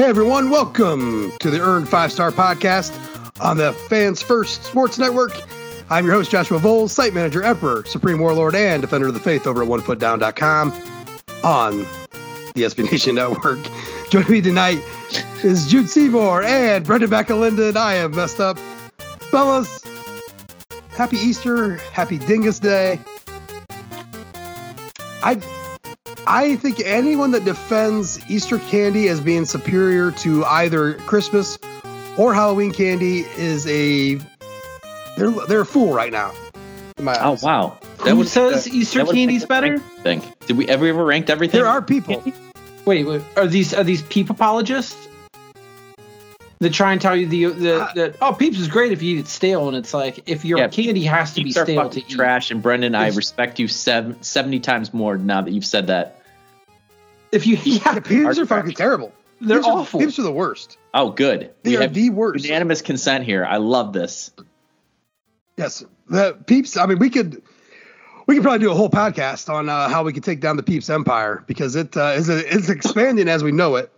Hey everyone, welcome to the Earned Five Star Podcast on the Fans First Sports Network. I'm your host, Joshua Vowles, site manager, emperor, supreme warlord, and defender of the faith over at onefootdown.com on the SB Nation Network. Joining me tonight is Jude Seymour and Brendan Bacalinden. I am messed up. Fellas, happy Easter, happy Dingus Day. I I think anyone that defends Easter candy as being superior to either Christmas or Halloween candy is a they're they're a fool right now. in my Oh eyes. wow! Who says Easter that would candy's better? us rank, Think. Did we ever ever ranked everything? There are people. Wait, wait, are these are these peep apologists? That try and tell you the, the Uh, that oh peeps is great if you eat it stale, and it's like if your Yeah, candy has to be stale to eat. trash, and Brendan, I respect you seven, 70 times more now that you've said that. If you yeah, The peeps Are are fucking terrible. they're Peeps are- awful. Peeps are the worst. Oh, good. They we are have the worst. unanimous consent here. I love this. Yes, the peeps. I mean, we could we could probably do a whole podcast on uh, how we could take down the peeps empire because it uh, is a, it's expanding as we know it.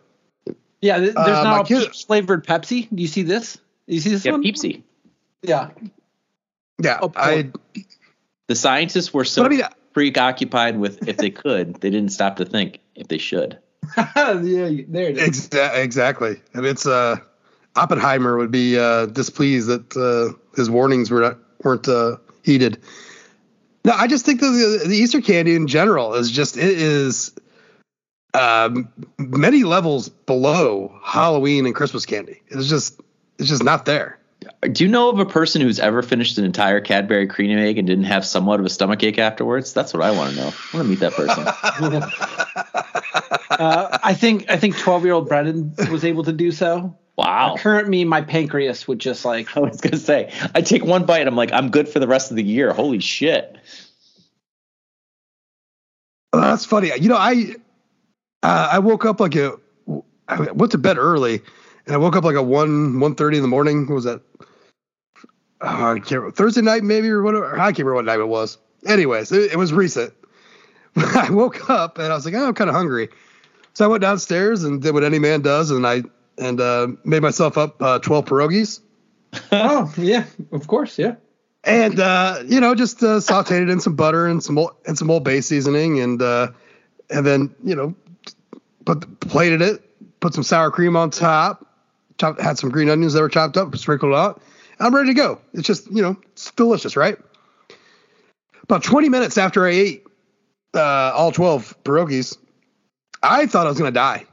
Yeah, there's Uh, my now a kid- peeps flavored Pepsi. Do you see this? Do you see this Yeah, one? Peepsy. Yeah, Yeah, Oh, I. The scientists were so I mean, preoccupied with if they could, they didn't stop to think if they should. yeah, there it is. Exa- exactly. I mean, it's uh, Oppenheimer would be uh, displeased that uh, his warnings were not, weren't uh, heeded. No, I just think that the, the Easter candy in general is just it is um, many levels below Halloween and Christmas candy. It's just it's just not there. Do you know of a person who's ever finished an entire Cadbury cream egg and didn't have somewhat of a stomach ache afterwards? That's what I want to know. I want to meet that person. uh, I think I think twelve year old Brendan was able to do so. Wow. Current me, my pancreas would just like I was gonna say, I take one bite, I'm like, I'm good for the rest of the year. Holy shit! Oh, that's funny. You know, I uh, I woke up like a I went to bed early, and I woke up like a one one thirty in the morning. What was that? I can't remember. Thursday night maybe or whatever. I can't remember what night it was. Anyways, it, it was recent. I woke up and I was like, oh, I'm kind of hungry, so I went downstairs and did what any man does, and I and uh, made myself up uh, twelve pierogies. oh yeah, of course, yeah. and uh, you know just uh, sauteed it in some butter and some old, and some old bay seasoning and uh, and then you know put plated it put some sour cream on top chopped, had some green onions that were chopped up sprinkled out i'm ready to go it's just you know it's delicious right about 20 minutes after i ate uh, all 12 pierogies i thought i was going to die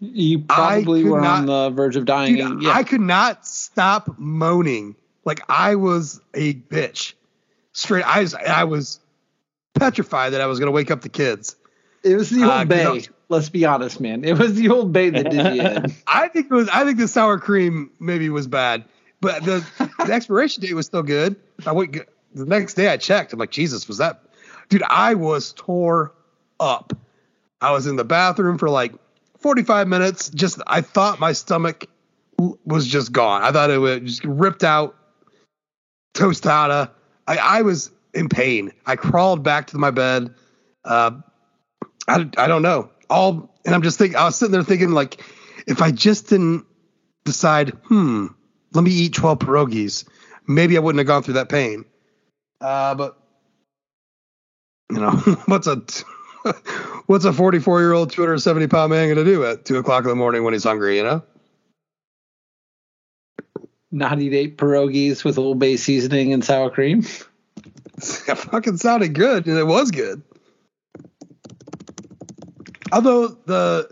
You probably could were on the verge of dying. Dude, yeah. I could not stop moaning. Like I was a bitch. Straight, I was, I was petrified that I was going to wake up the kids. it was the old uh, bay. you know- Let's be honest, man. It was the old bay that did you in. I think it was, I think the sour cream maybe was bad, but the, the expiration date was still good. I went the next day. I checked. I'm like, Jesus, was that, dude? I was tore up. I was in the bathroom for like 45 minutes. Just, I thought my stomach was just gone. I thought it was just ripped out, tostada. I, I was in pain. I crawled back to my bed. Uh, I, I don't know. All, and I'm just thinking, I was sitting there thinking, like, if I just didn't decide, hmm, let me eat 12 pierogies, maybe I wouldn't have gone through that pain. Uh, but, you know, what's a, what's a 44 year old, 270 pound man going to do at two o'clock in the morning when he's hungry, you know? Not eat eight pierogies with old bay seasoning and sour cream. It fucking sounded good, and it was good. Although the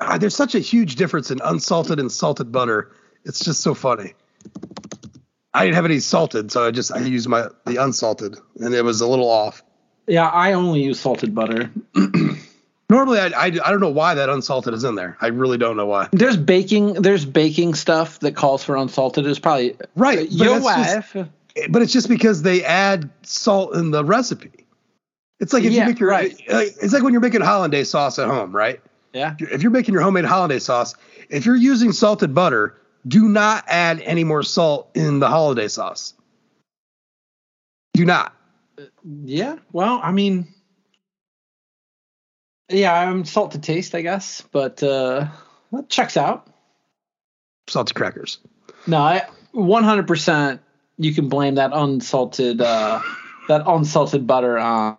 ah, there's such a huge difference in unsalted and salted butter, it's just so funny. I didn't have any salted, so I just I used my the unsalted, and it was a little off. Yeah, I only use salted butter. Normally, I, I, I don't know why that unsalted is in there. I really don't know why. There's baking. There's baking stuff that calls for unsalted. It's probably Right, but Your that's just- wife. But it's just because they add salt in the recipe. It's like if Yeah, you make your right. like, it's like when you're making hollandaise sauce at home, right? yeah. if you're making your homemade hollandaise sauce, if you're using salted butter, do not add any more salt in the hollandaise sauce. Do not. Yeah. Well, I mean, yeah, I'm salt to taste, I guess, but uh, that checks out. Salted crackers. No, I 100% you can blame that unsalted uh that unsalted butter on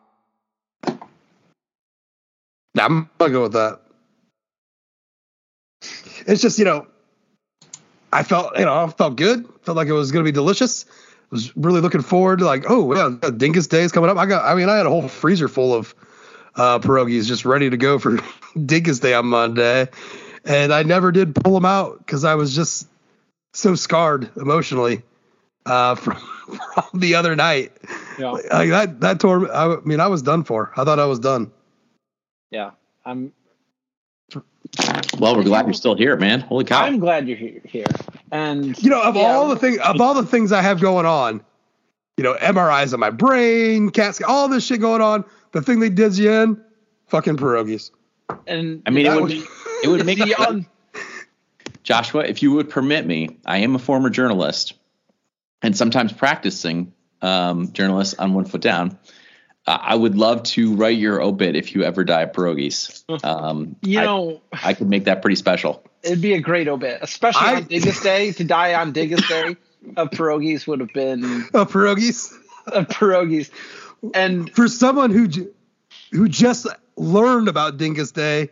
Yeah, I'm gonna go with that. It's just you know, I felt you know I felt good. Felt like it was gonna be delicious. I was really looking forward to like oh yeah, Dingus Day is coming up. I got I mean I had a whole freezer full of uh, pierogies just ready to go for Dingus Day on Monday, and I never did pull them out because I was just so scarred emotionally uh, from, from the other night. Yeah. Like that that tore. I mean I was done for. I thought I was done. Yeah. I'm Well, we're glad you're still here, man. Holy cow! I'm glad you're he- here. And You know, of Yeah. all the things, of all the things I have going on, you know, MRIs on my brain, CAT scan, all this shit going on. The thing they did you in, fucking pierogies. and I mean, it would was- it would make the un- Joshua, if you would permit me, I am a former journalist and sometimes practicing um, journalist on One Foot Down. Uh, I would love to write your obit if you ever die of pierogies. Um, you know I could make that pretty special. it'd be a great obit, especially I- on Dingus Day. To die on Dingus Day of pierogies would have been Oh, pierogies. of pierogies. And For someone who who just learned about Dingus Day,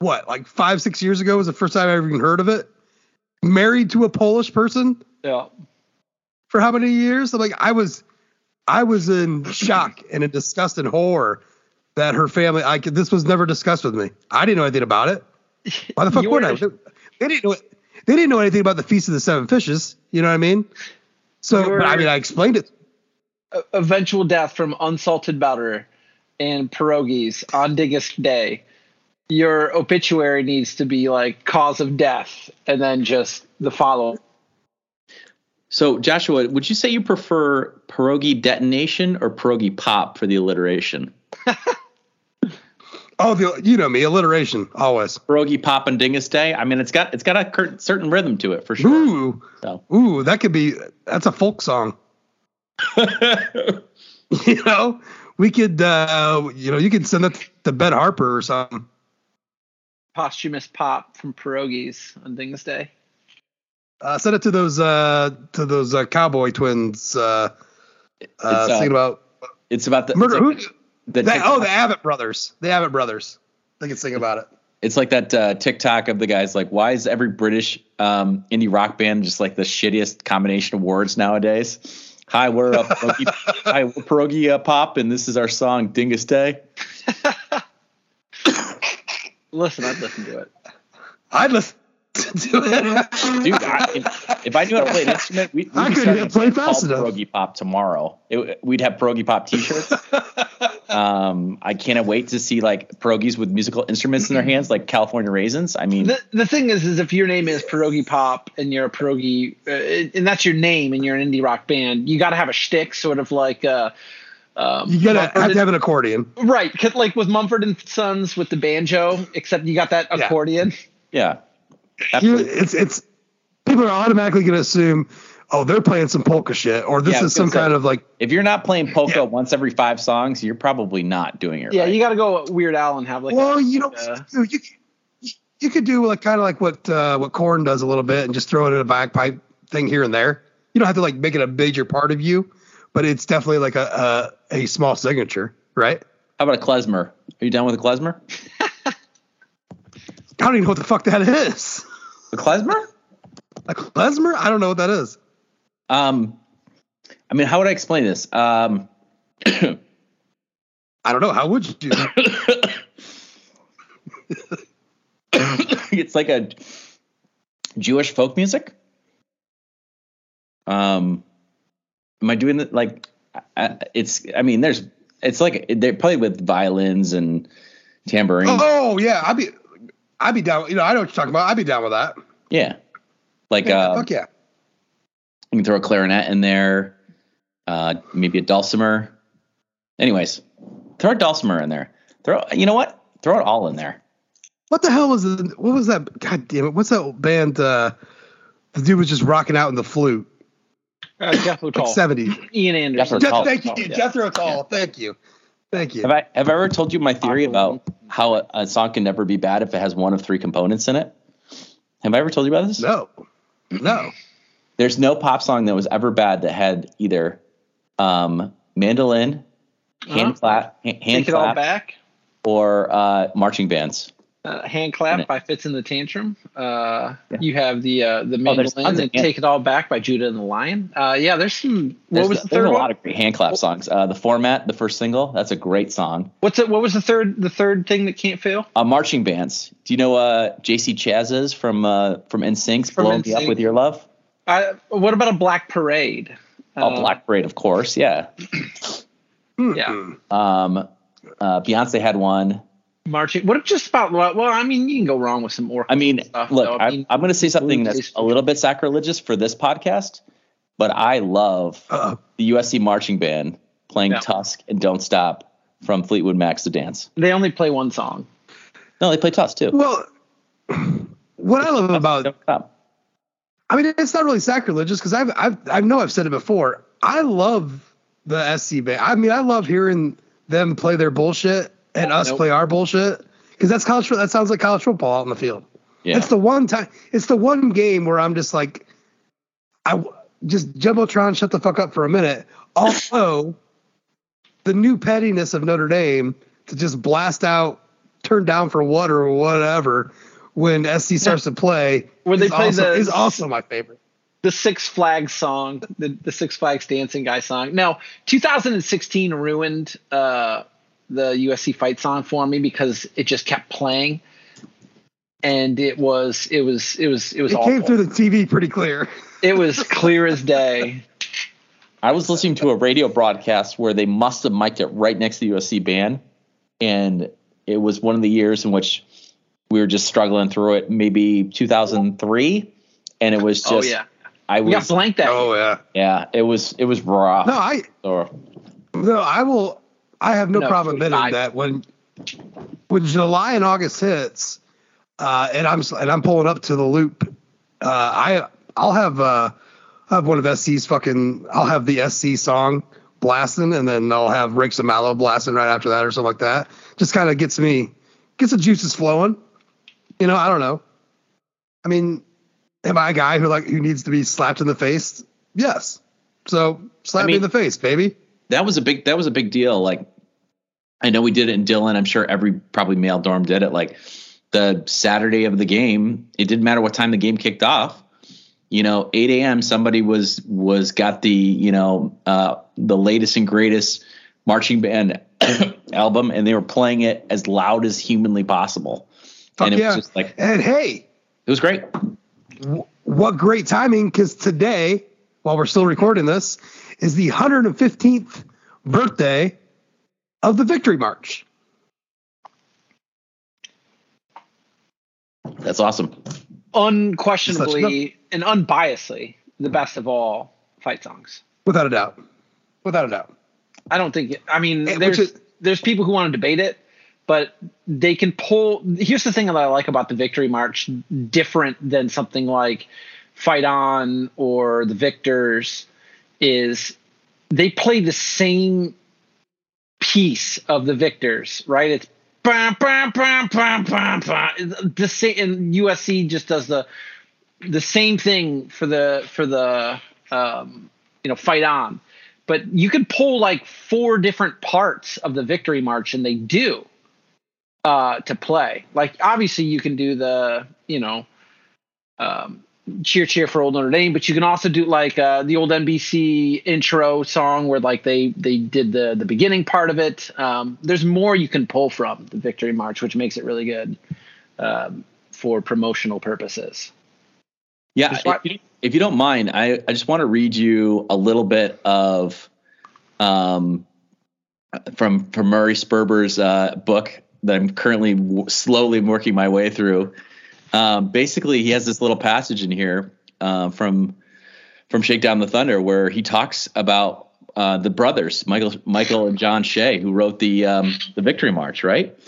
what, like five, six years ago was the first time I ever even heard of it. Married to a Polish person yeah, for how many years? I'm like, I was, I was in shock and in disgust and horror that her family. I this was never discussed with me. I didn't know anything about it. Why the fuck would I? were- They didn't know. They didn't know anything about the feast of the seven fishes. You know what I mean? So, but I mean, I explained it. eventual death from unsalted butter and pierogies on Dingus Day. Your obituary needs to be like cause of death, and then just the follow. So, Joshua, would you say you prefer pierogi detonation or pierogi pop for the alliteration? Oh, the you know me, alliteration always. Pierogi pop and Dingus Day. I mean, it's got it's got a cur- certain rhythm to it for sure. Ooh, So, ooh, that could be. That's a folk song. You know, we could. uh You know, you could send that to Ben Harper or something. posthumous pop from pierogies on Dingus Day. Uh, send it to those uh to those uh, cowboy twins. Uh, uh, It's, uh, singing about it's about the murder. It's Who? like, the That, oh, the Avett brothers. The Avett brothers. They can sing about it. It's like that uh, TikTok of the guys like, why is every British um, indie rock band just like the shittiest combination of words nowadays? Hi, we're a pierogi, hi, we're pierogi uh, pop, and this is our song Dingus Day. Listen, I'd listen to it. I'd listen to it. Dude, I, if, if I knew how to play an instrument, we'd, we'd I be couldn't starting even a play band fast enough. Pierogi Pop tomorrow. It, we'd have pierogi pop T-shirts. um, I can't wait to see like pierogies with musical instruments in their hands, like California raisins. I mean, The, the thing is, is if your name is Pierogi Pop and you're a pierogi, uh, and that's your name and you're an indie rock band, you got to have a shtick, sort of like uh, um, You gotta Mumford have to have an accordion. right, 'cause like with Mumford and Sons with the banjo, except you got that accordion. yeah, You, absolutely. it's it's people are automatically gonna assume, oh, they're playing some polka shit, or this Yeah, is some say- kind of like If you're not playing polka Yeah. once every five songs, you're probably not doing it Yeah, right. you got to go Weird Al and have like. well, a, you know, uh, you, you you could do like kind of like what uh, what Korn does a little bit, and just throw it in a bagpipe thing here and there. You don't have to like make it a major part of you, but it's definitely like a a, a small signature, right? How about a klezmer? Are you done with a klezmer? I don't even know what the fuck that is. A klezmer? A klezmer? I don't know what that is. Um, I mean, how would I explain this? Um, I don't know. How would you do that? it's like a Jewish folk music. Um, am I doing it like? I, it's. I mean, there's. It's like they're probably with violins and tambourine. oh yeah, I'd be I'd be down. You know, I know what you're talking about. I'd be down with that. Yeah, like Yeah, uh, fuck yeah. you can throw a clarinet in there, uh, maybe a dulcimer. Anyways, throw a dulcimer in there. Throw. You know what? Throw it all in there. What the hell was it? What was that? God damn it! What's that band? Uh, the dude was just rocking out in the flute. uh, Jethro Like Tull, seventies. Ian Anderson. Jethro Tull. Thank you, Yeah. Jethro Tull. Thank you, thank you. Have I have I ever told you my theory about how a, a song can never be bad if it has one of three components in it? Have I ever told you about this? No, no. There's no pop song that was ever bad that had either um, mandolin, hand Uh-huh. clap, hand Take it all clap, back. or uh, marching bands. Uh, hand clap by Fitz and the Tantrum. Uh, Yeah. You have the uh, the Oh, there's mandolin tons of and hand- Take It All Back by Judah and the Lion. Uh, yeah, there's some. What There's, was the there's third a one? lot of great hand clap songs. Uh, the format, the first single, that's a great song. What's it? What was the third? The third thing that can't fail. Uh, marching bands. Do you know uh, JC Chasez from uh, from NSYNC's From "Blow Me Up with Your Love"? I, what about a Black Parade? Oh, Uh, Black Parade, of course. Yeah. Yeah. Um, uh, Beyonce had one. Marching. What just about? Well, I mean, you can go wrong with some orchestra I mean, stuff. look, though. I, mean, I'm going to say something that's a little bit sacrilegious for this podcast, but I love Uh, the USC marching band playing Yeah. Tusk and Don't Stop from Fleetwood Mac's to Dance. they only play one song. No, they play Tusk too. well, what I love about Don't Stop. I mean, it's not really sacrilegious because I've, I've, I know I've said it before. I love the SC band. I mean, I love hearing them play their bullshit and us Nope. play our bullshit because that's college. That sounds like college football out in the field. Yeah. It's the one time. It's the one game where I'm just like, I just jumbotron, shut the fuck up for a minute. Although the new pettiness of Notre Dame to just blast out, turn down for what or whatever when SC starts to play Where they play also, the- is also my favorite. the Six Flags song, the, the Six Flags dancing guy song. Now, 2016 ruined uh, the USC fight song for me because it just kept playing, and it was it was it was it was It awful. came through the TV pretty clear. it was clear as day. I was listening to a radio broadcast where they must have mic'd it right next to the USC band, and it was one of the years in which we were just struggling through it. Maybe 2003, and it was oh, just oh yeah, I we got was blanked that. Oh yeah. yeah, it was it was raw. No, I So, no, I will. I have no, No, problem admitting I- that when when July and August hits, uh, and I'm and I'm pulling up to the loop, uh, I I'll have uh, I'll have one of SC's fucking I'll have the SC song blasting, and then I'll have Rakes of Mallow blasting right after that or something like that. Just kind of gets me gets the juices flowing. You know, I don't know. I mean, am I a guy who like who needs to be slapped in the face? Yes. So slap I me in the face, baby. That was a big that was a big deal. Like I know we did it in Dillon. I'm sure every probably male dorm did it. Like the Saturday of the game, it didn't matter what time the game kicked off. You know, 8 a.m. Somebody was was got the you know uh, the latest and greatest marching band album, and they were playing it as loud as humanly possible. Fuck and it yeah. was just like And hey, it was great. what great timing because today, while we're still recording this, is the 115th birthday of the Victory March. That's awesome. Unquestionably and unbiasedly, the best of all fight songs. Without a doubt. Without a doubt. I don't think. I mean, there's is- there's people who want to debate it, but they can pull. Here's the thing that I like about the Victory March, different than something like Fight On or the Victors, is they play the same piece of the Victors, right? It's bam, bam, bam, bam, bam, bam. The same, and USC just does the the same thing for the for the um, you know fight on but you could pull like four different parts of the victory march and they do uh to play like obviously you can do the you know um cheer cheer for old notre dame but you can also do like uh the old nbc intro song where like they they did the the beginning part of it um there's more you can pull from the victory march which makes it really good um for promotional purposes Yeah, if you, if you don't mind, I, I just want to read you a little bit of um, from from Murray Sperber's uh, book that I'm currently w- slowly working my way through. Um, basically, he has this little passage in here uh, from from Shake Down the Thunder where he talks about uh, the brothers Michael Michael and John Shea who wrote the um, the Victory March, right?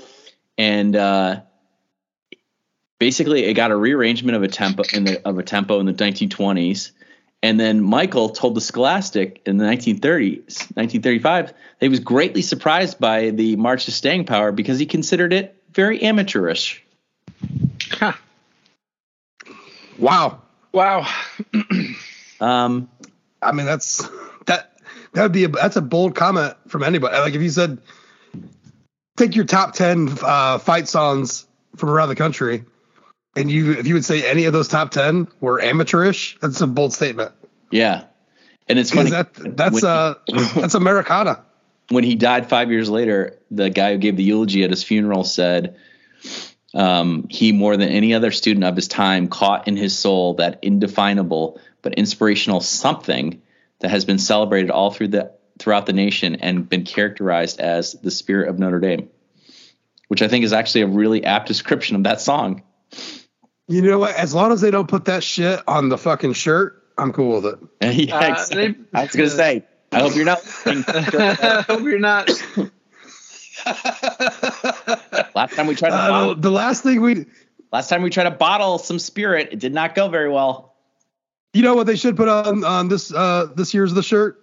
And uh, basically it got a rearrangement of a tempo in the of a tempo in the 1920s and then michael told the scholastic in the 1930s 1935 that he was greatly surprised by the march to staying power because he considered it very amateurish Huh. Wow. Wow. Um, I mean, that's that that would be a, that's a bold comment from anybody. Like if you said, take your top ten uh, fight songs from around the country, and you if you would say any of those top ten were amateurish, that's a bold statement. yeah, and it's funny Because that that's when, uh that's Americana. when he died five years later. The guy who gave the eulogy at his funeral said. Um, he more than any other student of his time caught in his soul that indefinable but inspirational something that has been celebrated all through the throughout the nation and been characterized as the spirit of Notre Dame, which I think is actually a really apt description of that song. You know what? As long as they don't put that shit on the fucking shirt, I'm cool with it. yeah, Uh, exactly. they- I was gonna say. I hope you're not. I hope you're not. last time we tried to Uh, bottle, the last thing we, last time we tried to bottle some spirit, it did not go very well. you know what they should put on on this uh this year's the shirt,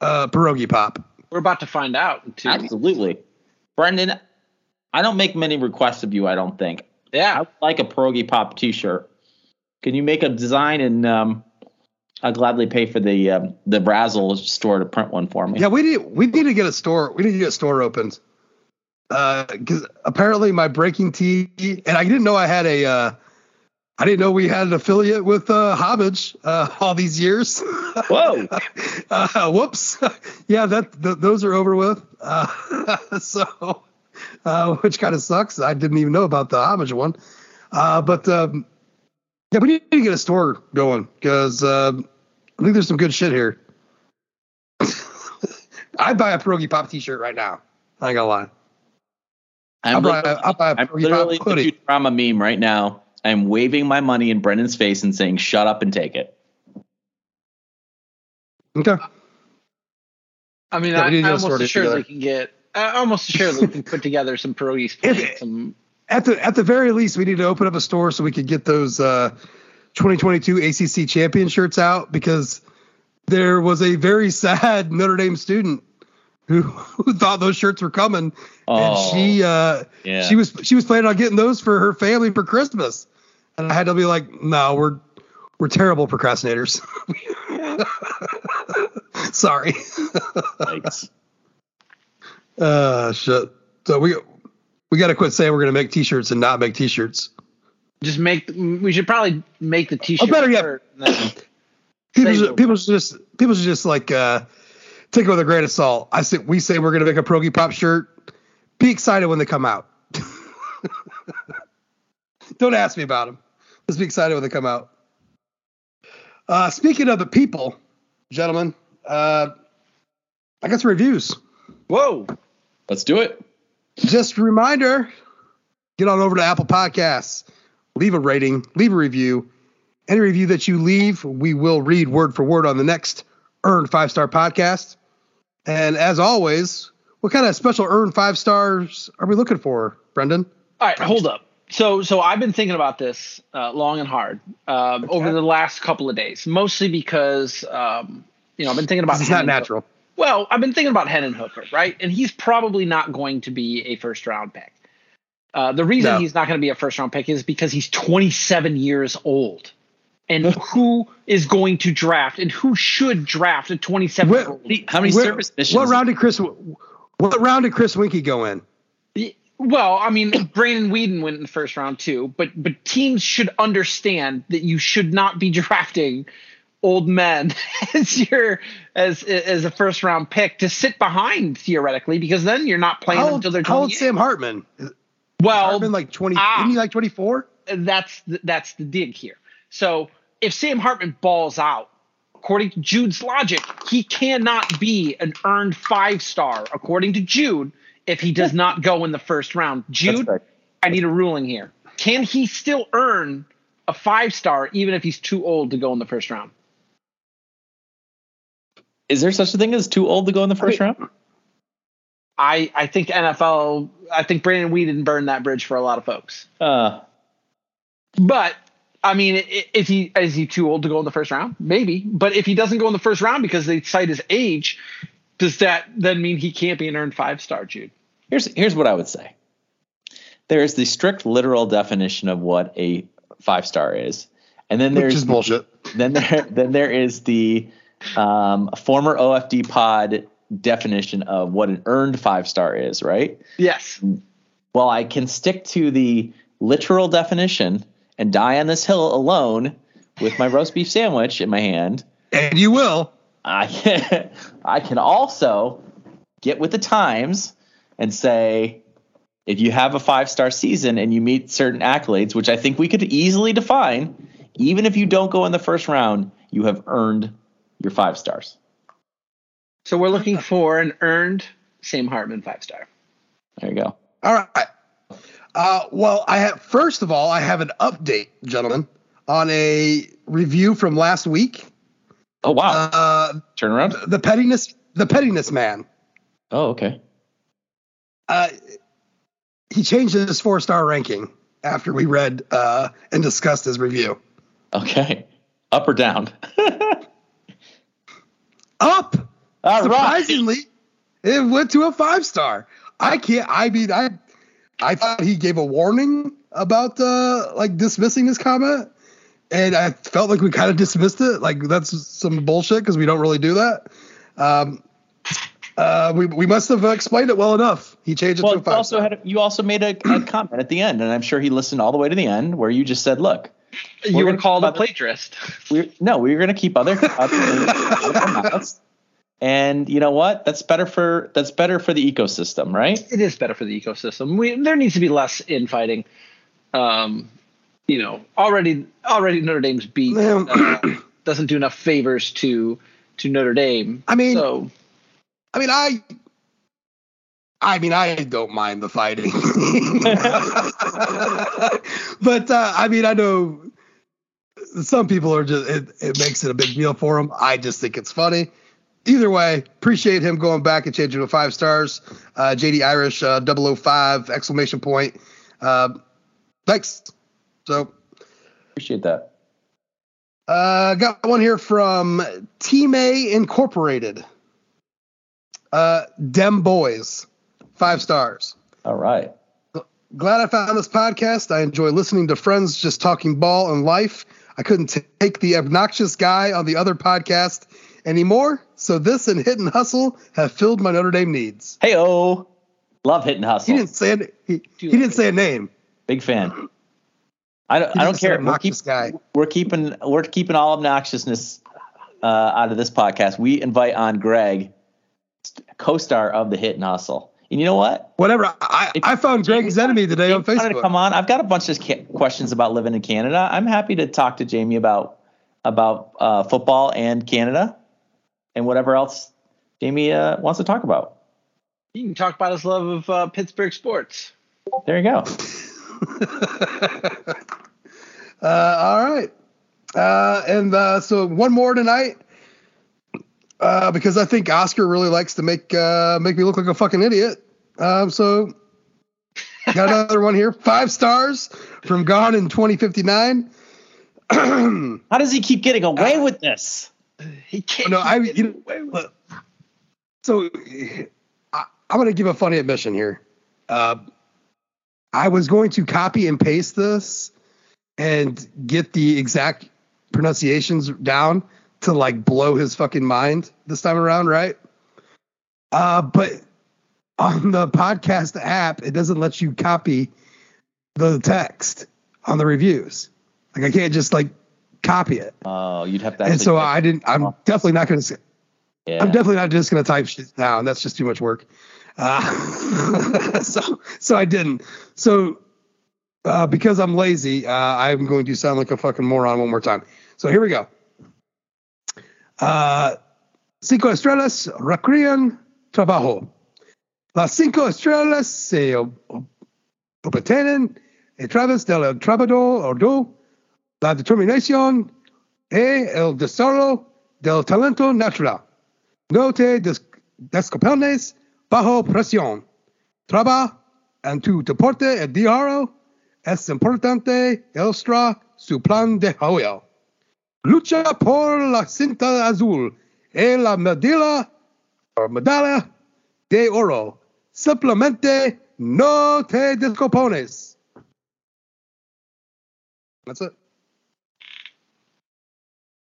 uh pierogi pop. We're about to find out. in two weeks. Absolutely, Brendan. I don't make many requests of you. I don't think. Yeah. would like a pierogi pop T-shirt. Can you make a design and um, I'll gladly pay for the um, the Brazzle store to print one for me. Yeah, we need we need to get a store. We need to get a store opened. Because apparently my breaking tea, and I didn't know I had a. Uh, I didn't know we had an affiliate with uh, Homage uh, all these years. Whoa! uh, whoops. yeah, that th- those are over with. Uh, so, uh, which kind of sucks. I didn't even know about the Homage one. Uh, but um, yeah, we need to get a store going because um I think there's some good shit here. I'd buy a Pierogi Pop T-shirt right now. I ain't gonna lie. I'm I'll buy, literally, I'll buy a I'm literally Pop the hoodie. Futurama meme right now. I'm waving my money in Brendan's face and saying, "Shut up and take it." Okay. I mean, Yeah, we I, need to get a I'm almost assured together. can get. I'm almost assured they can put together some pierogies. If- Some At the at the very least, we need to open up a store so we could get those uh, 2022 ACC champion shirts out because there was a very sad Notre Dame student who, who thought those shirts were coming, Oh, and she uh, yeah. she was she was planning on getting those for her family for Christmas, and I had to be like, no, we're we're terrible procrastinators. Sorry. Yikes. uh, shit. So we we got to quit saying we're gonna make T-shirts and not make T-shirts. just make. We should probably make the T-shirt. Oh, better yet- shirt and then- people should, people should just people should just like uh, take it with a grain of salt. I say we say we're gonna make a Pierogi Pop shirt. Be excited when they come out. Don't ask me about them. Just be excited when they come out. Uh, speaking of the people, gentlemen, uh, I got some reviews. Whoa! Let's do it. Just a reminder get on over to Apple Podcasts, leave a rating, leave a review. Any review that you leave, we will read word for word on the next Earn Five Star podcast. And as always, what kind of special Earn Five Stars are we looking for, Brendan? All right, hold up. So, so I've been thinking about this uh, long and hard um, over the last couple of days, mostly because um, you know I've been thinking about. It's not natural. Well, I've been thinking about Hendon Hooker, right? And he's probably not going to be a first round pick. Uh, the reason No. he's not going to be a first round pick is because he's 27 years old. And who is going to draft and who should draft a 27 year old? How many Where- service missions? What round did Chris? What round did Chris Weinke go in? Well, I mean, Brandon Weeden went in the first round too, but but teams should understand that you should not be drafting old men as your as as a first round pick to sit behind theoretically because then you're not playing How them until they're how old Sam Hartman? Well, Hartman like 20? ah. Isn't he like 24? that's the, that's the dig here. So if Sam Hartman balls out, according to Jude's logic, he cannot be an earned five star according to Jude if he does not go in the first round. Jude, right. I need a ruling here. Can he still earn a five star even if he's too old to go in the first round? Is there such a thing as too old to go in the first round? I I think NFL. I think Brandon Weeden burned that bridge for a lot of folks. Uh, But I mean, is he is he too old to go in the first round? Maybe. But if he doesn't go in the first round because they cite his age, does that then mean he can't be an earned five star, Jude? here's here's what I would say. There is the strict literal definition of what a five star is, And then which there's is bullshit. then there then there is the um, former OFD pod definition of what an earned five star is, right? Yes. Well, I can stick to the literal definition and die on this hill alone with my roast beef sandwich in my hand. And you will. I can, I can also get with the times and say if you have a five star season and you meet certain accolades, which I think we could easily define, even if you don't go in the first round, you have earned your five stars. So we're looking for an earned Sam Hartman five star. There you go. All right. Uh, well, I have first of all, I have an update, gentlemen, on a review from last week. Oh wow! Uh, Turn around. the pettiness, the pettiness man. Oh okay. Uh, he changed his four star ranking after we read uh, and discussed his review. Okay. Up or down? Up. All right. Surprisingly, it went to a five star. I can't. I mean, I I thought he gave a warning about uh like dismissing his comment, and I felt like we kind of dismissed it. Like that's some bullshit because we don't really do that. Um, uh, we we must have explained it well enough. He changed it Well, to a you five. also had a, you also made a, a comment at the end, and I'm sure he listened all the way to the end, where you just said, "Look, You were gonna called keep a other- plagiarist. we no, we were going to keep other, other things out of our mouths. and you know what? That's better for that's better for the ecosystem, right? It is better for the ecosystem. We, there needs to be less infighting. Um, you know, already already Notre Dame's beat uh, doesn't do enough favors to to Notre Dame. I mean, so I mean, I. I mean, I don't mind the fighting, but uh, I mean, I know some people are just it, it makes it a big deal for them. I just think it's funny. Either way, appreciate him going back and changing to five stars. Uh, JD Irish uh, 005 exclamation point. Uh, thanks. So Appreciate that. uh, got one here from Team A Incorporated. Uh, Dem Boys, five stars. All right. Glad I found this podcast. I enjoy listening to friends just talking ball and life. I couldn't t- take the obnoxious guy on the other podcast anymore, so this and Hit and Hustle have filled my Notre Dame needs. Hey oh, love hitting He hustle. didn't say it. He, he didn't say a name. Big fan. I don't. I don't care. We're, keep, we're keeping we're keeping all obnoxiousness uh, out of this podcast. We invite on Greg, co-star of the Hit and Hustle. And you know what? Whatever. I, If- I found Greg's enemy today on wanted to Facebook. come on. I've got a bunch of ca- questions about living in Canada. I'm happy to talk to Jamie about about uh, football and Canada and whatever else Jamie uh, wants to talk about. you can talk about his love of uh, Pittsburgh sports. There you go. Uh, all right. Uh, and uh, so one more tonight. Uh, because I think Oscar really likes to make uh, make me look like a fucking idiot. Um, so got another one here. Five stars from Gone in 2059. How does he keep getting away with this? He can't. no, I you know, so I, I'm going to give a funny admission here. Uh, I was going to copy and paste this and get the exact pronunciations down to like blow his fucking mind this time around, right? Uh, but on the podcast app, it doesn't let you copy the text on the reviews. Like I can't just like copy it. Oh, you'd have to. And so I didn't. I'm definitely not going to. Yeah. I'm definitely not just going to type shit down. That's just too much work. Uh, so so I didn't. So uh, because I'm lazy, uh, I'm going to sound like a fucking moron one more time. So here we go. Uh, cinco estrellas recrean trabajo. Las cinco estrellas se ob- obtienen a través del trabajo arduo, la determinación y el desarrollo del talento natural. No te des descompines bajo presión. Traba en tu deporte el diario. Es importante ilustrar su plan de juego. Lucha por la cinta azul y la medalla, medalla de oro. Simplemente no te descompones. That's it.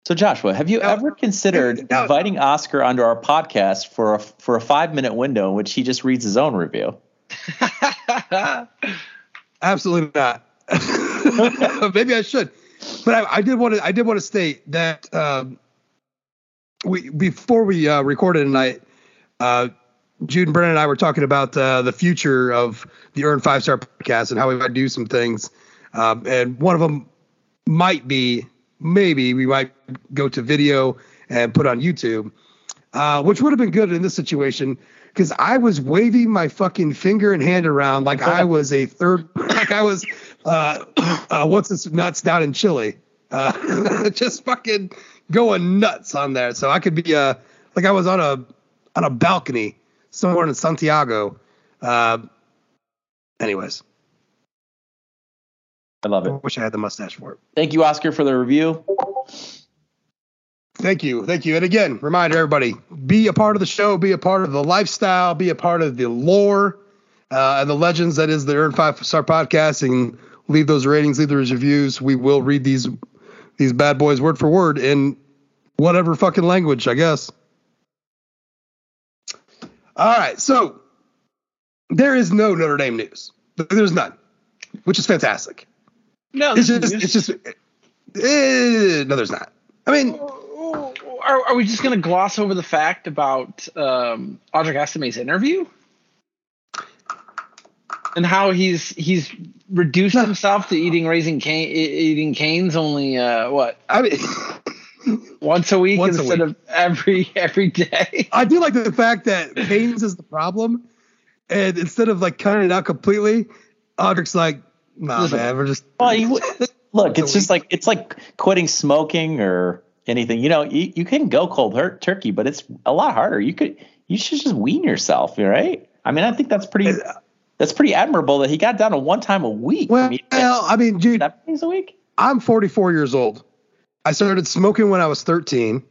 So Joshua, have you No. ever considered No. inviting Oscar onto our podcast for a for a five minute window in which he just reads his own review? Absolutely not. Maybe I should, but I, I did want to. I did want to state that um, we before we uh, recorded tonight, uh, Jude and Brendan and I were talking about uh, the future of the Earn Five Star podcast and how we might do some things, um, and one of them might be maybe we might go to video and put on YouTube, uh, which would have been good in this situation because I was waving my fucking finger and hand around like I was a third, like I was, uh, uh, what's this nuts down in Chile, uh, just fucking going nuts on there. So I could be, uh, like I was on a on a balcony somewhere in Santiago. Uh, anyways, I love it. I wish I had the mustache for it. Thank you, Oscar, for the review. Thank you. Thank you. And again, reminder everybody be a part of the show, be a part of the lifestyle, be a part of the lore uh, and the legends that is the Earn Five Star Podcast and leave those ratings, leave those reviews. We will read these these bad boys word for word in whatever fucking language, I guess. All right. So there is no Notre Dame news. There's none, which is fantastic. No, It's just it's just, eh, no, there's not. I mean, are, are we just going to gloss over the fact about um, Audric Estime's interview and how he's he's reduced No. himself to eating raising cane, eating canes only uh, what I mean, once a week Once a instead week. of every every day. I do like the fact that Haynes is the problem, and instead of like cutting it out completely, Audric's like, "Nah, Listen. man, we're just." Well, you, look, it's just like it's like quitting smoking or anything. You know, you, you can go cold hurt turkey, but it's a lot harder. You could you should just wean yourself, right? I mean, I think that's pretty that's pretty admirable that he got down to one time a week. Well, I mean, I mean, dude, seven days a week. I'm 44 years old. I started smoking when I was 13.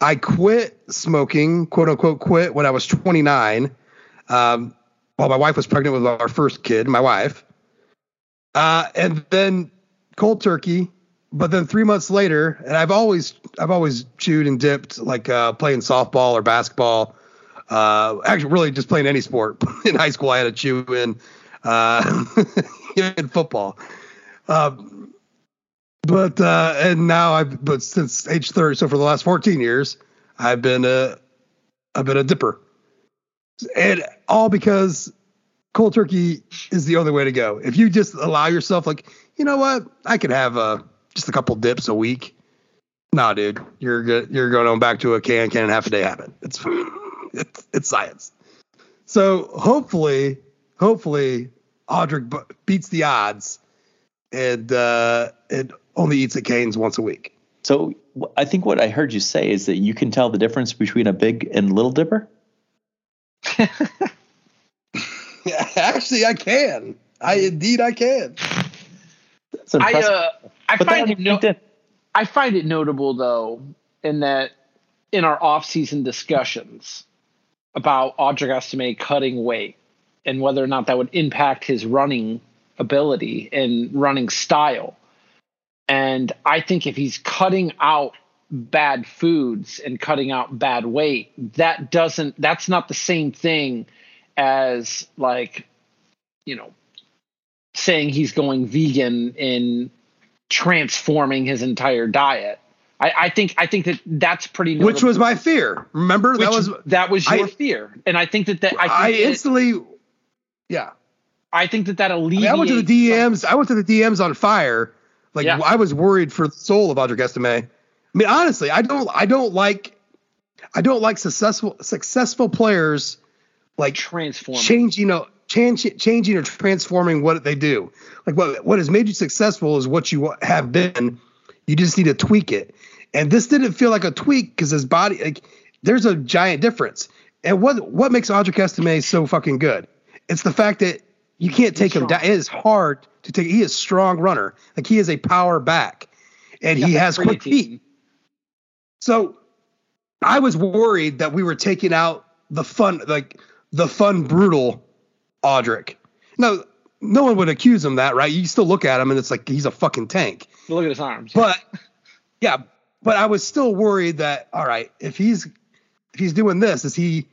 I quit smoking, quote unquote, quit when I was 29. Um, while my wife was pregnant with our first kid, my wife. Uh, and then cold turkey. But then three months later, and I've always I've always chewed and dipped like uh, playing softball or basketball. Uh, actually, really just playing any sport. in high school, I had to chew in uh, in football. Um, but uh, and now I've but since age 30, so for the last 14 years, I've been a I've been a dipper, and all because cold turkey is the only way to go. If you just allow yourself, like you know what, I could have uh, just a couple dips a week. Nah, dude, you're good. You're going on back to a can, can and a half a day habit. It's it's it's science. So hopefully, hopefully, Audric b- beats the odds and uh, it only eats at Canes once a week. So I think what I heard you say is that you can tell the difference between a big and little dipper. Yeah, actually, I can. I indeed I can. I uh, I but find it no- I find it notable though in that in our off-season discussions about Audric Estime cutting weight and whether or not that would impact his running ability and running style. And I think if he's cutting out bad foods and cutting out bad weight, that doesn't that's not the same thing as like you know saying he's going vegan in transforming his entire diet. I, I think I think that that's pretty. Which was my fear. Remember that was that was your I- fear, and I think that that I, I, instantly. Yeah, I think that that I, alleviates. mean, I went to the DMs. I went to the DMs on fire. Like Yeah. I was worried for the soul of Audric Estime. I mean, honestly, I don't. I don't like. I don't like successful successful players like transform. changing a change, changing or transforming what they do. Like what what has made you successful is what you have been. You just need to tweak it. And this didn't feel like a tweak because his body like there's a giant difference. And what what makes Audric Estime so fucking good? It's the fact that you can't take him strong. down. It is hard to take. He is a strong runner. Like he is a power back, and he has quick feet. So I was worried that we were taking out the fun, like the fun, brutal Audric. No, no one would accuse him that, right? You still look at him and it's like he's a fucking tank. Look at his arms. But yeah, but I was still worried that all right, if he's if he's doing this, is he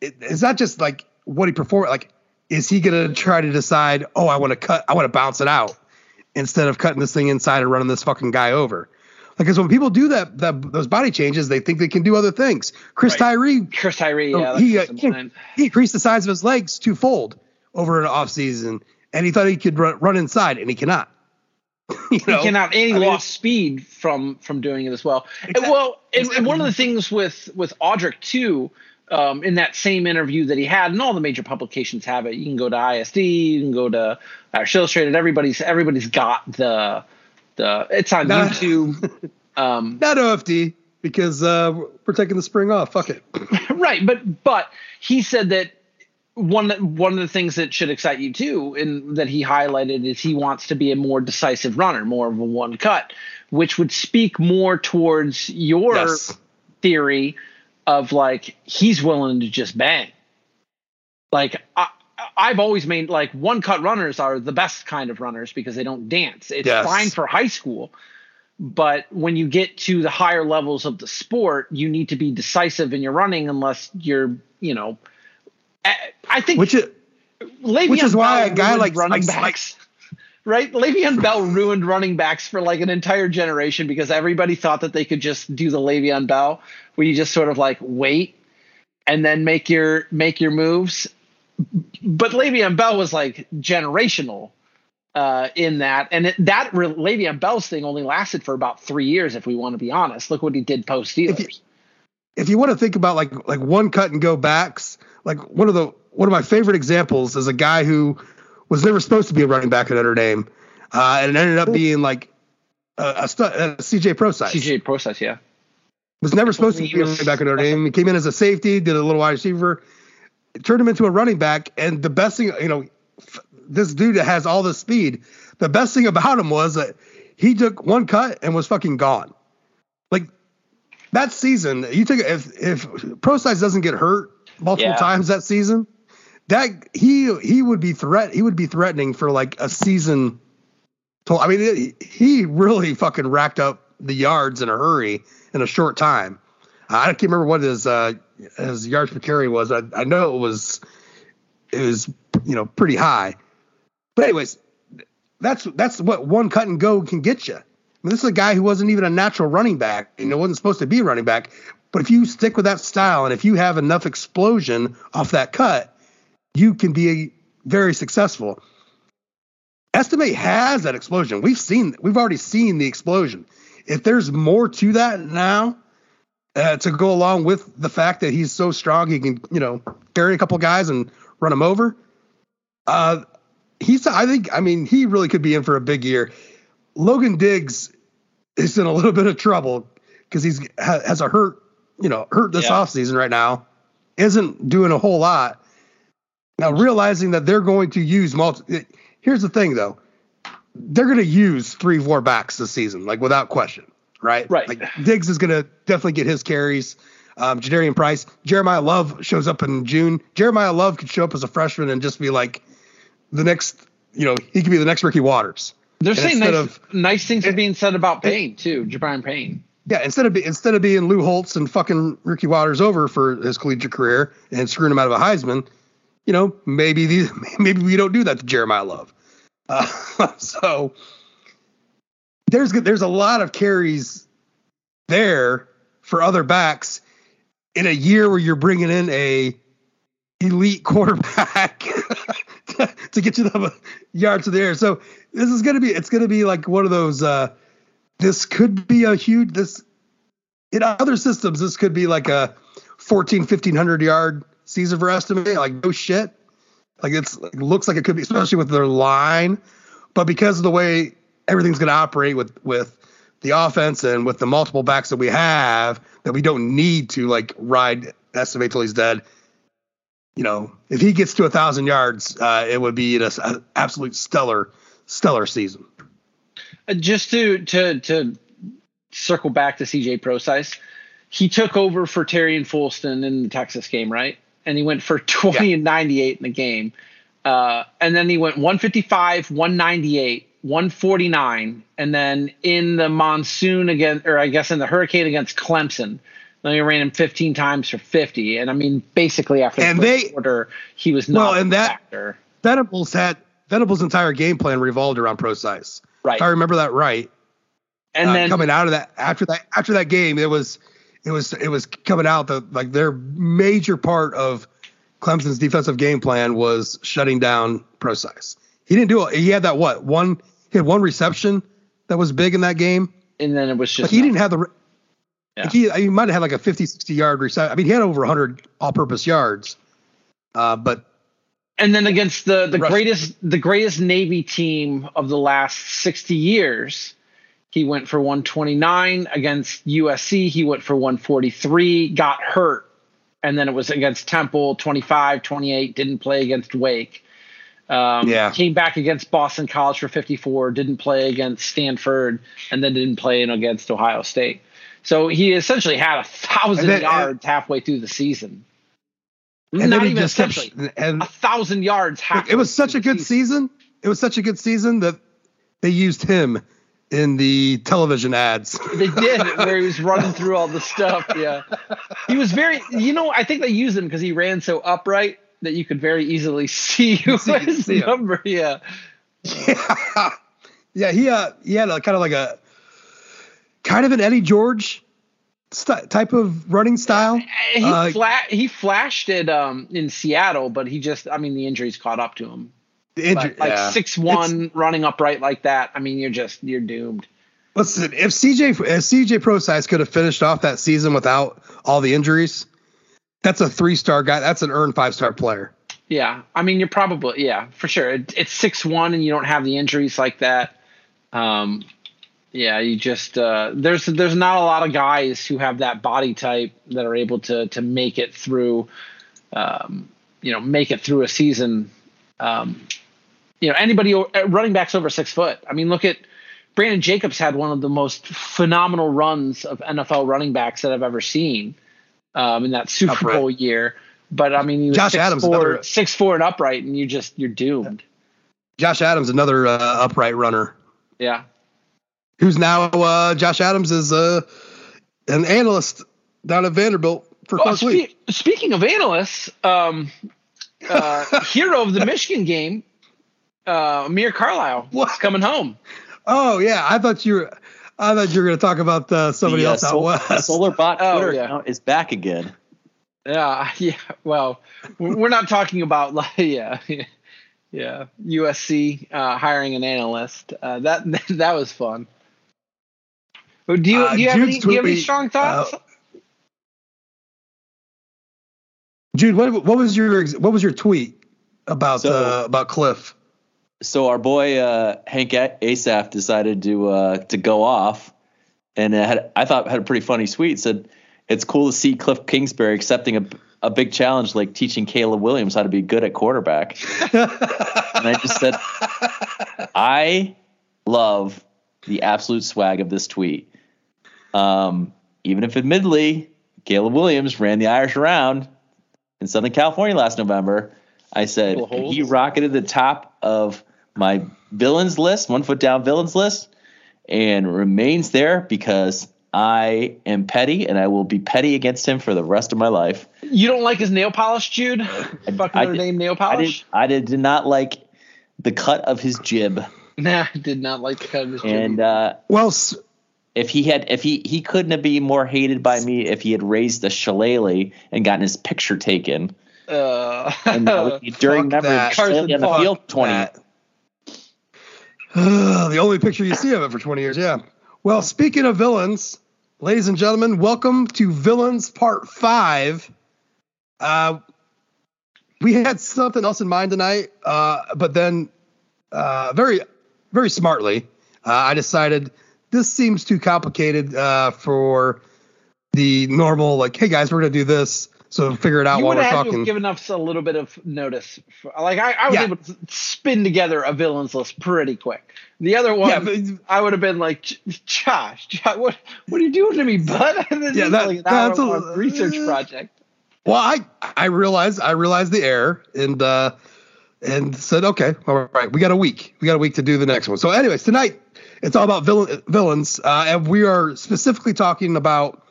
is that just like what he performed? Like, is he gonna try to decide? Oh, I want to cut, I want to bounce it out instead of cutting this thing inside and running this fucking guy over. Because when people do that, that those body changes, they think they can do other things. Chris Right. Tyree, Chris Tyree, yeah, oh, he, uh, he, increased the size of his legs twofold over an off season, and he thought he could run, run inside, and he cannot. you know? he cannot, and he I mean, lost speed from from doing it as well. And, well, and, and one of the things with with Audric too, um, in that same interview that he had, and all the major publications have it. You can go to ISD, you can go to Irish Illustrated. Everybody's everybody's got the the. It's on Nah. YouTube. Um, not OFD because uh, we're taking the spring off. Fuck it. right, but but he said that one one of the things that should excite you too, and that he highlighted is he wants to be a more decisive runner, more of a one cut, which would speak more towards your Yes. theory of like he's willing to just bang. Like I, I've always made like one cut runners are the best kind of runners because they don't dance. It's Yes. fine for high school, but when you get to the higher levels of the sport, you need to be decisive in your running unless you're, you know, I- think Which is Le'Veon which is why Bell a guy like- running like- backs, right? Le'Veon Bell ruined running backs for like an entire generation because everybody thought that they could just do the Le'Veon Bell, where you just sort of like wait and then make your make your moves. But Le'Veon Bell was like generational uh, in that, and it, that re- Le'Veon Bell's thing only lasted for about three years, if we want to be honest. Look what he did post If Steelers. if you want to think about like like one cut and go backs, like one of the one of my favorite examples is a guy who was never supposed to be a running back at Notre Dame, uh, and ended up being like a, a, stu- a CJ Prosize. CJ Prosize, yeah. was never supposed to be a running back at Notre Dame. He came in as a safety, did a little wide receiver, turned him into a running back. And the best thing, you know, this dude that has all this speed, the best thing about him was that he took one cut and was fucking gone. Like that season, you take if if Prosize doesn't get hurt multiple Yeah. times that season, that he he would be threat he would be threatening for like a season. To, I mean, it, he really fucking racked up the yards in a hurry in a short time. I can't remember what his uh, his yards per carry was. I, I know it was it was you know pretty high. But anyways, that's that's what one cut and go can get you. I mean, this is a guy who wasn't even a natural running back. You know, wasn't supposed to be a running back. But if you stick with that style and if you have enough explosion off that cut, you can be very successful. Estime has that explosion. We've seen, we've already seen the explosion. If there's more to that now, uh, to go along with the fact that he's so strong, he can, you know, carry a couple guys and run them over. Uh, he's, I think, I mean, he really could be in for a big year. Logan Diggs is in a little bit of trouble because he's ha, has a hurt, you know, hurt this Yeah. offseason right now. Isn't doing a whole lot. Now realizing that they're going to use multi. Here's the thing, though. They're going to use three, four backs this season, like without question, right? Right. Like Diggs is going to definitely get his carries. Um, Jadarian Price, Jeremiah Love shows up in June. Jeremiah Love could show up as a freshman and just be like the next, you know, he could be the next Ricky Watters. They're And saying nice, of- nice things are being said about Payne too, Jabari Payne. Yeah, instead of instead of being Lou Holtz and fucking Ricky Watters over for his collegiate career and screwing him out of a Heisman, you know, maybe these maybe we don't do that to Jeremiah Love. Uh, so there's there's a lot of carries there for other backs in a year where you're bringing in a elite quarterback to, to get you the yards to the air. So this is gonna be it's gonna be like one of those. Uh, this could be a huge this in other systems this could be like a 14 1500 yard season for Estime like no shit like it's it looks like it could be especially with their line but because of the way everything's going to operate with with the offense and with the multiple backs that we have that we don't need to like ride Estime till he's dead you know if he gets to a thousand yards uh, it would be an absolute stellar stellar season Uh, just to to to circle back to CJ Prosize, he took over for Tarean Folston in the Texas game, right? And he went for 20 and 98 in the game. Uh, and then he went 155, 198 149, and then in the monsoon again, or I guess in the hurricane against Clemson, then he ran him 15 times for 50. And I mean, basically after And the they- quarter, he was not Well, and that- factor. Venables had Venables' entire game plan revolved around Prosize. Right. If I remember that right. And uh, then coming out of that after that after that game, it was it was it was coming out that like their major part of Clemson's defensive game plan was shutting down Prosize. He didn't do it. He had that what one he had one reception that was big in that game. and then it was Like just he didn't have the Yeah. like he he might have had like a 50 60 yard reception. I mean he had over 100 all purpose yards. Uh, but and then against the the greatest the greatest Navy team of the last 60 years, he went for 129 against USC. He went for 143, got hurt, and then it was against Temple 25, 28. Didn't play against Wake. Um, Yeah. Came back against Boston College for 54. Didn't play against Stanford, and then didn't play in against Ohio State. So he essentially had a thousand then- yards halfway through the season. and Not even just kept and a thousand yards. Halfway it was such a good season. It was such a good season that they used him in the television ads. They did where he was running through all the stuff. Yeah, he was very. You know, I think they used him because he ran so upright that you could very easily see See- his see number. Yeah, yeah, he uh, he had a kind of like a kind of an Eddie George st- type of running style. he Uh, fla- he flashed it um, in Seattle, but he just. I mean, the injuries caught up to him. The inju- Like, like yeah. six one running upright like that. I mean, you're just you're doomed. Listen, if CJ if CJ Prosize could have finished off that season without all the injuries, that's a three star guy. That's an earned five star player. Yeah, I mean, you're probably yeah for sure. It, it's six one, and you don't have the injuries like that. Um, yeah, you just uh, there's there's not a lot of guys who have that body type that are able to to make it through, um, you know, make it through a season. Um, you know, anybody uh, running backs over six foot. I mean, look at Brandon Jacobs had one of the most phenomenal runs of NFL running backs that I've ever seen um, in that Super Upright. Bowl year. But I mean, he was Josh six, Adams, four, another- six four and upright, and you just you're doomed. Josh Adams, another uh, upright runner, Yeah. who's now uh, Josh Adams is uh, an analyst down at Vanderbilt for Well, spe- speaking of analysts, um, uh, hero of the Michigan game, uh, Amir Carlisle, What? is coming home. Oh yeah, I thought you were. I thought you were going to talk about uh, somebody The, uh, else out west. the Solar Bot Oh, yeah. account is back again. Yeah, yeah. Well, we're we're not talking about like yeah, yeah. USC uh, hiring an analyst. Uh, that that was fun. Do you Uh, do you have any do you have any strong thoughts? uh, Jude, what, what was your what was your tweet about So- uh, about Cliff? So our boy uh, Hank A- Asaf decided to uh, to go off, and had, I thought had a pretty funny tweet. Said it's cool to see Cliff Kingsbury accepting a a big challenge like teaching Caleb Williams how to be good at quarterback. and I just said, I love the absolute swag of this tweet. Um, even if admittedly Caleb Williams ran the Irish around in Southern California last November, I said he rocketed the top of my villains list, one foot down villains list, and remains there because I am petty and I will be petty against him for the rest of my life. You don't like his nail polish, Jude? Fucking I Notre did- Dame nail I did, polish? I did, did not like the cut of his jib. Nah, I did not like the cut of his And jib. uh, Well, s- if he had, if he he couldn't have been more hated by me if he had raised a shillelagh and gotten his picture taken. uh, And that during Fuck remember that. shillelagh on the Carson, field twenty. that. the only picture you see of it for 20 years, yeah. Well, speaking of villains, ladies and gentlemen, welcome to Villains Part 5. Uh, we had something else in mind tonight, uh, but then uh, very, very smartly, uh, I decided this seems too complicated uh, for the normal, like, hey guys, we're going to do this. So figure it out you while would we're have had to talking. have given us a little bit of notice. For, like I, I was Yeah. able to spin together a villains list pretty quick. The other one, Yeah, but- I would have been like, Josh, Josh, what, what are you doing to me, bud? This Yeah, that- like that's a- research project. Well, I I realized I realized the error, and uh, and said, okay, all right, we got a week. We got a week to do the next one. So, anyways, tonight it's all about villain, villains, uh, and we are specifically talking about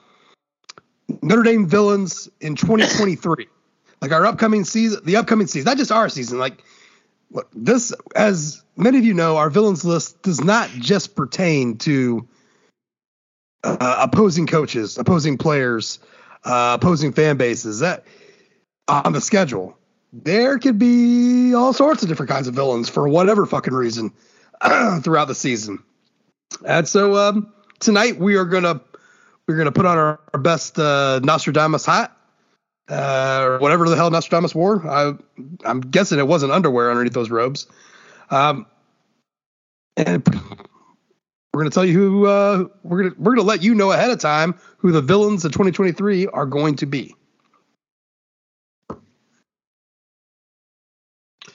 Notre Dame villains in 2023, like our upcoming season, the upcoming season, not just our season. Like look, this, as many of you know, our villains list does not just pertain to uh, opposing coaches, opposing players, uh, opposing fan bases. That on the schedule, there could be all sorts of different kinds of villains for whatever fucking reason throughout the season. And so um, tonight we are gonna we're gonna put on our, our best uh, Nostradamus hat. Uh, or whatever the hell Nostradamus wore. I, I'm guessing it wasn't underwear underneath those robes. Um, and we're going to tell you who uh, we're going to we're going to let you know ahead of time who the villains of 2023 are going to be.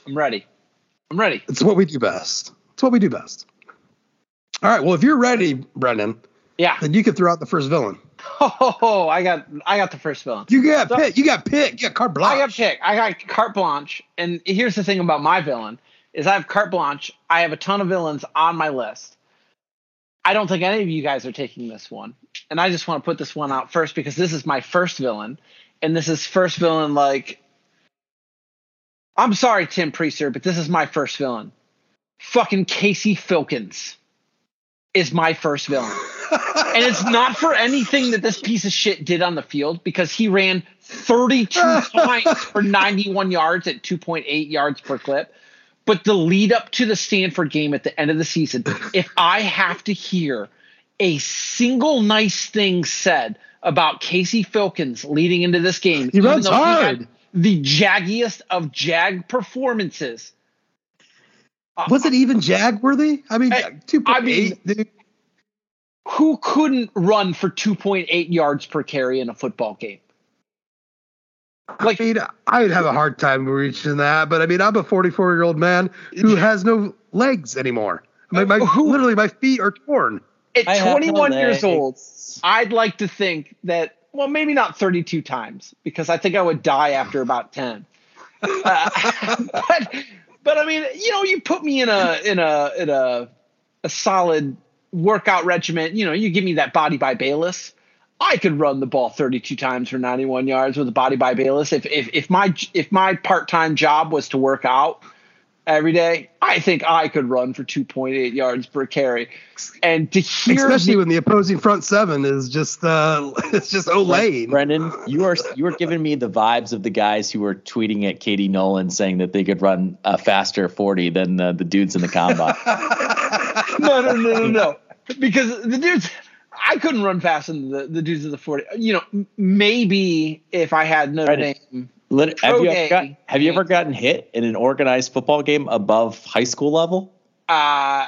I'm ready. I'm ready. It's what we do best. It's what we do best. All right. Well, if you're ready, Brendan, Yeah. then you could throw out the first villain. Oh, I got I got the first villain. You got So- pick. You got pick. You got carte blanche. I got pick. I got carte blanche. And here's the thing about my villain is I have carte blanche. I have a ton of villains on my list. I don't think any of you guys are taking this one. And I just want to put this one out first because this is my first villain. And this is first villain like I'm sorry, Tim Prister, but this is my first villain. Fucking Casey Filkins is my first villain. and it's not for anything that this piece of shit did on the field because he ran 32 times for 91 yards at 2.8 yards per clip. But the lead up to the Stanford game at the end of the season, if I have to hear a single nice thing said about Casey Filkins leading into this game, He even runs hard. the jaggiest of jag performances. Was it even jag worthy? I mean, I- two I mean- dude. who couldn't run for 2.8 yards per carry in a football game? Like I mean, I'd have a hard time reaching that, but I mean, I'm a 44 year old man who has no legs anymore. My, my Who- literally my feet are torn. at I have no 21 years old, I'd like to think that well, maybe not 32 times because I think I would die after about 10. Uh, but but I mean, you know, you put me in a in a in a a solid workout regimen. You know, you give me that body by Balis. I could run the ball 32 times for 91 yards with a body by Balis. If if if my if my part time job was to work out every day, I think I could run for 2.8 yards per carry. And to hear Especially the- when the opposing front seven is just uh it's just Olane. Brendan, you are you are giving me the vibes of the guys who were tweeting at Katie Nolan saying that they could run a faster 40 than the, the dudes in the combine. no, no, no, no, no. Because the dudes, I couldn't run faster than the, the dudes of the 40. You know, maybe if I had Notre Right. Dame. Lit- Pro have, you ever got, have you ever gotten hit in an organized football game above high school level? Uh,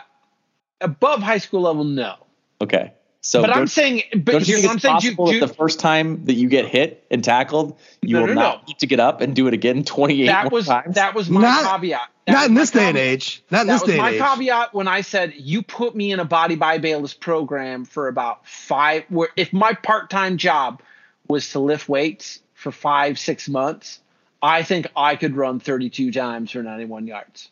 above high school level, no. Okay. So but I'm saying, but Don't you here's think what I'm it's saying. possible Dude, that dude, the first time that you get hit and tackled, you No, will no, not no. need to get up and do it again 28 that more was times? that was my Not- caveat. That Not in this day and age. Not in That this day my and age. My caveat when I said you put me in a body by Balis program for about five. Where if my part time job was to lift weights for five six months, I think I could run 32 times for 91 yards.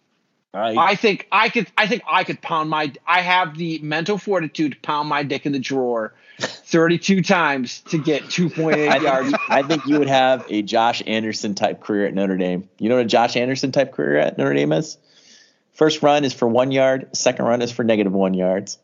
Right. I think I could. I think I could pound my. I have the mental fortitude to pound my dick in the drawer, 32 times to get 2.8 I yards. think, I think you would have a Josh Anderson type career at Notre Dame. You know what a Josh Anderson type career at Notre Dame is? First run is for one yard. Second run is for negative one yards.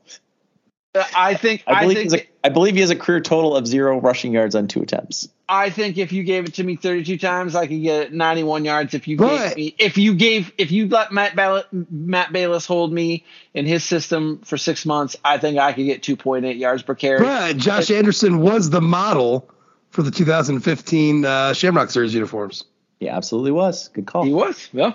Uh, I think. I I, believe, think. he's a, I believe he has a career total of zero rushing yards on two attempts. I think if you gave it to me 32 times, I could get 91 yards. If you But- gave me, if you gave, if you let Matt Ball- Matt Balis hold me in his system for six months, I think I could get 2.8 yards per carry. But Josh Anderson was the model for the 2015 uh, Shamrock Series uniforms. He absolutely was. Good call. He was, yeah,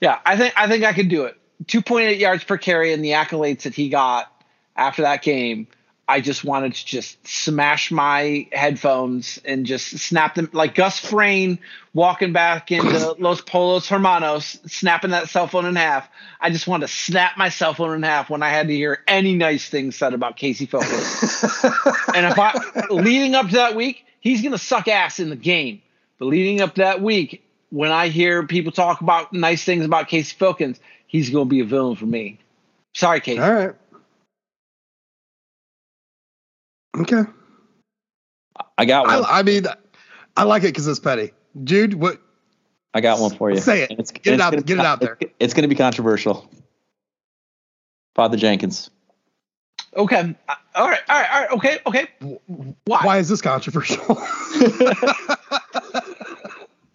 yeah. I think I think I could do it. 2.8 yards per carry and the accolades that he got after that game. I just wanted to just smash my headphones and just snap them like Gus Fring walking back into Los Pollos Hermanos, snapping that cell phone in half. I just wanted to snap my cell phone in half when I had to hear any nice things said about Casey Filkins. and if I leading up to that week, he's gonna suck ass in the game. But leading up to that week, when I hear people talk about nice things about Casey Filkins, he's going to be a villain for me. Sorry, Casey. All right. Okay. I got one. I, I mean, I like it because it's petty. Jude, what? I got one for you. Say it. And it's- Get it out- gonna get it out there. It's going to be controversial. Father Jenkins. Okay. All right. All right. All right. Okay. Okay. Why? Why is this controversial?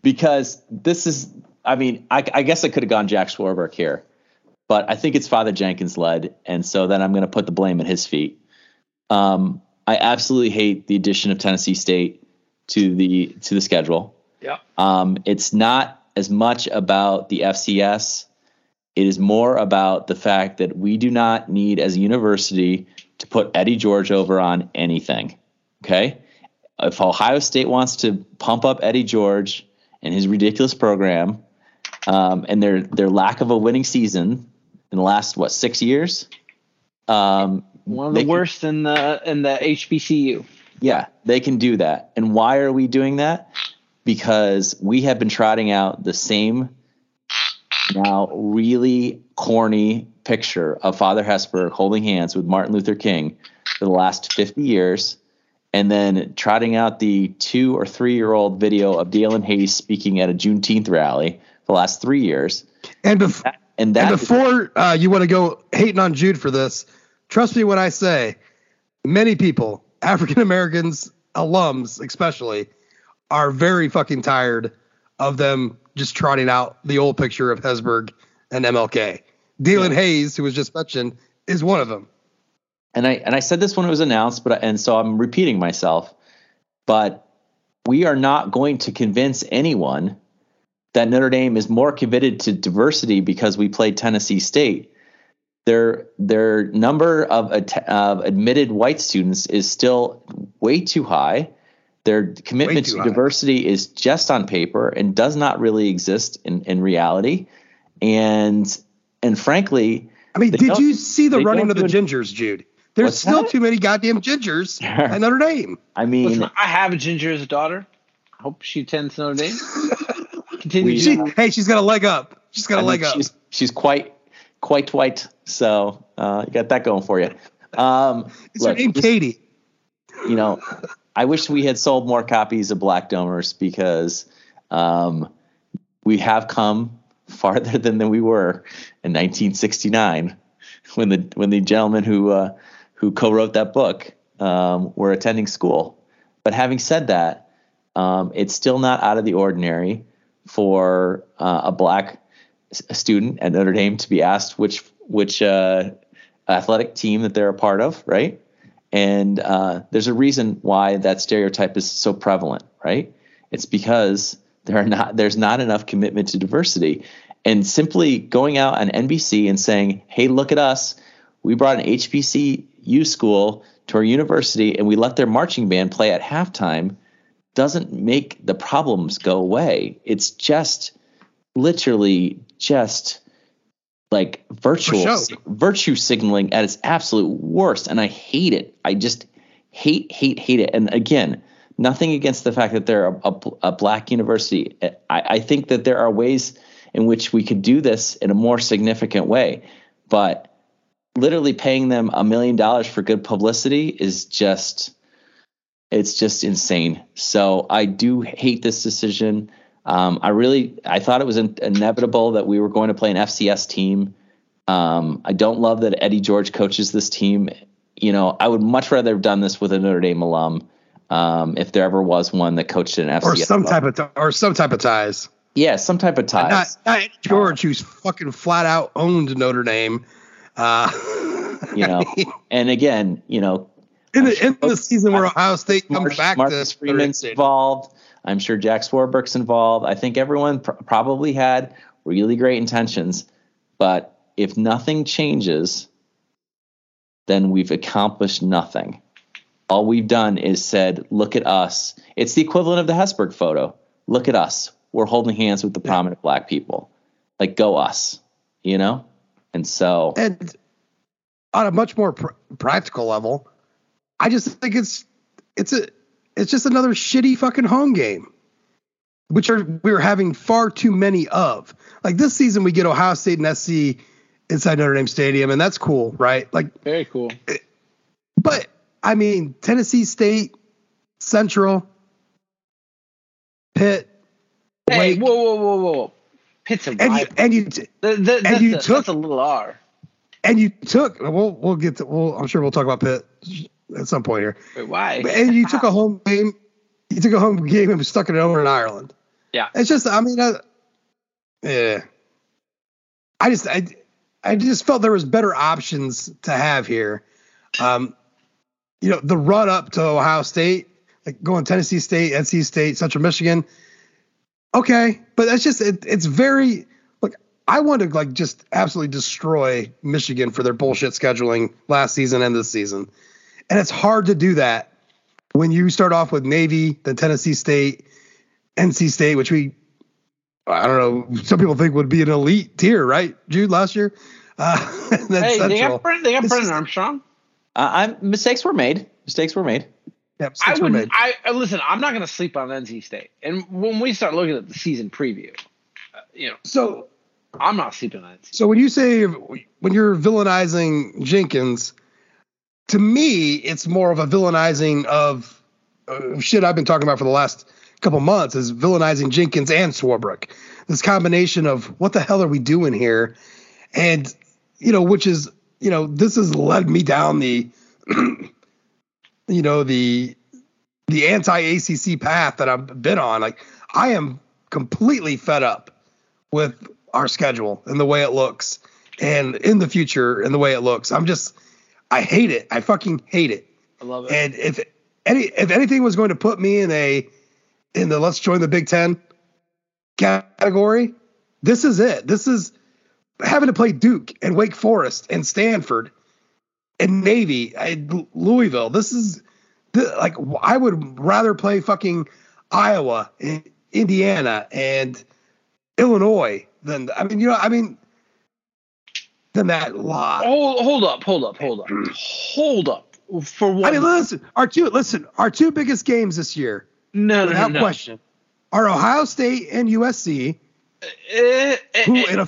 because this is i mean i, I guess i could have gone jack Swarbrick here but i think it's father jenkins led and so then i'm going to put the blame at his feet um, i absolutely hate the addition of tennessee state to the to the schedule Yeah. um, it's not as much about the fcs it is more about the fact that we do not need as a university to put eddie george over on anything okay if ohio state wants to pump up eddie george and his ridiculous program um, and their their lack of a winning season in the last what six years. Um, One of they the can- worst in the in the HBCU. yeah, they can do that. And why are we doing that? Because we have been trotting out the same now really corny picture of Father Hesburgh holding hands with Martin Luther King for the last 50 years and then trotting out the two or three year old video of Daelin Hayes speaking at a Juneteenth rally for the last three years. and, bef- And that and before uh, you want to go hating on Jude for this, trust me when I say, many people, African Americans, alums especially, are very fucking tired of them just trotting out the old picture of Hesburgh and MLK. Daelin Hayes, who was just mentioned, is one of them. and I and I said this when it was announced, but and so I'm repeating myself. But we are not going to convince anyone that Notre Dame is more committed to diversity because we played Tennessee State. Their their number of, att- of admitted white students is still way too high. Their commitment to high. diversity is just on paper and does not really exist in, in reality. And and frankly, I mean, did you see the running of the do gingers, Jude? There's What's still that? too many goddamn gingers at Notre Dame. I mean, Listen, I have a ginger as a daughter. I hope she attends Notre Dame. Continue. We- She, hey, she's got a leg up. She's got a I mean, leg up. She's she's quite quite white, so uh, you got that going for you. Um, Is her look, name this- Katie? you know, I wish we had sold more copies of Black Domers because um, we have come farther than, than we were in 1969 when the when the gentleman who uh, who co-wrote that book um, were attending school. But having said that, um, it's still not out of the ordinary for uh, a black s- student at Notre Dame to be asked which which uh, athletic team that they're a part of, right? And uh, there's a reason why that stereotype is so prevalent, right? It's because there are not there's not enough commitment to diversity, and simply going out on NBC and saying, "Hey, look at us, we brought an HBCU school to our university, and we let their marching band play at halftime," doesn't make the problems go away. It's just literally just like virtual show. virtue signaling at its absolute worst and i hate it. I just hate hate hate it. And again nothing against the fact that they're a, a, a black university. I, I think that there are ways in which we could do this in a more significant way but literally paying them a million dollars for good publicity is just it's just insane. So i do hate this decision um, I really, I thought it was in, inevitable that we were going to play an FCS team. Um, I don't love that Eddie George coaches this team. You know, I would much rather have done this with a Notre Dame alum, um, if there ever was one that coached an FCS. or some alum. type of t- or some type of ties. yeah, some type of ties. Not, not Eddie George, who's fucking flat out owned Notre Dame. Uh, you know, and again, you know, in the in the season where Ohio State comes Marcus, back Marcus to Freeman's involved. I'm sure Jack Swarbrick's involved. I think everyone pr- probably had really great intentions, but if nothing changes, then we've accomplished nothing. All we've done is said, "Look at us." It's the equivalent of the Hesburgh photo. Look at us. We're holding hands with the prominent black people. Like, go us, you know. And so, And on a much more pr- practical level, I just think it's it's a it's just another shitty fucking home game. which are we are having far too many of. Like this season, we get Ohio State and SC inside Notre Dame Stadium, and that's cool, right? Like, Very cool. but I mean, Tennessee State, Central, Pitt, Hey, whoa, whoa, whoa, whoa. Pitt's a and you and you t- Th- th- that's, you a, took- that's a little R. and you took. We'll we'll get to. We'll, I'm sure we'll talk about Pitt at some point here. Wait, why? And you took a home game. You took a home game and stuck it over in Ireland. Yeah. It's just. I mean, uh, yeah. I just I I just felt there was better options to have here. Um, you know, the run up to Ohio State, like going Tennessee State, NC State, Central Michigan. Okay, but that's just it, it's very look. I want to like just absolutely destroy Michigan for their bullshit scheduling last season and this season, and it's hard to do that when you start off with Navy, then Tennessee State, NC State, which we I don't know. Some people think would be an elite tier, right, Jude? Last year, uh, and then Hey, they got, Brendan, they got It's Brendan just- Armstrong. Uh, I'm mistakes were made. Mistakes were made. Yeah, I mistakes were would. made. I uh, listen. I'm not going to sleep on NC State. And when we start looking at the season preview, uh, you know, So, I'm not sleeping on NC. so when you say when you're villainizing Jenkins, to me, it's more of a villainizing of uh, shit I've been talking about for the last couple months is villainizing Jenkins and Swarbrick. This combination of what the hell are we doing here, and you know, which is you know, this has led me down the, you know, the the anti ACC path that I've been on. Like I am completely fed up with our schedule and the way it looks, and in the future and the way it looks. I'm just, I hate it. I fucking hate it. I love it. And if any if anything was going to put me in a in the let's join the Big Ten category, this is it. This is having to play Duke and Wake Forest and Stanford and Navy and Louisville. This is th- like I would rather play fucking Iowa, and Indiana, and Illinois than I mean you know I mean than that lot. hold, hold up, hold up, hold up, hold up. For what? I mean, listen, our two listen, our two biggest games this year, no, no, without no, no. question, are Ohio State and USC, Eh, eh, who eh, in a,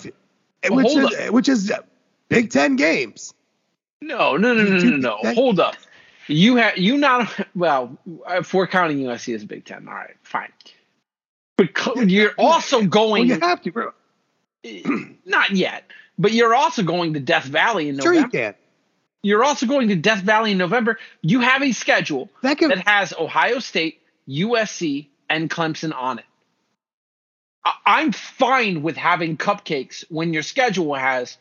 which is which is Big Ten games. no, no, no, no, no, no. Hold up. You have you not well if we're counting USC as Big Ten. All right, fine. But you're also Well, going you have to, bro. not yet, but you're also going to Death Valley in November. Sure, you can. You're also going to Death Valley in November. You have a schedule That can. that has Ohio State, USC, and Clemson on it. I- I'm fine with having cupcakes when your schedule has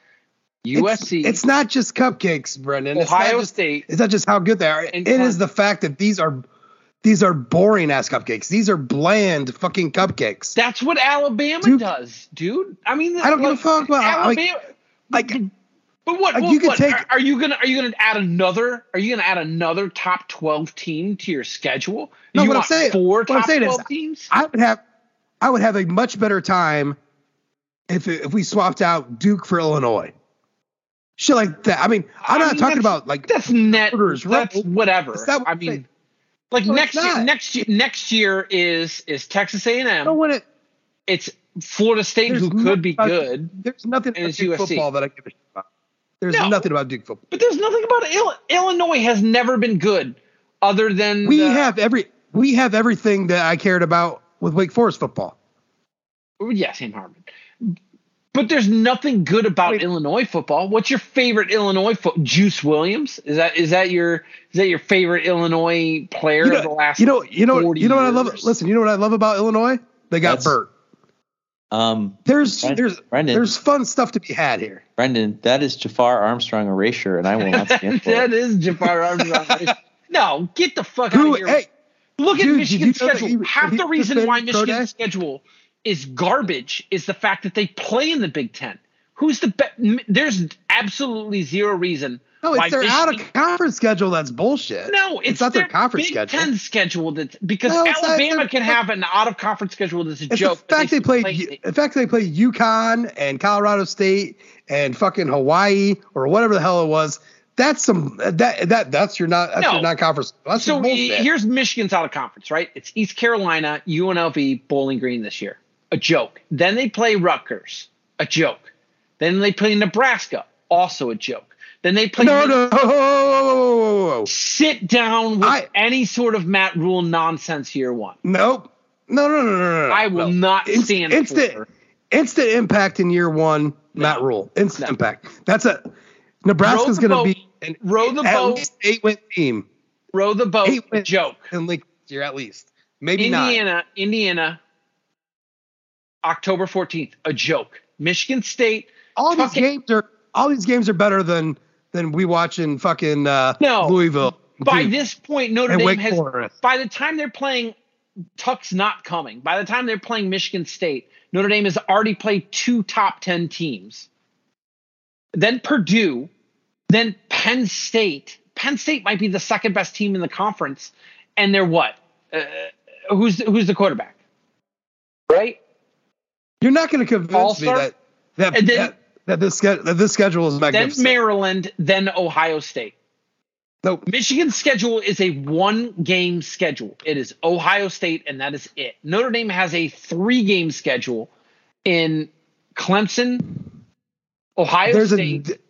USC, It's, it's not just cupcakes, Brendan. It's Ohio just- State. It's not just how good they are. It is Clemson. the fact that these are these are boring ass cupcakes. These are bland fucking cupcakes. That's what Alabama Dude. does, dude. I mean, I don't give a like, fuck about- Alabama. like- but, but what? like, what- you could what? take- are, are you gonna are you gonna add another? Are you gonna add another top twelve team to your schedule? No, you what I'm saying- four what I'm top saying is- twelve teams. I would have I would have a much better time if if we swapped out Duke for Illinois. Shit like that. I mean, I'm I not mean, talking about like That's net. Orders, That's right? whatever. That what I mean? Like No, next year, next year, next year is is Texas A and M. want it. It's Florida State, who could be good, There's nothing about Duke USC. football that I give a shit about. There's No. nothing about Duke football. but there's nothing about Ill- Illinois has never been good, other than We the- have every we have everything that I cared about with Wake Forest football. Yeah, Sam Hartman. But there's nothing good about Wait. Illinois football. What's your favorite Illinois foot? Juice Williams is that is that your is that your favorite Illinois player You of the know, last? you know, you know, 40 you know what I love. Listen, you know what I love about Illinois? They got That's- Burt. Um, There's Bren- there's Brendan. there's fun stuff to be had here. Brendan, that is Jafar Armstrong erasure, and I will not stand for that it. is Jafar Armstrong. no, get the fuck out of here. Hey, Look at dude, did Michigan's you know that schedule. he- Half he the reason why participated in Michigan's day? schedule is garbage is the fact that they play in the Big Ten. Who's the best? There's absolutely zero reason. no, it's their out of conference schedule. That's bullshit. No, it's, not their their conference Big schedule. Ten schedule. That's because No, it's not- Alabama can have an out of conference schedule that's a It's joke. the fact they still play. play- The fact they play UConn and Colorado State and fucking Hawaii or whatever the hell it was That's some that that that's your not that's No. your non-conference. That's so bullshit. here's Michigan's out of conference, right? It's East Carolina, UNLV, Bowling Green this year. A joke. Then they play Rutgers. A joke. Then they play Nebraska. Also a joke. Then they play. no, no, whoa, whoa, whoa, whoa, whoa, whoa. Sit down with I- any sort of Matt Rhule nonsense year one. Nope. No, no, no, no, no, no. I will no. not Inst- stand instant, for. instant impact in year one. Matt Rhule, instant impact. That's a Nebraska's going to be an Row the at boat. eight win team. Row the boat. Eight wins joke. in league year at least, maybe. Indiana, Indiana, October 14th, a joke. Michigan State, All these fucking- games are all these games are better than than we watch in fucking uh, No. Louisville. by Dude, this point, Notre Dame has, Forest. by the time they're playing, Tuck's not coming. By the time they're playing Michigan State, Notre Dame has already played two top 10 teams. Then Purdue, then Penn State. Penn State might be the second best team in the conference. And they're what? Uh, who's, who's the quarterback? Right? You're not going to convince me All-Star? that that, then- that that this that this schedule is magnificent. Then. Maryland, then Ohio State. nope. Michigan's schedule is a one game schedule. It is Ohio State, and that is it. Notre Dame has a three game schedule in Clemson, Ohio There's a State.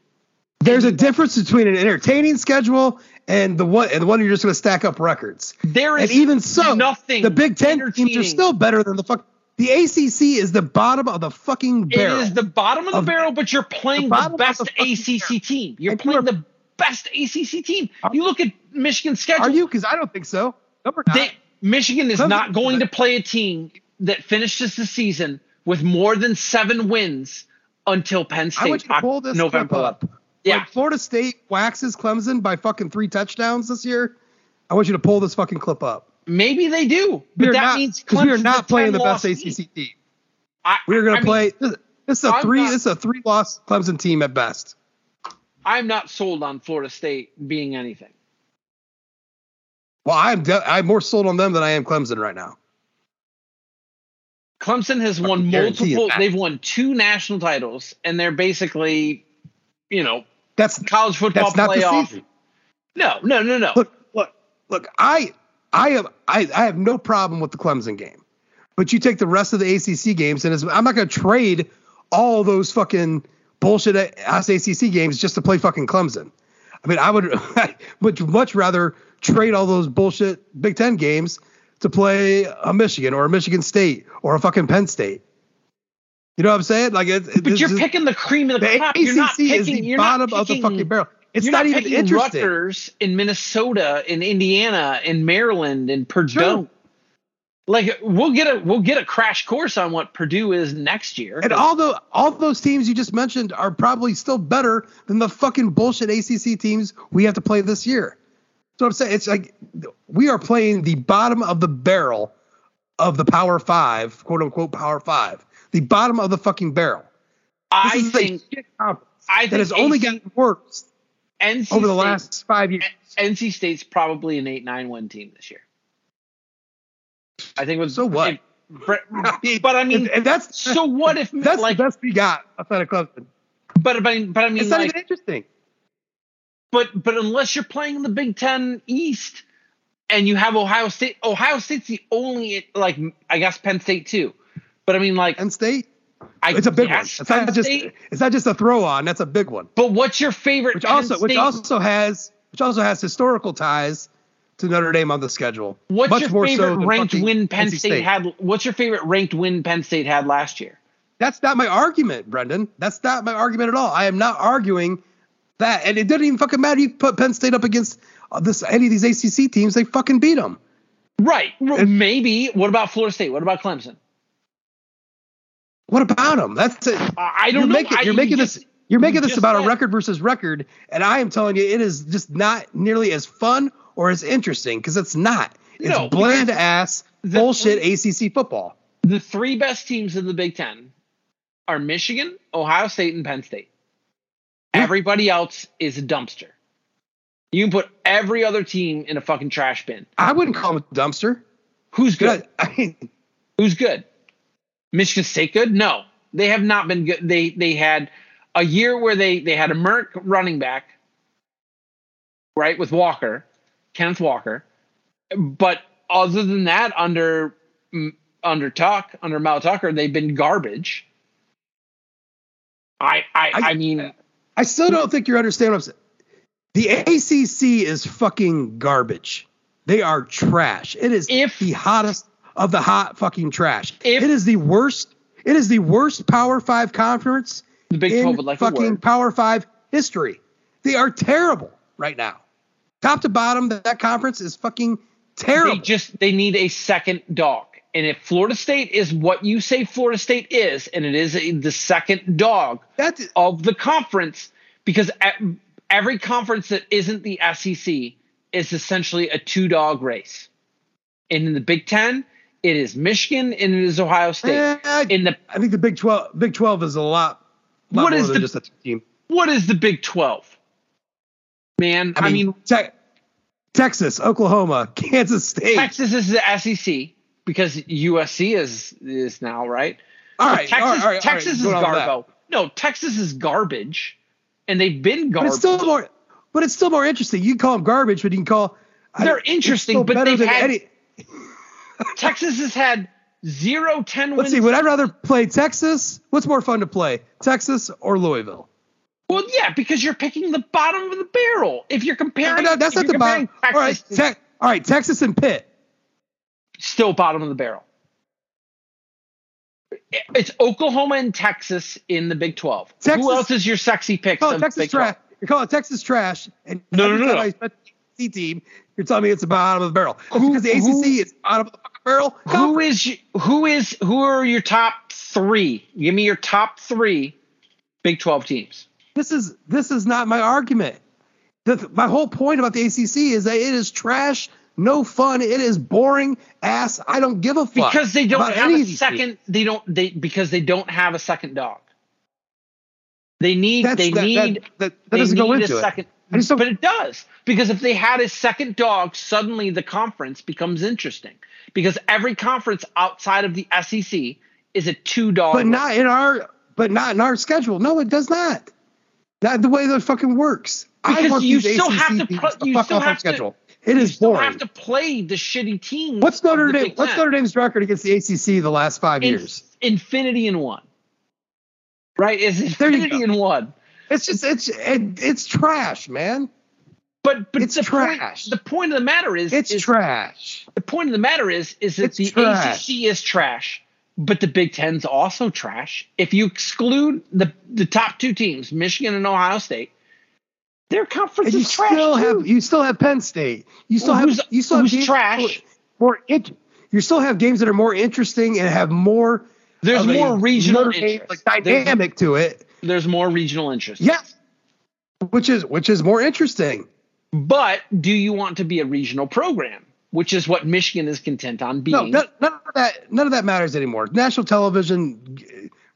there's a difference between an entertaining schedule and the one and the one you're just going to stack up records. there is And even so, nothing the Big Ten teams are still better than the fuck. The ACC is the bottom of the fucking barrel. is the bottom of the Of- barrel, but you're playing the the, best the ACC team. You're And you playing are- the best ACC team. You look at Michigan's schedule. Are you? Because I don't think so. We're not. They, Michigan is not going to play a team that finishes the season with more than seven wins until Penn I want State you to pull this November. clip up. Yeah, Like Florida State waxes Clemson by fucking three touchdowns this year. I want you to pull this fucking clip up. Maybe they do, but We are that not, means 'cause we are not playing the best. ACC team. I, We are going I to mean, play. This, this is a I'm three. not- this is a three loss Clemson team at best. I'm not sold on Florida State being anything. Well, I'm de- I'm more sold on them than I am Clemson right now. Clemson has won guarantee you multiple. They've won two national titles, and they're basically, you know, That's college football that's not the playoff. season. No, no, no, no. Look, look, look. I I have I, I have no problem with the Clemson game, but you take the rest of the ACC games, and I'm not going to trade all those fucking bullshit ass ACC games just to play fucking Clemson. I mean, I would would much rather trade all those bullshit Big Ten games to play a Michigan or a Michigan State or a fucking Penn State. You know what I'm saying? Like, it, it- but you're just- picking the cream of the, the crop. ACC You're not picking, is the bottom not of the fucking barrel. It's you're not, not even interesting. Rutgers in Minnesota, in Indiana, in Maryland, in Purdue. Like we'll get a we'll get a crash course on what Purdue is next year. And all the all those teams you just mentioned are probably still better than the fucking bullshit ACC teams we have to play this year. So I'm saying it's like we are playing the bottom of the barrel of the Power Five, quote unquote Power Five, the bottom of the fucking barrel. This I think I that think has only AC gotten worse NC over the State- last five years. NC State's probably an eight nine one team this year. I think with So what? But, but I mean, And- that's so what if that's like? the best we got outside of Clemson. But but, but I mean, It's not like, even interesting. but but unless you're playing in the Big Ten East and you have Ohio State, Ohio State's the only like I guess Penn State too. But I mean, like Penn State, I, it's a big one. It's not just State, it's not just a throw on. That's a big one. but what's your favorite? which Penn also which also has which also has historical ties to Notre Dame on the schedule. What's Much your so favorite than ranked win Penn NC State, had? What's your favorite ranked win Penn State had last year? That's not my argument, Brendan. That's not my argument at all. I am not arguing that, and it doesn't even fucking matter. You put Penn State up against this any of these ACC teams, they fucking beat them. Right. Maybe. What about Florida State? What about Clemson? What about them? That's it. I I don't You're know. making you're you making this you're making this about a record versus record, and I am telling you, it is just not nearly as fun or as interesting because it's not. It's No, bland ass the bullshit ACC football. The three best teams in the Big Ten are Michigan, Ohio State, and Penn State. Hmm. Everybody else is a dumpster. You can put every other team in a fucking trash bin. I wouldn't call them a dumpster. Who's good? Good. I mean, Who's good? Michigan State good? No, they have not been good. They they had a year where they they had a Merck running back, right, with Walker, Kenneth Walker. But other than that, under under Tuck, under Mel Tucker, they've been garbage. I I, I, I- mean, I still don't think you understand what I'm saying. The ACC is fucking garbage. They are trash. It is If- the hottest of the hot fucking trash. If- it is the worst. It is the worst Power Five conference the Big in 12 would like fucking. Power Five history. They are terrible right now. Top to bottom, that, that conference is fucking terrible. They just they need a second dog. And if Florida State is what you say Florida State is, and it is a, the second dog That's of the conference, because every conference that isn't the SEC is essentially a two dog race. And in the Big Ten, it is Michigan and it is Ohio State. Eh, In the I think the Big Twelve. Big Twelve is a lot. lot What more is than the- just a team? what is the Big Twelve? Man, I mean, Te- Texas, Oklahoma, Kansas State. Texas is the SEC because USC is is now right. all right, Texas, all right, all right, Texas is going on with that. garbo. No, Texas is garbage, and they've been garbage. But it's still more. But it's still more interesting. You can call them garbage, but you can call. They're it's interesting, but better they've than had- any- Texas has had zero ten wins. Let's see. Would I rather play Texas? What's more fun to play, Texas or Louisville? well, yeah, because you're picking the bottom of the barrel. If you're comparing, No, that's not the bottom. comparing All right, Texas, Te- all right, Texas and Pitt. still bottom of the barrel. It's Oklahoma and Texas in the Big Twelve. Texas- Who else is your sexy pick? Call it Texas trash. You're calling it Texas trash, and No, no, every no, time no. I expect the ACC team, you're telling me it's the bottom of the barrel. That's Who- because the ACC is bottom of the barrel. Who is who are your top three? Give me your top three Big Twelve teams. this is this is not my argument. The, my whole point about the ACC is that it is trash, no fun. It is boring ass. I don't give a fuck because they don't have a second they don't they because they don't have a second dog they need That's- they that- that- need that, that they doesn't go into a it. second I just don't- but it does because if they had a second dog suddenly the conference becomes interesting because every conference outside of the SEC is a two dog but not in our but not in our schedule. No, it does not. Not the way that fucking works. I want you still ACC have to put- you fuck still have to- schedule. It you still boring. have to play the shitty teams What's Notre Dame? What's. Notre Dame's record against the ACC the last five In- years? infinity and one right is infinity and one It's just it's it, it's trash, man. but but It's the trash. point the point of the matter is It's is trash. the point of the matter is is that It's the trash. ACC is trash, but the Big Ten's also trash. If you exclude the the top two teams, Michigan and Ohio State, their conference And is trash still too. have you still have Penn State. You still Well, have you still have games trash? More, int- you still have games that are more interesting and have more. There's more regional interest. like There's- dynamic to it. There's more regional interest. Yes, which is which is more interesting. But do you want to be a regional program, which is what Michigan is content on No, being? none, none of that none of that matters anymore. National television,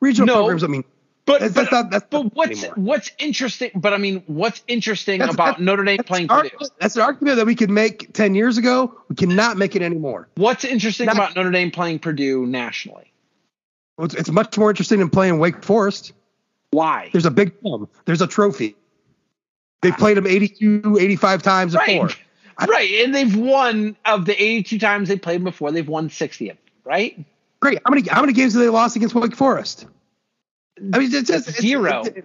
regional No, programs. I mean, but that's, but, that's not that's but what's anymore. what's interesting? But I mean, what's interesting That's- about that's- Notre Dame playing Purdue? That's an argument that we could make ten years ago. We cannot make it anymore. What's interesting Not- about Notre Dame playing Purdue nationally? It's, it's much more interesting than playing Wake Forest. Why? There's a big film. There's a trophy. They played them 82, 85 times Right. before. Right, and they've won of the 82 times they played them before. They've won 60 of them, right? Great. How many how many games have they lost against Wake Forest? I mean, it's just it's- Zero. it's-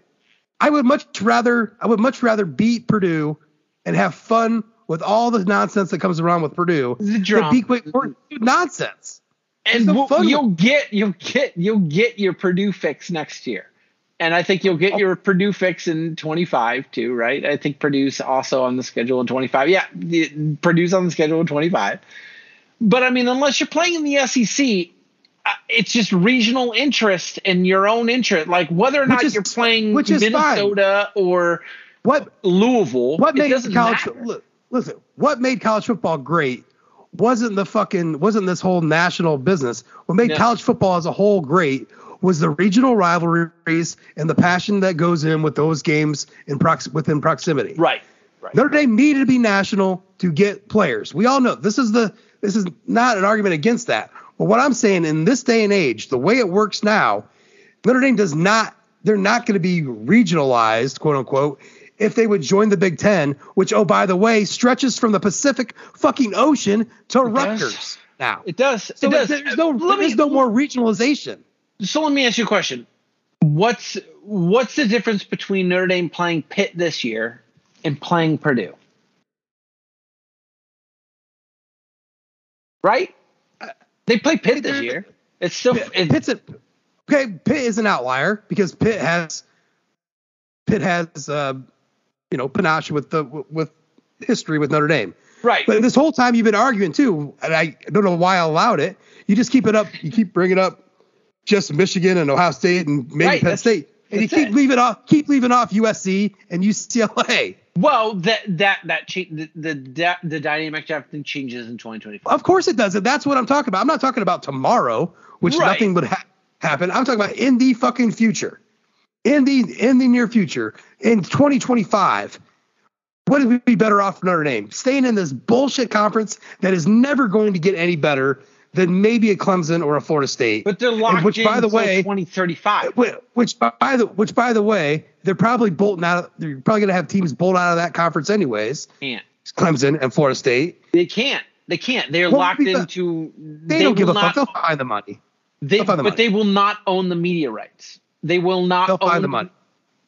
I would much rather I would much rather beat Purdue and have fun with all the nonsense that comes around with Purdue The than drama. beat Wake Forest. Nonsense. and no we'll- you'll get you'll get you'll get your Purdue fix next year. And I think you'll get your Purdue fix in 25 too, right? I think Purdue's also on the schedule in 25. Yeah, Purdue's on the schedule in 25. But I mean, unless you're playing in the SEC, uh, it's just regional interest and your own interest. Like whether or not is- you're playing which is fine. Minnesota or What Louisville, what made college look, listen? What made college football great wasn't the fucking wasn't this whole national business. What made No. college football as a whole great was the regional rivalries and the passion that goes in with those games in prox- within proximity. Right. Right. Notre Dame needed to be national to get players. We all know this is the this is not an argument against that. But what I'm saying in this day and age, the way it works now, Notre Dame does not they're not going to be regionalized, quote unquote, if they would join the Big Ten, which, oh, by the way, stretches from the Pacific fucking Ocean to does. Rutgers now. It does. So it does. there's no, Let me- there's no more regionalization. So let me ask you a question. What's what's the difference between Notre Dame playing Pitt this year and playing Purdue? Right? They play Pitt this year. It's still it, Pitt's a, okay. Pitt is an outlier because Pitt has Pitt has uh, you know panache with the with history with Notre Dame. right. But this whole time you've been arguing too, and I don't know why I allowed it. You just keep it up. You keep bringing up just Michigan and Ohio State and maybe Right, Penn State, and you keep it. leaving off keep leaving off USC and UCLA. well, that that that cha- the the the, dynamic everything changes in 2024. Of course it does, and that's what I'm talking about. I'm not talking about tomorrow, which Right. nothing would ha- happen. I'm talking about in the fucking future, in the in the near future, in 2025. What would we be better off for Notre Dame? Staying in this bullshit conference that is never going to get any better than maybe a Clemson or a Florida State. But they're And locked which, in by the way, 2035. Which by the which by the way, they're probably bolting out. They're probably going to have teams bolt out of that conference anyways. Can't. Clemson and Florida State. They can't. They can't. They're Well, locked into. They, don't give a will fuck. not- They'll find the money. They, the but money. they will not own the media rights. They will not. They'll own, find the money.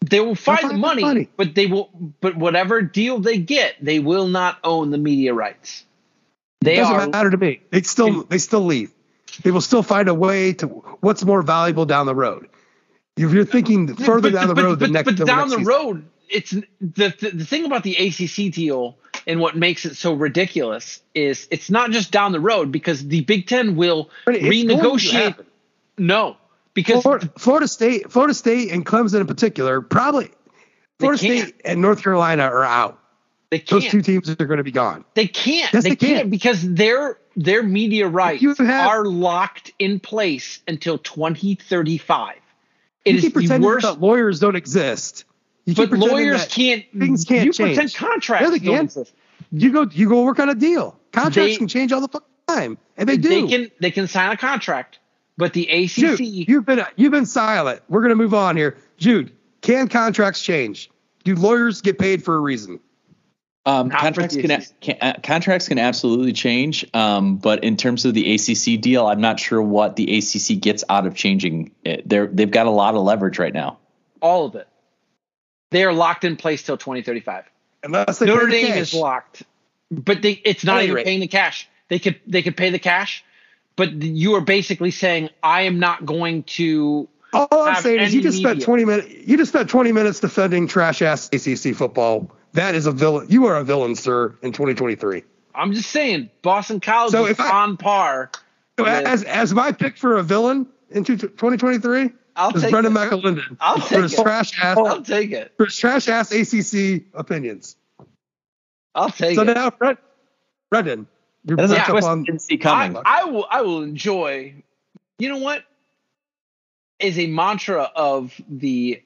They will find, find the the money, money. but they will. But whatever deal they get, they will not own the media rights. They It doesn't are. matter to me. They still they still leave. They will still find a way to what's more valuable down the road. If you're thinking further but, down the but- road, but, the next but the down next the road, it's the, the the thing about the ACC deal and what makes it so ridiculous is it's not just down the road because the Big Ten will But it's going to renegotiate. No, because Florida, Florida State, Florida State, and Clemson in particular, probably Florida. State and North Carolina are out. They Those can't. two teams are going to be gone. They can't. Yes, they, they can't. can. because their their media rights have- are locked in place until 2035. It You is keep the pretending worst. that lawyers don't exist. You but lawyers can't. things can't you change. pretend contracts Yeah, don't exist. You go, you go work on a deal. Contracts They- can change all the fucking time, and they do. They can they can sign a contract, but the ACC Jude, you've been you've been silent. We're gonna move on here. Jude, can contracts change? Do lawyers get paid for a reason? Um, contracts can, can uh, contracts can absolutely change, um, but in terms of the ACC deal, I'm not sure what the ACC gets out of changing it. They're they've got a lot of leverage right now. all of it. They are locked in place till 2035. Unless Notre Dame cash. is locked, but they, it's not even rate. paying the cash. They could they could pay the cash, but you are basically saying I am not going to. All I'm saying is you any just spent 20 minutes. You just spent 20 minutes defending trash ass ACC football. That is a villain. You are a villain, sir, in 2023. I'm just saying Boston College So is I- on par. So with- as as my pick for a villain in 2023 I'll is take Brendan it. McAlinden I'll for his take it. trash ass I'll take it. for his trash ass ACC opinions. I'll take So it. now, Brent, Brendan, you're That's a back up I on. didn't I. I will I will enjoy. You know what? Is a mantra of the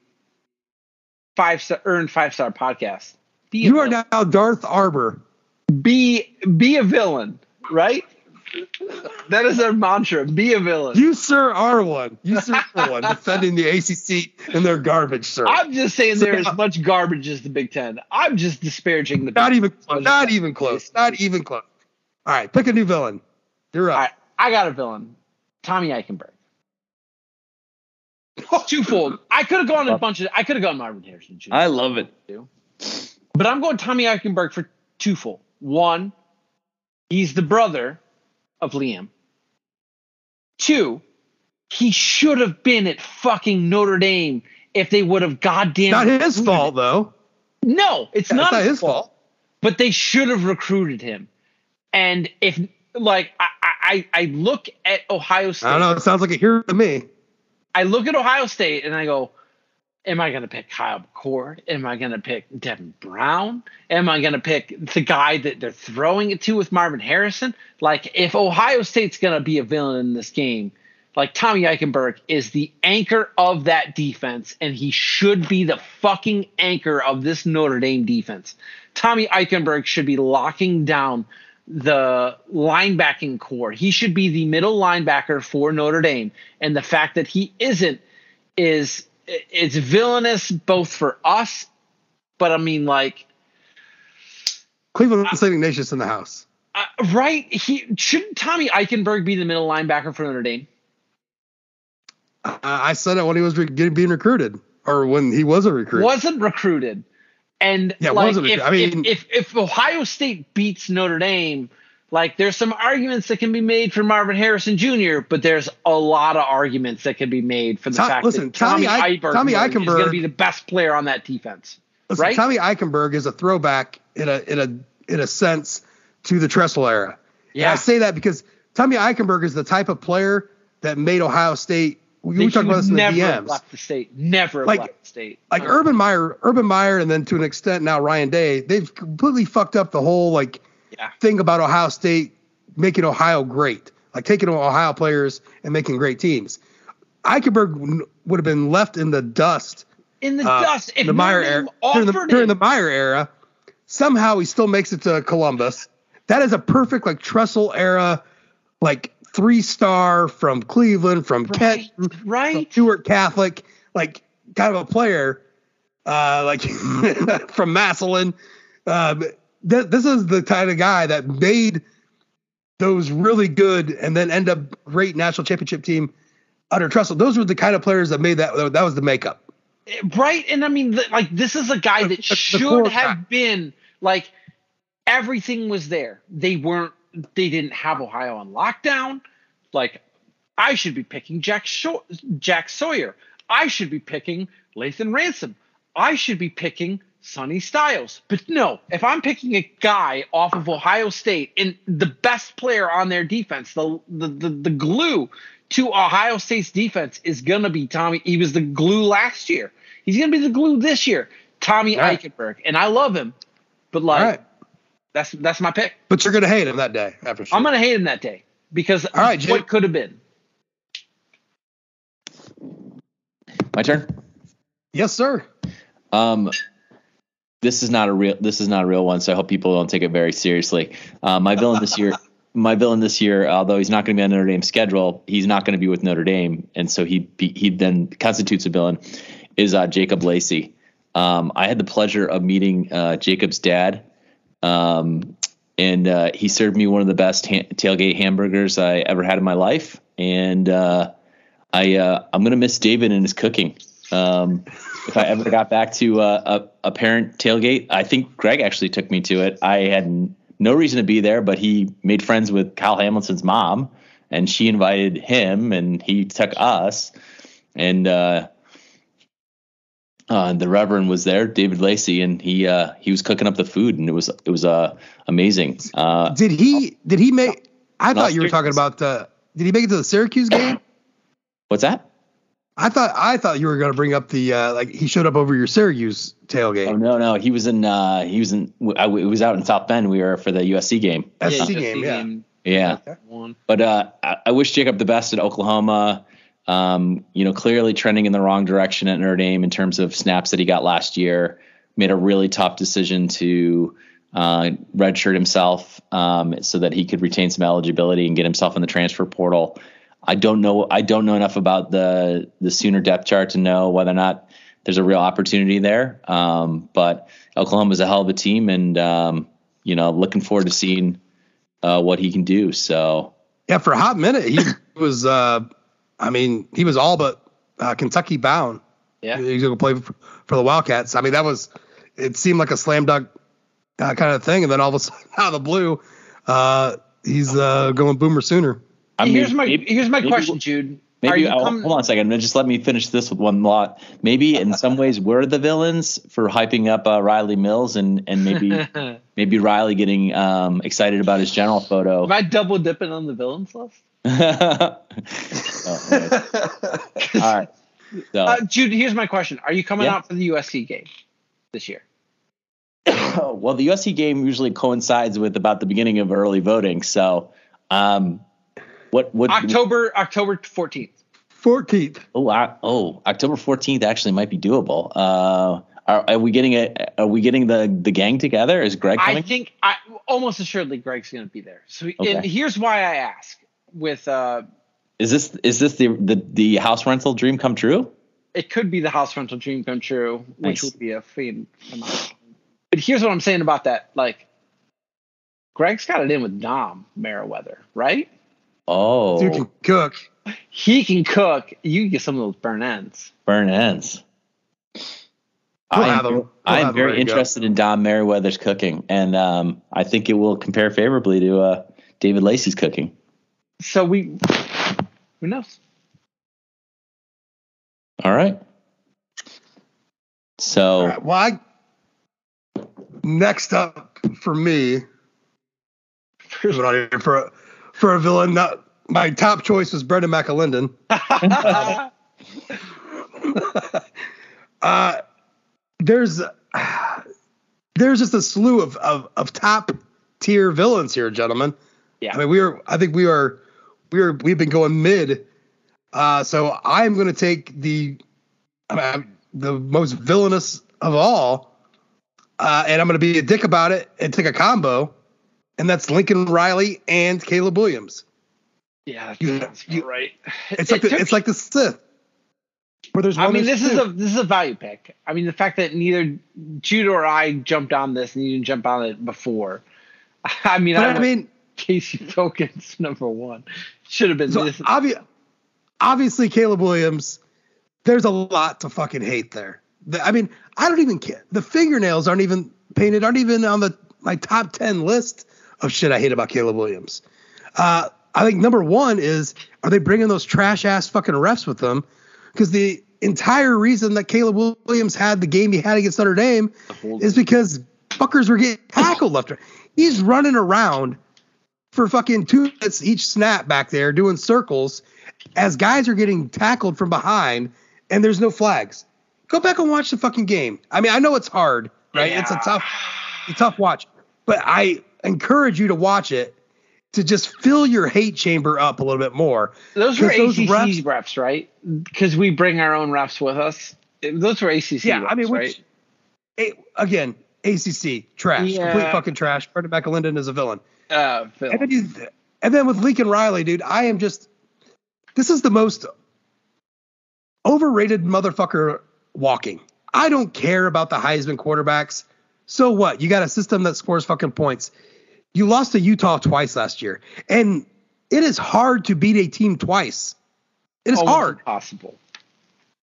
five star earned five star podcast. Be a You are now Darth Arbor. be be a villain, right? That is our mantra. Be a villain. You, sir, are one. You, sir, are one defending the ACC and their garbage, sir. I'm just saying So there is now- much garbage as the Big Ten. I'm just disparaging the. Not Big even close. Not even close. Not even close. All right, pick a new villain. You're up. right, I got a villain, Tommy Eichenberg. Twofold. I could have gone a bunch of. I could have gone Marvin Harrison Jr. I love it. But I'm going Tommy Eichenberg for twofold. One, he's the brother of Liam. Two, he should have been at fucking Notre Dame if they would have goddamn. Not his fault him. though. No, it's Yeah, not, it's not his fault. But they should have recruited him. And if like I I, I look at Ohio State, I don't know. It sounds like a hero to me. I look at Ohio State and I go, Am I going to pick Kyle McCord? Am I going to pick Devin Brown? Am I going to pick the guy that they're throwing it to with Marvin Harrison? Like, if Ohio State's going to be a villain in this game, like Tommy Eichenberg is the anchor of that defense, and he should be the fucking anchor of this Notre Dame defense. Tommy Eichenberg should be locking down the linebacking core. He should be the middle linebacker for Notre Dame. And the fact that he isn't is it's villainous both for us, but I mean, like, Cleveland St. Ignatius in the house. uh, right? He shouldn't Tommy Eichenberg be the middle linebacker for Notre Dame? I, I said it when he was re- getting, being recruited, or when he was a recruit. Wasn't recruited, and Yeah, like, wasn't if, I mean- if, if if Ohio State beats Notre Dame. Like there's some arguments that can be made for Marvin Harrison Jr., but there's a lot of arguments that can be made for the Tom- fact listen, that Tommy, Tommy Eich- Eichenberg Tommy is going to be the best player on that defense. Listen, right? Tommy Eichenberg is a throwback in a in a in a sense to the Tressel era. And Yeah. I say that because Tommy Eichenberg is the type of player that made Ohio State. We, we talked about this in the never DMs. left the state. Never Like- left the state. like Urban Meyer, Urban Meyer, and then to an extent now Ryan Day, they've completely fucked up the whole like Yeah. thing about Ohio State making Ohio great, like taking Ohio players and making great teams. Eichenberg would have been left in the dust in the uh, dust. If the Meyer era during the, during the Meyer era. Somehow he still makes it to Columbus. That is a perfect like Tressel era, like three star from Cleveland, from right, Kent, from right. Stewart Catholic, like kind of a player, uh, like from Massillon. Um, th- this is the kind of guy that made those really good and then end up great national championship team under Tressel. Those were the kind of players that made that. That was the makeup. right? And I mean, th- like this is a guy that should have been like everything was there. They weren't. They didn't have Ohio on lockdown. Like I should be picking Jack Sho- Jack Sawyer. I should be picking Lathan Ransom. I should be picking Sonny Styles. But no, if I'm picking a guy off of Ohio State and the best player on their defense, the the the, the glue to Ohio State's defense is gonna be Tommy. He was the glue last year. He's gonna be the glue this year. Tommy Right. Eichenberg. And I love him. But like All right, that's that's my pick. but you're gonna hate him that day after. I'm gonna hate him that day because All right, what could have been. My turn. yes, sir. Um, this is not a real. This is not a real one, so I hope people don't take it very seriously. Uh, my villain this year. My villain this year, although he's not going to be on Notre Dame's schedule, he's not going to be with Notre Dame, and so he he then constitutes a villain. Is uh, Jacob Lacey? Um, I had the pleasure of meeting uh, Jacob's dad, um, and uh, he served me one of the best ha- tailgate hamburgers I ever had in my life, and uh, I uh, I'm gonna miss David and his cooking. Um, if I ever got back to uh, a, a parent tailgate, I think Greg actually took me to it. I had no reason to be there, but he made friends with Kyle Hamilton's mom, and she invited him, and he took us, and uh, uh, the Reverend was there, David Lacey, and he uh, he was cooking up the food, and it was it was uh, amazing. Uh, Did he? Did he make? I thought you were talking about. Uh, did he make it to the Syracuse game? what's that? I thought I thought you were going to bring up the uh, like he showed up over your Syracuse tailgate. Oh no, no, he was in. Uh, he was in. I, it was out in South Bend. We were for the USC game. SC Yeah, game, yeah. Yeah, One. but uh, I, I wish Jacob the best at Oklahoma. Um, you know, clearly trending in the wrong direction at Notre Dame in terms of snaps that he got last year. Made a really tough decision to uh, redshirt himself um, so that he could retain some eligibility and get himself in the transfer portal. I don't know. I don't know enough about the the Sooner depth chart to know whether or not there's a real opportunity there. Um, but Oklahoma's a hell of a team, and um, you know, looking forward to seeing uh, what he can do. So Yeah, for a hot minute he was. Uh, I mean, he was all but uh, Kentucky bound. Yeah. he's going to play for, for the Wildcats. I mean, that was. It seemed like a slam dunk uh, kind of thing, and then all of a sudden, out of the blue, uh, he's uh, going Boomer Sooner. I here's my maybe- here's my question, Jude. Maybe hold on a second. Just let me finish this with one lot. Maybe in some ways we're the villains for hyping up uh, Riley Mills, and and maybe maybe Riley getting um, excited about his general photo. Am I double dipping on the villains list? Oh. All right. So, Uh, Jude, here's my question: Are you coming Yeah. out for the USC game this year? well, the USC game usually coincides with about the beginning of early voting. So, um, what what October October 14th. Fourteenth. Oh, I, oh, October fourteenth actually might be doable. Uh, are, are we getting a? Are we getting the the gang together? Is Greg coming? I think I almost assuredly Greg's going to be there. So and Okay. here's why I ask: with uh, is this is this the, the the house rental dream come true? it could be the house rental dream come true, which Nice. would be a fiend. But here's what I'm saying about that. Like, Greg's got it in with Dom Meriwether, right? Oh, You can cook. He can cook. You can get some of those burn ends. burn ends. He'll I am, them. He'll I'm very ready go. interested in Don Merriweather's cooking, and um, I think it will compare favorably to uh, David Lacey's cooking. So we, who knows? All right. So All right, well, I, next up for me, moving on here, for a, for a villain, not, my top choice was Brendan McAlinden. uh, there's there's just a slew of, of, of top tier villains here, gentlemen. Yeah. I mean, we are. I think we are. We are. We've been going mid. Uh, so I'm going to take the uh, the most villainous of all, uh, and I'm going to be a dick about it and take a combo, and that's Lincoln Riley and Caleb Williams. yeah, You- that's you- right. It's It like the, took- it's like the Sith. Where there's one I mean, this is two. a this is a value pick. I mean, the fact that neither Jude or I jumped on this and you didn't jump on it before. I mean, I, I mean, Casey Tokens number one should have been so this. obvi- obviously Caleb Williams. There's a lot to fucking hate there. The- I mean, I don't even care. The fingernails aren't even painted. Aren't even on the my top ten list of shit I hate about Caleb Williams. Uh, I think number one is are they bringing those trash ass fucking refs with them? Because the entire reason that Caleb Williams had the game he had against Notre Dame is because fuckers were getting tackled left. He's running around for fucking two minutes each snap back there doing circles as guys are getting tackled from behind and there's no flags. Go back and watch the fucking game. I mean, I know it's hard, right? It's a tough, a tough watch, but I encourage you to watch it to just fill your hate chamber up a little bit more. those were those ACC refs- right? Because we bring our own refs with us. Those were ACC Yeah, I mean, right? a- again, ACC trash, Yeah. complete fucking trash. Brendan McAlinden is a villain. uh, Phil. And then, and then with Lincoln Riley, dude, I am just. This is the most overrated motherfucker walking. I don't care about the Heisman quarterbacks. So what? You got a system that scores fucking points. You lost to Utah twice last year, and it is hard to beat a team twice. It is Almost hard. Impossible.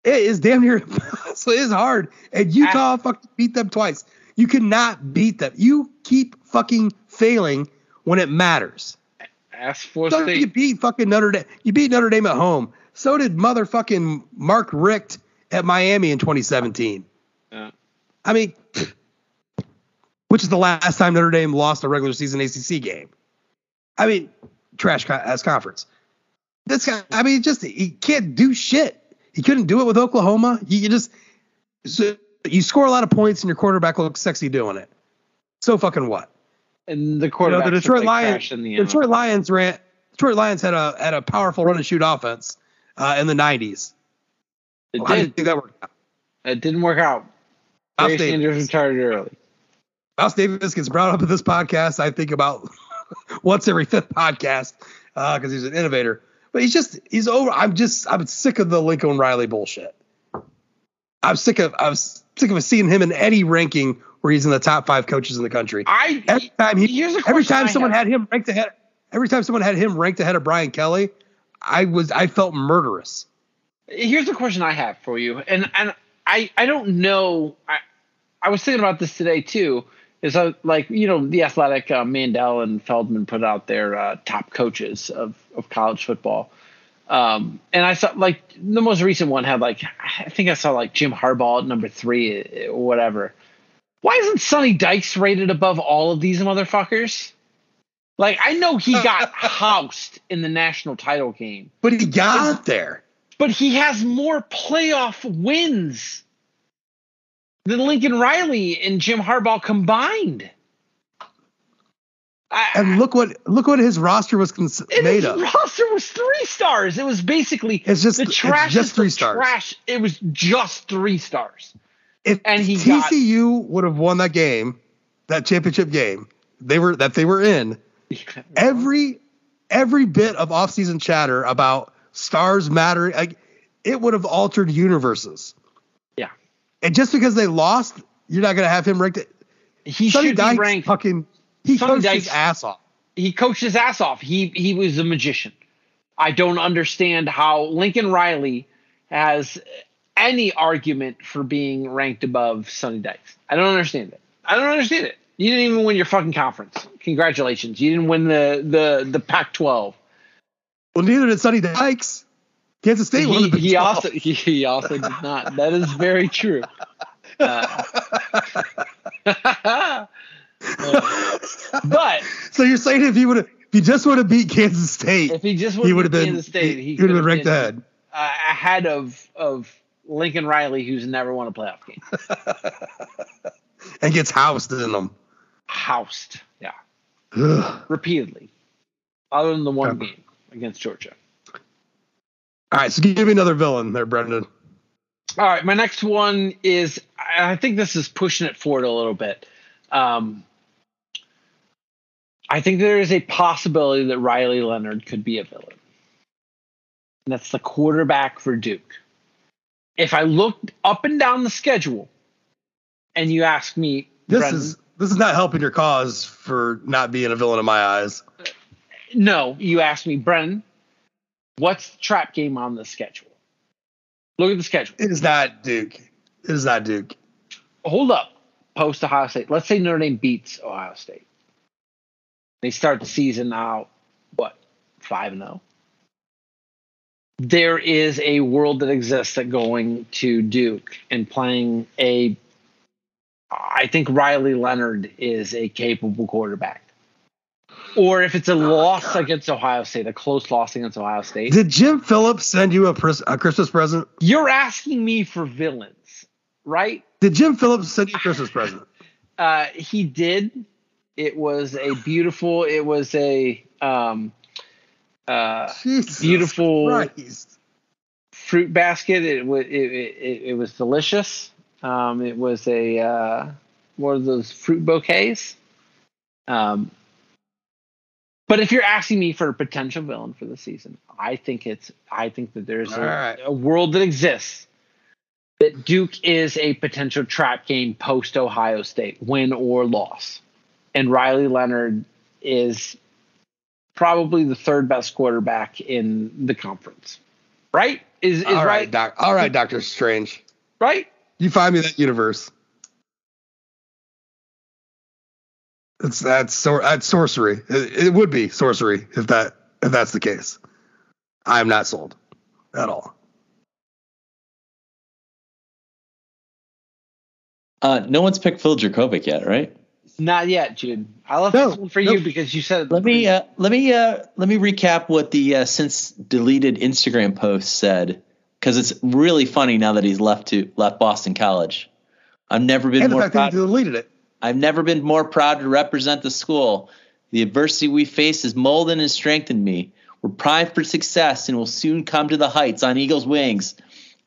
It is damn near so it is hard. And Utah ah. fucking beat them twice. You cannot beat them. You keep fucking failing when it matters. Ask for So you beat fucking Notre Dame. You beat Notre Dame at home. So did motherfucking Mark Richt at Miami in 2017. Yeah. I mean, which is the last time Notre Dame lost a regular season ACC game. I mean, trash co- ass conference. This guy, I mean, just he can't do shit. He couldn't do it with Oklahoma. You, you just so you score a lot of points and your quarterback looks sexy doing it. So fucking what? And the You know, quarterback. the Detroit Lions. The The Detroit Lions ran. Detroit Lions had a had a powerful run and shoot offense uh, in the 90s. it How do you did. think that worked out? It didn't work out. Barry Sanders retired early. Mouse Davis gets brought up in this podcast. I think about once every fifth podcast uh, because he's an innovator. But he's just he's over. I'm just I'm sick of the Lincoln Riley bullshit. I'm sick of I'm sick of seeing him in any ranking where he's in the top five coaches in the country. I Every time he Here's a every time someone had him ranked ahead every time someone had him ranked ahead of Brian Kelly, I was I felt murderous. here's a question I have for you, and and I I don't know. I I was thinking about this today too. Is uh, like you know the athletic uh, Mandel and Feldman put out their uh, top coaches of of college football, um, and I saw like the most recent one had like I think I saw like Jim Harbaugh at number three or whatever. Why isn't Sonny Dykes rated above all of these motherfuckers? Like I know he got housed in the national title game But he got there. but he has more playoff wins than Lincoln Riley and Jim Harbaugh combined. I, And look what look what his roster was cons- made his of. roster was three stars. It was basically It's just the trash. just three stars. Trash. It was just three stars. If and he got- TCU would have won that game, that championship game, they were that they were in, every every bit of offseason chatter about stars matter, like it would have altered universes. And just because they lost, you're not gonna have him ranked. He Sonny should Dykes be ranked. fucking he Sonny coached his ass off. he coached his ass off. He he was a magician. I don't understand how Lincoln Riley has any argument for being ranked above Sonny Dykes. I don't understand it. I don't understand it. You didn't even win your fucking conference. Congratulations. You didn't win the the the Pac-12. Well, neither did Sonny Dykes. Kansas State won He, he 12. also he, he also did not. That is very true. Uh, but so you're saying if he would have, if he just would have beat Kansas State, if he just would have been, Kansas State, he, he, would have been ranked been, ahead. uh, ahead of of Lincoln Riley, who's never won a playoff game. and gets housed in them. Housed, yeah, Ugh. repeatedly, other than the one game against Georgia. All right, so give me another villain there, Brendan. All right, my next one is I think this is pushing it forward a little bit. Um, I think there is a possibility that Riley Leonard could be a villain. And that's the quarterback for Duke. If I looked up and down the schedule and you ask me, This Brendan, is this is not helping your cause for not being a villain in my eyes. no, you asked me, Brennan, what's the trap game on the schedule? Look at the schedule. It is not Duke. It is not Duke. hold up post Ohio State. Let's say Notre Dame beats Ohio State. They start the season now, what five and zero. There is a world that exists that going to Duke and playing a. I think Riley Leonard is a capable quarterback. Or if it's a loss against Ohio State, a close loss against Ohio State, Did Jim Phillips send you a, pres- a Christmas present? you're asking me for villains, right? Did Jim Phillips send you a Christmas present? Uh, he did. It was a beautiful. It was a um, uh, Beautiful- Christ. fruit basket. It was it, it, it was delicious. Um, it was a uh, one of those fruit bouquets. Um, but if you're asking me for a potential villain for the season, I think it's I think that there's a, right. a world that exists that Duke is a potential trap game post Ohio State, win or loss, and Riley Leonard is probably the third best quarterback in the conference. Right? Is is All right, right? doc. All right, Doctor Strange. Right? You find me that universe. It's that's sor- that's sorcery. It, it would be sorcery if that if that's the case. I am not sold at all. Uh, no one's picked Phil Jurkovec yet, right? Not yet, Jude. I left No, this one for nope. you because you said Let me uh, let me uh, let me recap what the uh, since deleted Instagram post said because it's really funny now that he's left to left Boston College. I've never been And the more fact that proud. you deleted it. I've never been more proud to represent the school. The adversity we face has molded and strengthened me. We're primed for success and will soon come to the heights on eagle's wings.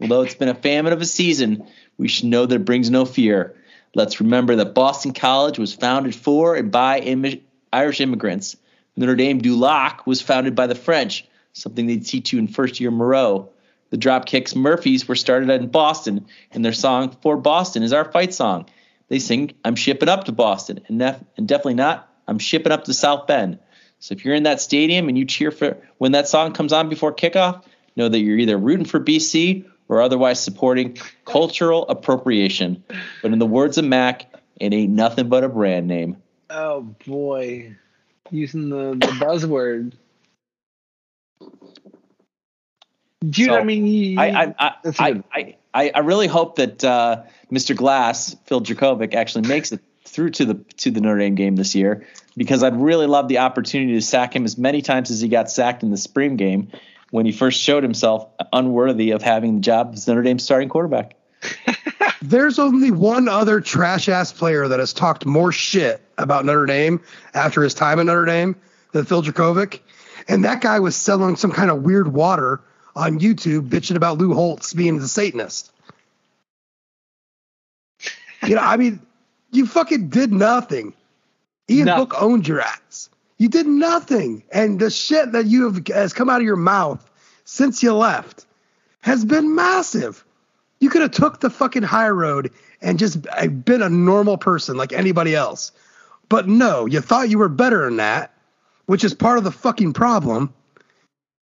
Although it's been a famine of a season, we should know that it brings no fear. Let's remember that Boston College was founded for and by immi- Irish immigrants. Notre Dame du Lac was founded by the French, something they teach you in first year Moreau. The Dropkicks Murphys were started in Boston, and their song For Boston is our fight song. They sing, I'm shipping up to Boston, and, nef- and definitely not, I'm shipping up to South Bend. So if you're in that stadium and you cheer for when that song comes on before kickoff, know that you're either rooting for BC or otherwise supporting cultural appropriation. But in the words of Mac, it ain't nothing but a brand name. Oh boy. Using the, the buzzword. Jude, So, I mean you, I I I, I, I, I really hope that uh, Mr. Glass, Phil Jurkovec, actually makes it through to the to the Notre Dame game this year because I'd really love the opportunity to sack him as many times as he got sacked in the spring game when he first showed himself unworthy of having the job as Notre Dame's starting quarterback. There's only one other trash ass player that has talked more shit about Notre Dame after his time at Notre Dame than Phil Jurkovec. And that guy was selling some kind of weird water on YouTube bitching about Lou Holtz being the Satanist. You know, I mean, you fucking did nothing. Ian Nothing. Book owned your ass. You did nothing. And the shit that you have has come out of your mouth since you left has been massive. You could have took the fucking high road and just uh, been a normal person like anybody else. But no, you thought you were better than that, which is part of the fucking problem.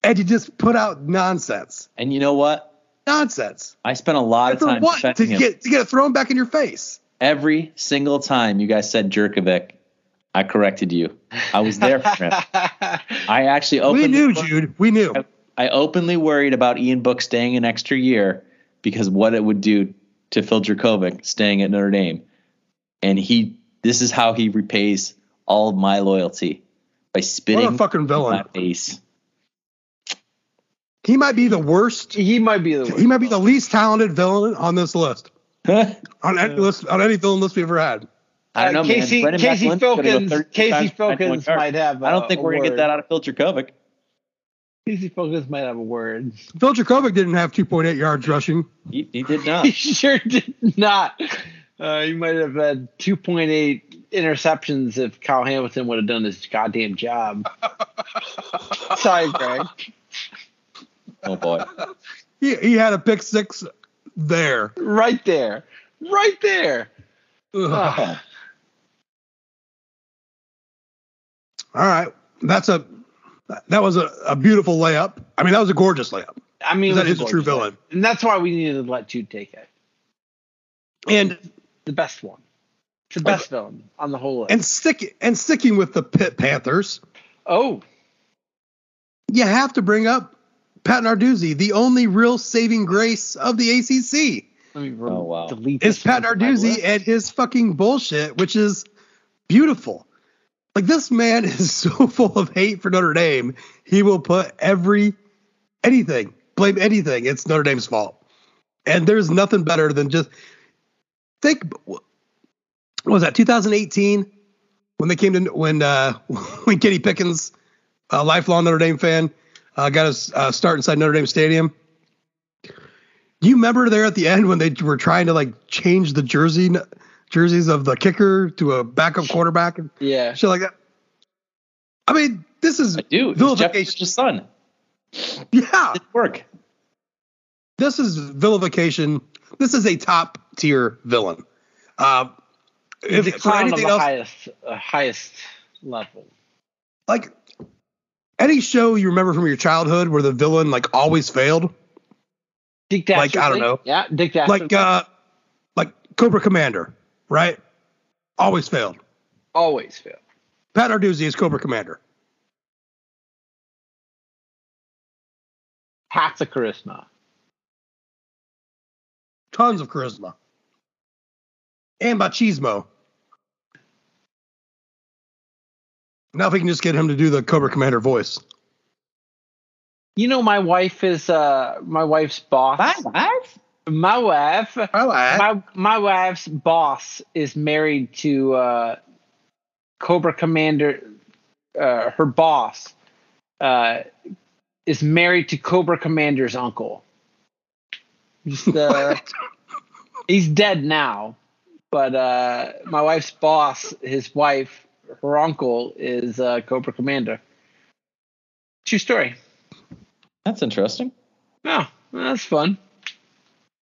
And you just put out nonsense. And you know what? Nonsense. I spent a lot of For time what? To him. get to get it thrown back in your face. Every single time you guys said Jerkovic, I corrected you. I was there for him. I actually We knew, Jude. We knew. I openly worried about Ian Book staying an extra year because what it would do to Phil Jurkovec staying at Notre Dame. And he this is how he repays all of my loyalty by spitting What a fucking in villain. my face. He might be the worst. he might be the worst. He might be the least talented villain on this list. On any list, on any villain list we've ever had. I don't know, Uh, Casey- man. Casey McClellan's go Filkins- Casey times for 91 Filkins might have I don't think a we're gonna get that out of Phil Jurkovec. Casey Focus might have a word. Phil Jurkovec didn't have 2.8 yards rushing. He, he did not. He sure did not. Uh, he might have had 2.8 interceptions if Kyle Hamilton would have done his goddamn job. Sorry, Greg. Oh boy. He, he had a pick six there. Right there. Right there. Ah. All right, that's a that was a, a beautiful layup. I mean, that was a gorgeous layup. I mean, That is a true villain. And that's why we needed to let Jude take it. And The best one. It's the best villain on the whole list. and stick and sticking with the Pit Panthers, oh, you have to bring up Pat Narduzzi, the only real saving grace of the ACC. let me Oh, wow. delete is Pat Narduzzi and his fucking bullshit, which is beautiful. Like this man is so full of hate for Notre Dame, he will put every anything, blame anything. It's Notre Dame's fault, and there's nothing better than just think. What was that 2018 when they came to when uh, when Kenny Pickett, a lifelong Notre Dame fan, uh, got his uh, start inside Notre Dame Stadium? Do you remember there at the end when they were trying to like change the jersey jerseys of the kicker to a backup quarterback and Yeah. shit like that? I mean, this is I do. It Jeff son. Yeah, It work. this is vilification. This is a top tier villain. Uh, if, the for clown of anything the else, highest, uh, highest level. like any show you remember from your childhood where the villain like always failed, Dick Like, I don't know. Yeah, Dick Dastardly. like uh, like Cobra Commander, right? Always failed. always failed. Pat Narduzzi is Cobra Commander. Half the charisma. Tons of charisma. And machismo. Now if we can just get him to do the Cobra Commander voice. You know, my wife is uh my wife's boss. My wife? My wife. I like. My my wife's boss is married to uh, Cobra Commander. Uh, her boss uh, is married to Cobra Commander's uncle. Just, uh, he's dead now, but uh, my wife's boss, his wife, her uncle is uh, Cobra Commander. True story. That's interesting. Oh, that's fun.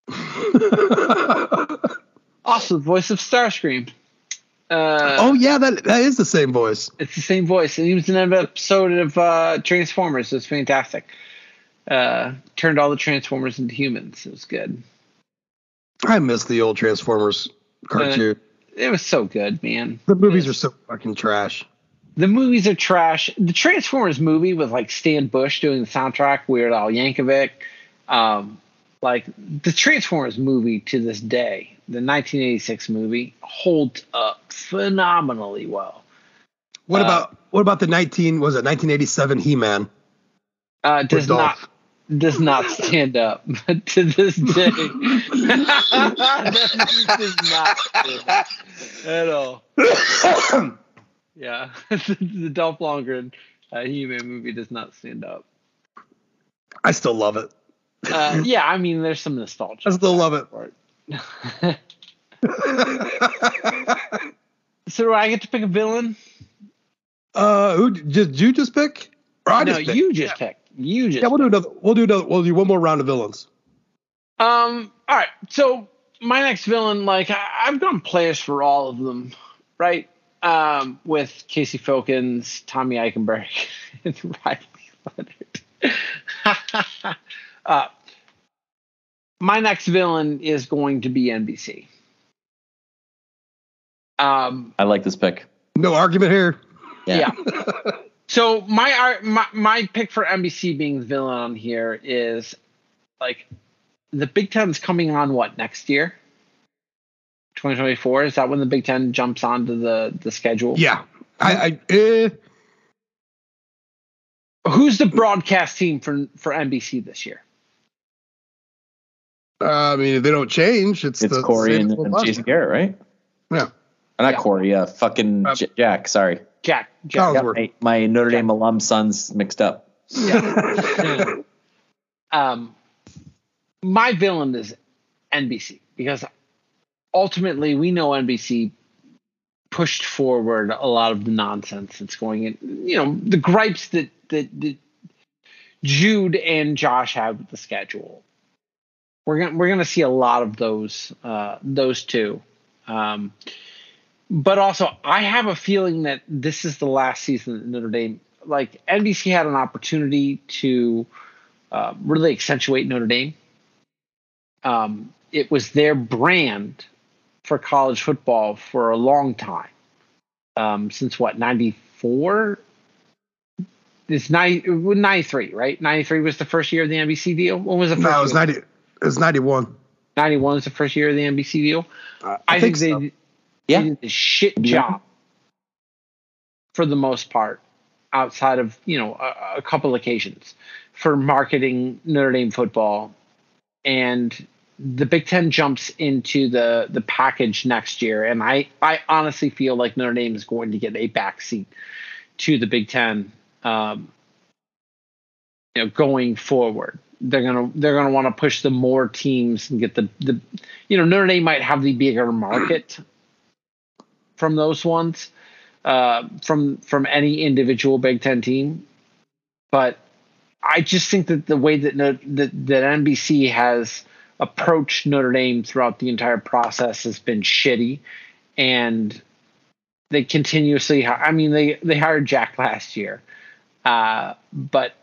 Also, the voice of Starscream. Uh, oh yeah, that that is the same voice. It's the same voice. And he was in an episode of uh, Transformers. It was fantastic. Uh, turned all the Transformers into humans. It was good. I miss the old Transformers cartoon. It was so good, man. the movies are so fucking trash. The movies are trash. The Transformers movie with like Stan Bush doing the soundtrack, Weird Al Yankovic. Um, like the Transformers movie to this day, the 1986 movie holds up phenomenally well. What Uh, about what about the 19 was it 1987 He-Man? Uh, does not. Does not stand up to this day. That does not stand up at all. Yeah, the Dolph Lundgren uh, He-Man movie does not stand up. I still love it. Uh, yeah, I mean, there's some nostalgia. I still love it. so do I get to pick a villain? uh, who did you just pick? Or I no, just pick? you just picked. You just Yeah, we'll do another. We'll do another. We'll do one more round of villains. Um. All right. So my next villain, like I, I've gone players for all of them, right? Um, with Casey Filkins, Tommy Eichenberg, and Riley Leonard. uh, my next villain is going to be NBC. Um, I like this pick. No argument here. yeah. so my, my my pick for NBC being the villain on here is like the Big Ten's coming on what next year? 2024 is that when the Big Ten jumps onto the the schedule? Yeah. I. I eh, Who's the broadcast team for for NBC this year? uh, I mean, if they don't change, it's It's the Corey same and, and Jason. Garrett, right? Yeah. Uh, Not Yeah. Corey. Yeah, fucking Uh, J- Jack. Sorry, Jack. Jack. Collinsworth. my, my Notre Dame alum sons mixed up. Yeah. um, my villain is NBC because ultimately we know NBC pushed forward a lot of the nonsense that's going in. You know, the gripes that that, that Jude and Josh have with the schedule. We're gonna we're gonna see a lot of those uh, those two. Um, but also, I have a feeling that this is the last season that Notre Dame. Like NBC had an opportunity to uh, really accentuate Notre Dame. Um, it was their brand for college football for a long time. Um, since what ninety four? It's ninety three, right? Ninety three was the first year of the NBC deal. When was the first? No, it was year? ninety. It was ninety-one. Ninety one was the first year of the NBC deal. I, I, think, so. they, Yeah. they did a shit Yeah. job for the most part, outside of you know a, a couple occasions for marketing Notre Dame football, and the Big Ten jumps into the the package next year, and I I honestly feel like Notre Dame is going to get a backseat to the Big Ten. Um, you know, going forward, they're gonna they're gonna want to push the more teams and get the the you know Notre Dame might have the bigger market from those ones uh, from from any individual Big Ten team, but I just think that the way that that, that NBC has approached Notre Dame throughout the entire process has been shitty, and they continuously. I mean, they they hired Jack last year, uh, but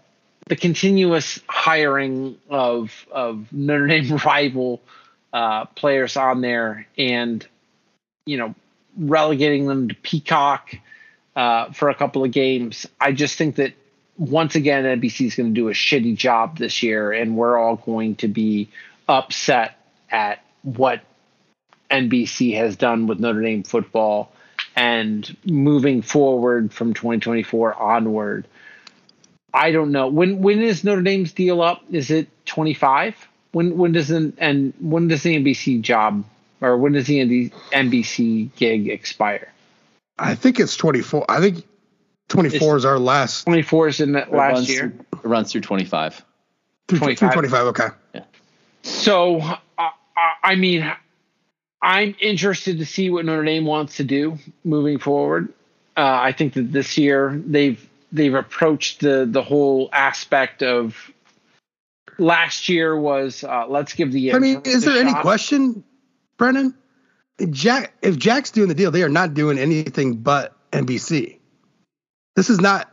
the continuous hiring of of Notre Dame rival uh, players on there, and you know, relegating them to Peacock uh, for a couple of games. I just think that once again, NBC is going to do a shitty job this year, and we're all going to be upset at what NBC has done with Notre Dame football and moving forward from 2024 onward. I don't know when when is Notre Dame's deal up? Is it 25? When when does an, and when does the NBC job or when does the NBC gig expire? I think it's twenty-four. I think twenty-four is our last. 24 is in the It last runs year. Through, it runs through 25. Through 25. 25. Okay. So, uh, I mean, I'm interested to see what Notre Dame wants to do moving forward. Uh, I think that this year they've they've approached the the whole aspect of last year was uh, let's give the. I mean, is a there any question, Brennan? Jack, if Jack's doing the deal, they are not doing anything but NBC. This is not.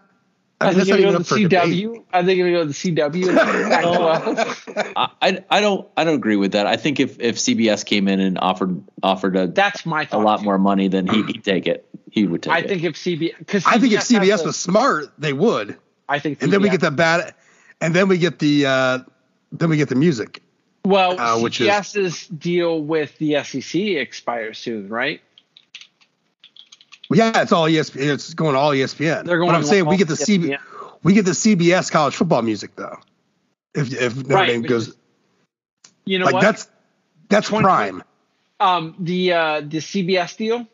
I Are mean, they going to go to debate. CW? Are they going to go to the CW? and Pac-12? I, I I don't I don't agree with that. I think if if CBS came in and offered offered a That's my a lot too. more money, then he, he'd take it. He would take I it. think if CBS, I think if CBS was smart, they would. I think, And then we get the bad, and then we get the, uh, then we get the music. Well, uh, which is- CBS's deal with the SEC expires soon, right? Yeah, it's all ESPN. It's going all ESPN. They're going But I'm saying we get the CB, we get the CBS college football music though. If if Notre Right, Dame goes is- You know like what? that's that's 20 prime. um, the uh, the CBS deal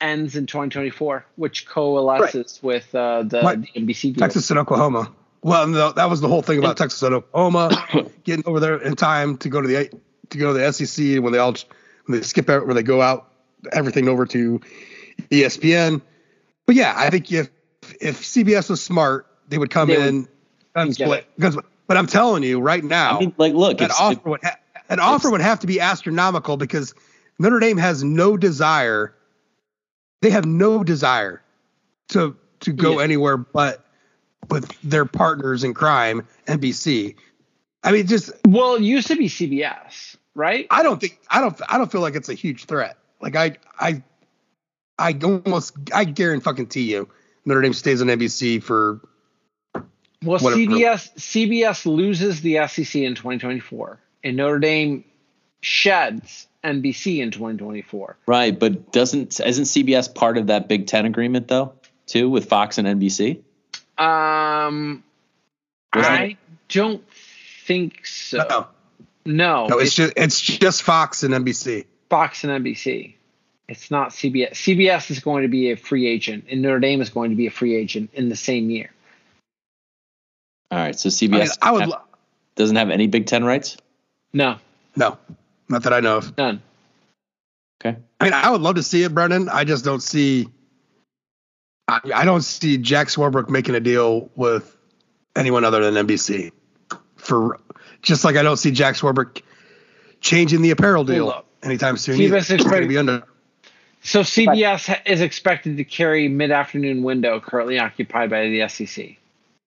ends in 2024, which coalesces with uh, the, Right. the NBC deal. Texas and Oklahoma. Well, no, that was the whole thing about Texas and Oklahoma getting over there in time to go to the to go to the SEC when they all when they skip out when they go out everything over to ESPN. But yeah, I think if if CBS was smart, they would come They in get split. But I'm telling you right now, I mean, like, look, that it's, offer would ha- that offer would have to be astronomical because Notre Dame has no desire. They have no desire to to go Yeah. anywhere but with their partners in crime, NBC. I mean, just Well, it used to be CBS, right? I don't think I don't I don't feel like it's a huge threat. Like I I I almost I guarantee fucking to you Notre Dame stays on NBC for Well, Whatever. CBS CBS loses the SEC in 2024, and Notre Dame sheds NBC in 2024. right, but doesn't isn't CBS part of that Big Ten agreement though, too, with Fox and NBC? Um, Wasn't I don't think so. no, No, no, it's just it's just Fox and NBC. Fox and NBC. It's not CBS. CBS is going to be a free agent, and Notre Dame is going to be a free agent in the same year. All right, so I, mean, CBS I would have- lo- doesn't have any Big Ten rights. No, no, not that I know of. none. Okay, I mean, I would love to see it, Brendan. I just don't see. I, I don't see Jack Swarbrick making a deal with anyone other than NBC. For just like I don't see Jack Swarbrick changing the apparel deal up. anytime soon. CBS either. is It's gonna be under. So CBS is expected to carry mid-afternoon window currently occupied by the SEC.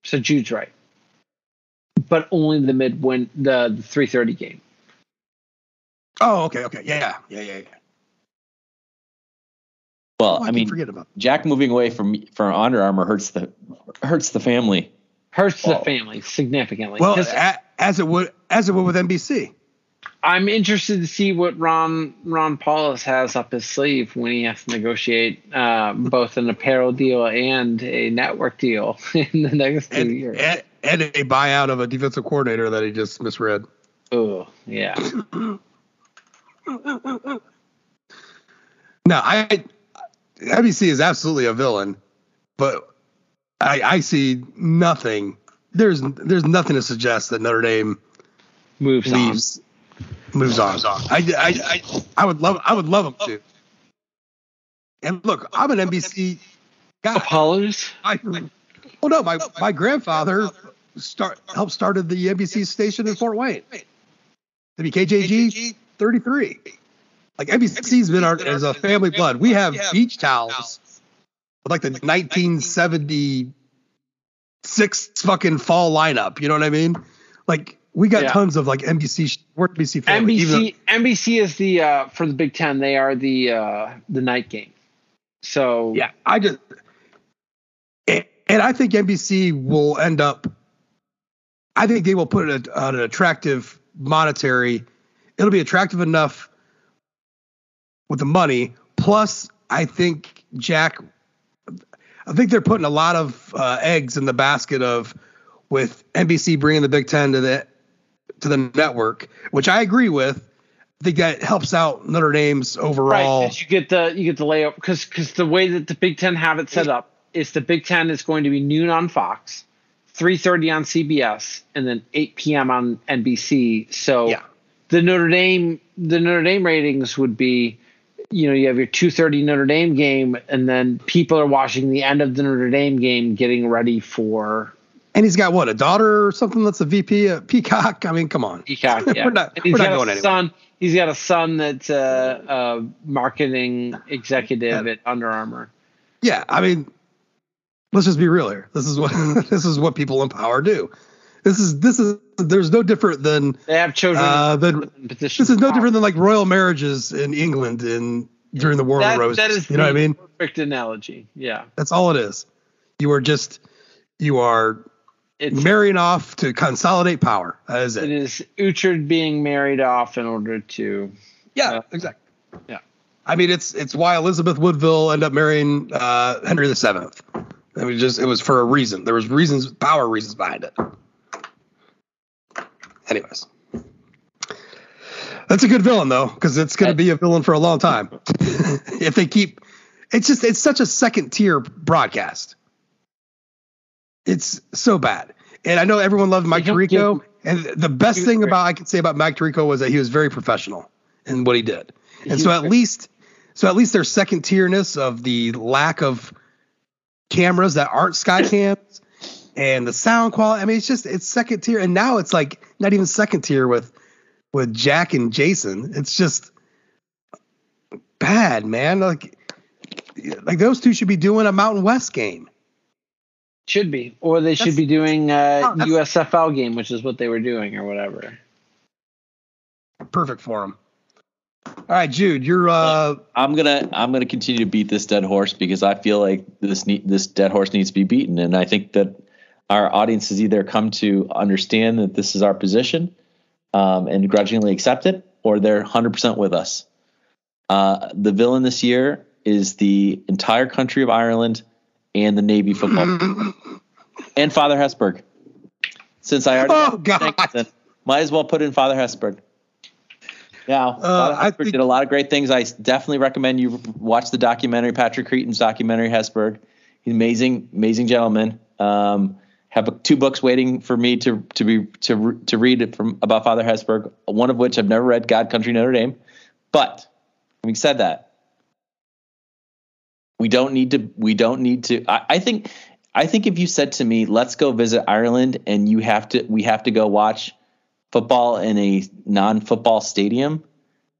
So Jude's right, but only the mid win the, the 3:30 game. Oh, okay, okay, yeah, yeah, yeah, yeah. Well, Oh, I, I mean, forget about. Jack moving away from from Under Armour hurts the hurts the family. Hurts the family significantly. Well, a, as it would as it would with NBC. I'm interested to see what Ron Ron Powlus has up his sleeve when he has to negotiate uh, both an apparel deal and a network deal in the next two And, years. and, and a buyout of a defensive coordinator that he just misread. Oh, yeah. No, I NBC is absolutely a villain, but I, I see nothing. There's there's nothing to suggest that Notre Dame Moves on. leaves moves on. I, I, I, I would love I would love them to. And look, I'm an NBC guy. Apologies. I, well, no, my my grandfather start helped started the NBC station in Fort Wayne. WKJG 33. Like NBC's been our as a family blood. We have beach towels with like the 1976 fucking fall lineup. You know what I mean? Like we got Yeah. tons of like NBC. We're NBC family. even NBC NBC is the uh, for the Big Ten. They are the uh, the night game. So yeah, I just and, and I think NBC will end up. I think they will put a, an attractive monetary. It'll be attractive enough with the money. Plus, I think Jack. I think they're putting a lot of uh, eggs in the basket of with NBC bringing the Big Ten to the to the network, which I agree with. I think that helps out Notre Dame's overall. right, you get the you get the layout because because the way that the Big Ten have it set up is the Big Ten is going to be noon on Fox, three thirty on CBS, and then eight p.m. on NBC. So Yeah. the Notre Dame the Notre Dame ratings would be, you know, you have your two thirty Notre Dame game, and then people are watching the end of the Notre Dame game, getting ready for And he's got what a daughter or something that's a VP at Peacock. I mean, come on. Peacock. Yeah. We're not- we're not got going a anywhere. son. He's got a son that's a, a marketing executive Yeah. at Under Armour. Yeah, I mean, let's just be real here. This is what this is what people in power do. This is this is there's no different than They have children uh, than this is no different than like royal marriages in England in during the War of That, the Roses. that is you know what I mean? Perfect analogy. Yeah, That's all it is. You are just you are it's marrying off to consolidate power. That is it it. is Uchard being married off in order to. Yeah, Yeah. exactly. Yeah. I mean, it's it's why Elizabeth Woodville ended up marrying uh, Henry the Seventh. It was just it was for a reason. There was reasons, power reasons behind it. Anyways, that's a good villain though, because it's going to be a villain for a long time. if they keep, it's just it's such a second tier broadcast. It's so bad, and I know everyone loved Mike Tirico, and the best thing about I can say about Mike Tirico was that he was very professional in what he did, and so at least, so at least their second tierness of the lack of cameras that aren't sky cams and the sound quality. I mean, it's just it's second tier, and now it's like not even second tier with with Jack and Jason. It's just bad, man. Like like those two should be doing a Mountain West game. Should be, or they should be doing a No, USFL game, which is what they were doing, or whatever. Perfect for them. All right, Jude, you're uh I'm gonna I'm gonna continue to beat this dead horse because I feel like this need, this dead horse needs to be beaten, and I think that our audience has either come to understand that this is our position um, and grudgingly accept it, or they're 100% with us. Uh, the villain this year is the entire country of Ireland and the Navy football and Father Hesburgh. Since I already Oh, God. might as well put in Father Hesburgh. Now, Father Uh, I Hesburgh think- did a lot of great things. I definitely recommend you watch the documentary, Patrick Creadon's documentary, Hesburgh. He's amazing, amazing gentleman. Um, have two books waiting for me to to be to to read from about Father Hesburgh. One of which I've never read, God, Country, Notre Dame. But having said that, we don't need to. We don't need to. I, I think. I think if you said to me, "Let's go visit Ireland," and you have to, we have to go watch football in a non-football stadium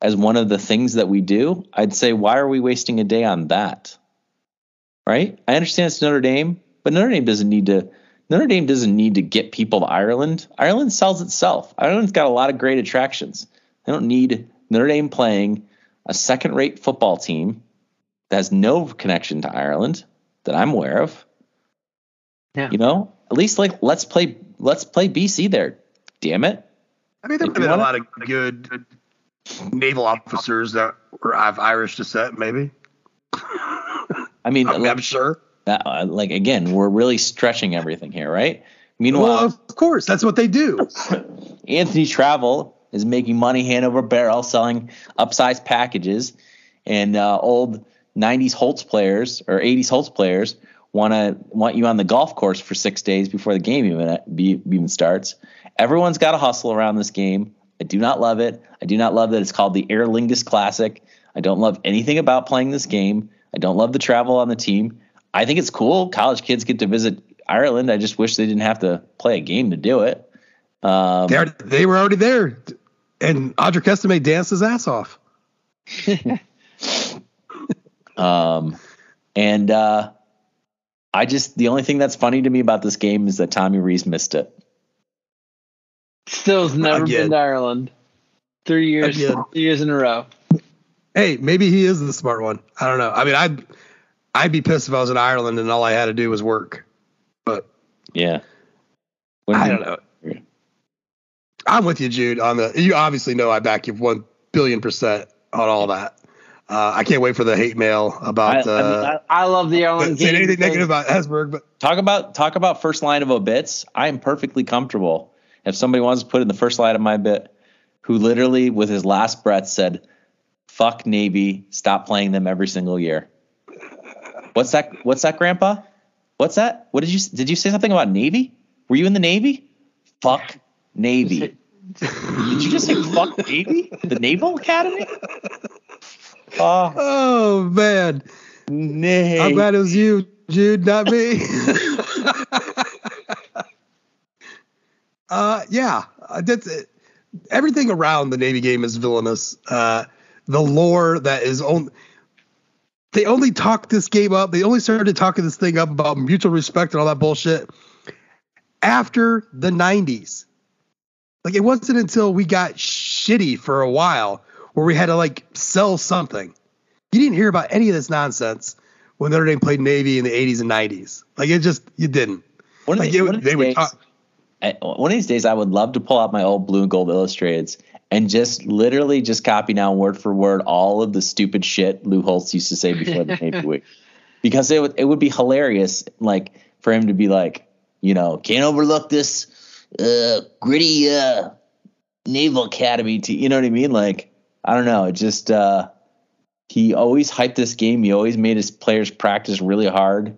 as one of the things that we do, I'd say, why are we wasting a day on that? Right? I understand it's Notre Dame, but Notre Dame doesn't need to. Notre Dame doesn't need to get people to Ireland. Ireland sells itself. Ireland's got a lot of great attractions. They don't need Notre Dame playing a second-rate football team that has no connection to Ireland that I'm aware of. Yeah. You know, at least like let's play let's play BC there. Damn it. I mean, there If have been a lot of good naval officers that were of Irish descent, maybe. I mean, I'm, like, I'm sure. That- uh, like again, we're really stretching everything here, right? Meanwhile, Well, of course, that's what they do. Anthony Travel is making money hand over barrel selling upsized packages, and uh, old '90s Holtz players or '80s Holtz players want to want you on the golf course for six days before the game even be, even starts. Everyone's got to hustle around this game. I do not love it. I do not love that it's called the Aer Lingus Classic. I don't love anything about playing this game. I don't love the travel on the team. I think it's cool. College kids get to visit Ireland. I just wish they didn't have to play a game to do it. Um, They, are, they were already there, and Audric Estime danced his ass off. Um, and uh, I just the only thing that's funny to me about this game is that Tommy Rees missed it. Still's never Again. been to Ireland. Three years, Again. three years in a row. Hey, maybe he is the smart one. I don't know. I mean, I'd I'd be pissed if I was in Ireland and all I had to do was work. But Yeah, I don't know. I'm with you, Jude. On the you obviously know I back you one billion percent on all that. Uh, I can't wait for the hate mail I, about I uh, I love the Ireland game. anything because- negative about Hesburgh, but talk about talk about first line of obits. I am perfectly comfortable if somebody wants to put in the first line of my bit, who literally with his last breath said, "Fuck Navy, stop playing them every single year." What's that? What's that, Grandpa? What's that? What did you did you say something about Navy? Were you in the Navy? Fuck Navy. Did you just say fuck Navy? The Naval Academy? Oh, oh man, nay. I'm glad it was you, Jude, not me. uh, yeah, uh, that's it. Everything around the Navy game is villainous. Uh, the lore that is on. They only talked this game up. They only started talking this thing up about mutual respect and all that bullshit after the 90s. Like it wasn't until we got shitty for a while where we had to like sell something. You didn't hear about any of this nonsense when Notre Dame played Navy in the 80s and 90s. Like it just you didn't. One of, Like the- it, one of they these days. I- one of these days, I would love to pull out my old blue and gold illustrateds and just literally just copy down word for word all of the stupid shit Lou Holtz used to say before the Navy week, because it would it would be hilarious, like for him to be like, you know, can't overlook this uh, gritty uh, Naval Academy team. You know what I mean? Like, I don't know. It just uh, he always hyped this game. He always made his players practice really hard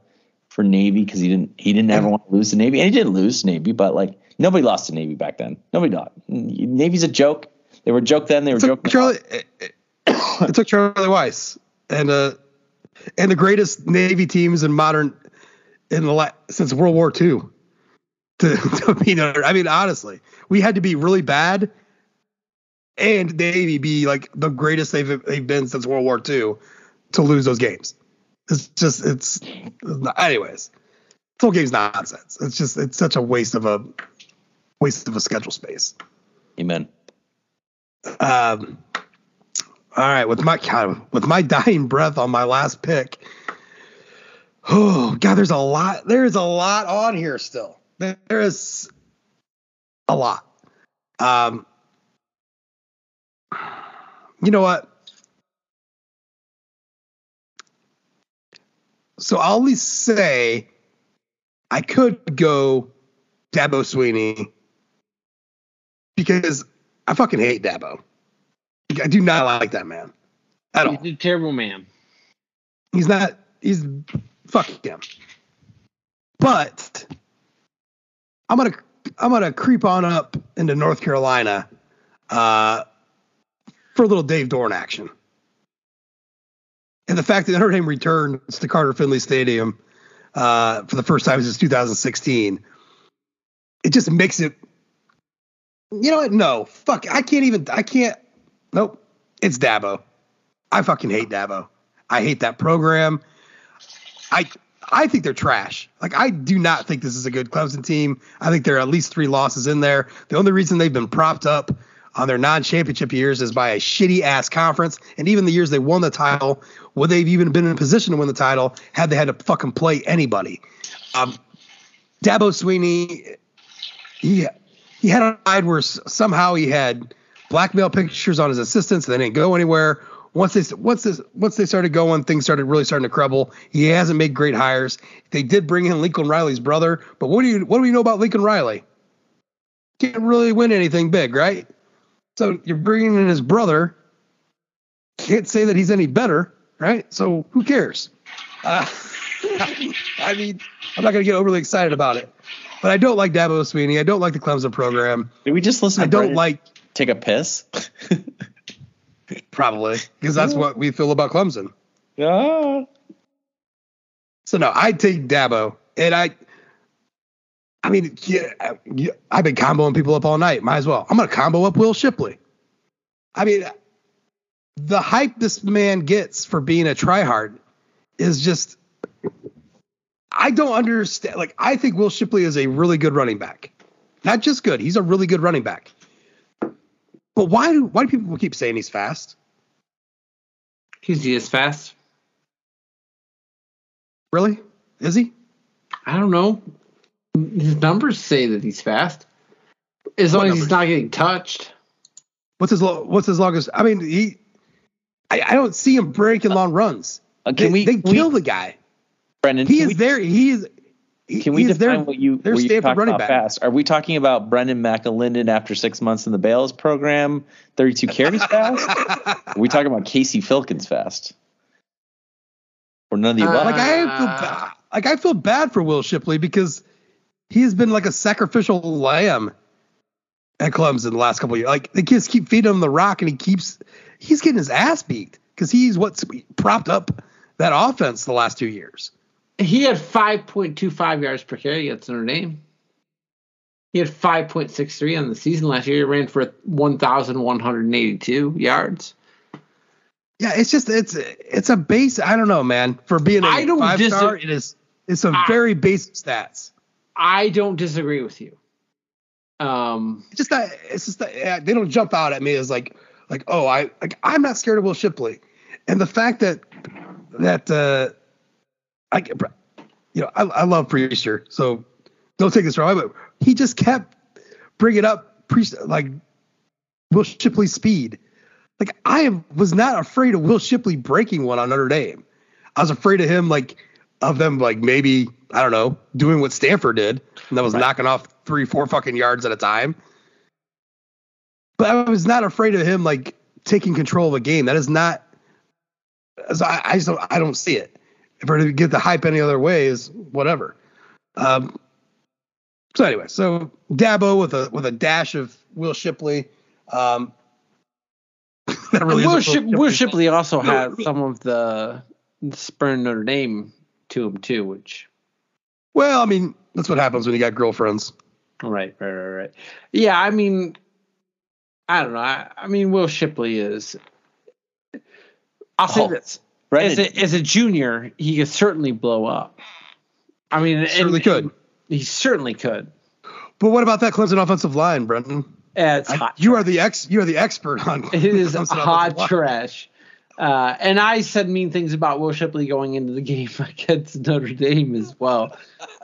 for Navy because he didn't he didn't ever want to lose the Navy, and he didn't lose to Navy, but like nobody lost to Navy back then. Nobody did. Navy's a joke. They were joke then. They were It took. Charlie. It, it- it took Charlie Weis and uh and the greatest Navy teams in modern in the la- since World War II. to, to be Notre. I mean, honestly, we had to be really bad, and Navy be like the greatest they've they've been since World War II to lose those games. It's just it's, anyways. This whole game's nonsense. It's just it's such a waste of a waste of a schedule space. Amen. Um, all right, with my God, with my dying breath on my last pick. Oh God, there's a lot. There's a lot on here still. There is a lot. Um, you know what? So I'll at least say I could go Dabo Swinney because I fucking hate Dabo. I do not like that man at all. He's a terrible man. He's not. He's fuck him. But I'm gonna I'm gonna creep on up into North Carolina uh, for a little Dave Doeren action. And the fact that Notre Dame returns to Carter Finley Stadium uh, for the first time since 2016, it just makes it. You know what? No, fuck. I can't even. I can't. Nope. It's Dabo. I fucking hate Dabo. I hate that program. I I think they're trash. Like I do not think this is a good Clemson team. I think there are at least three losses in there. The only reason they've been propped up on their non-championship years is by a shitty ass conference. And even the years they won the title, would they've even been in a position to win the title had they had to fucking play anybody? Um, Dabo Swinney, he he had a side where somehow he had blackmail pictures on his assistants and they didn't go anywhere. Once they once this once they started going, things started really starting to crumble. He hasn't made great hires. They did bring in Lincoln Riley's brother, but what do you what do we know about Lincoln Riley? Can't really win anything big, right? So you're bringing in his brother. Can't say that he's any better, right? So who cares? Uh, I mean, I'm not going to get overly excited about it, but I don't like Dabo Swinney. I don't like the Clemson program. Did we just listen? To I don't Brandon like take a piss. Probably because that's what we feel about Clemson. Yeah. So no, I take Dabo, and I. I mean, yeah, I've been comboing people up all night. Might as well. I'm gonna combo up Will Shipley. I mean, the hype this man gets for being a tryhard is just. I don't understand. Like, I think Will Shipley is a really good running back. Not just good. He's a really good running back. But why do why do people keep saying he's fast? He's he is fast. Really? Is he? I don't know. His numbers say that he's fast. As long as he's not getting touched. What's his what's his longest? I mean, he. I, I don't see him breaking long runs. Uh, can they, we? They can kill we, the guy. Brendan, he is we, there. He is. Can we define their, what you their what you Stanford running about back. fast? Are we talking about Brendan McAlinden after six months in the Balis program, 32 carries fast? Are we talking about Casey Filkins fast? Or none of the above? like I feel ba- like I feel bad for Will Shipley because he has been like a sacrificial lamb at Clemson the last couple of years. Like the kids keep feeding him the rock, and he keeps he's getting his ass beat because he's what's propped up that offense the last two years. He had 5.25 yards per carry against Notre Dame. He had 5.63 on the season last year. He ran for 1,182 yards. Yeah, it's just it's it's a base. I don't know, man. For being a I don't five dis- star, it is it's some I- very basic stats. I don't disagree with you. Um, It's just that it's just that they don't jump out at me as like like oh I like I'm not scared of Will Shipley, and the fact that that uh I you know I, I love Prister, so don't take this wrong, but he just kept bringing up Prister like Will Shipley's speed. Like I was not afraid of Will Shipley breaking one on Notre Dame. I was afraid of him like of them like maybe I don't know doing what Stanford did and that was Right. knocking off three four fucking yards at a time. But I was not afraid of him like taking control of a game. That is not. So I, I just don't, I don't see it. If we're to get the hype any other way is whatever. Um. So anyway, so Dabo with a with a dash of Will Shipley. Um. that really Will, Ship- Will Shipley also No, had some of the spurn Notre Dame to him too, which Well, I mean, that's what happens when you got girlfriends. Right, right, right, right. Yeah, I mean, I don't know. I, I mean, Will Shipley is. I'll say Oh, this: Brendan, as a, as a junior, he could certainly blow up. I mean, and- Certainly could. He certainly could. But what about that Clemson offensive line, Brendan? Uh, It's I- hot. you are the ex. You are the expert on. It is Clemson hot trash. Uh, and I said mean things about Will Shipley going into the game against Notre Dame as well,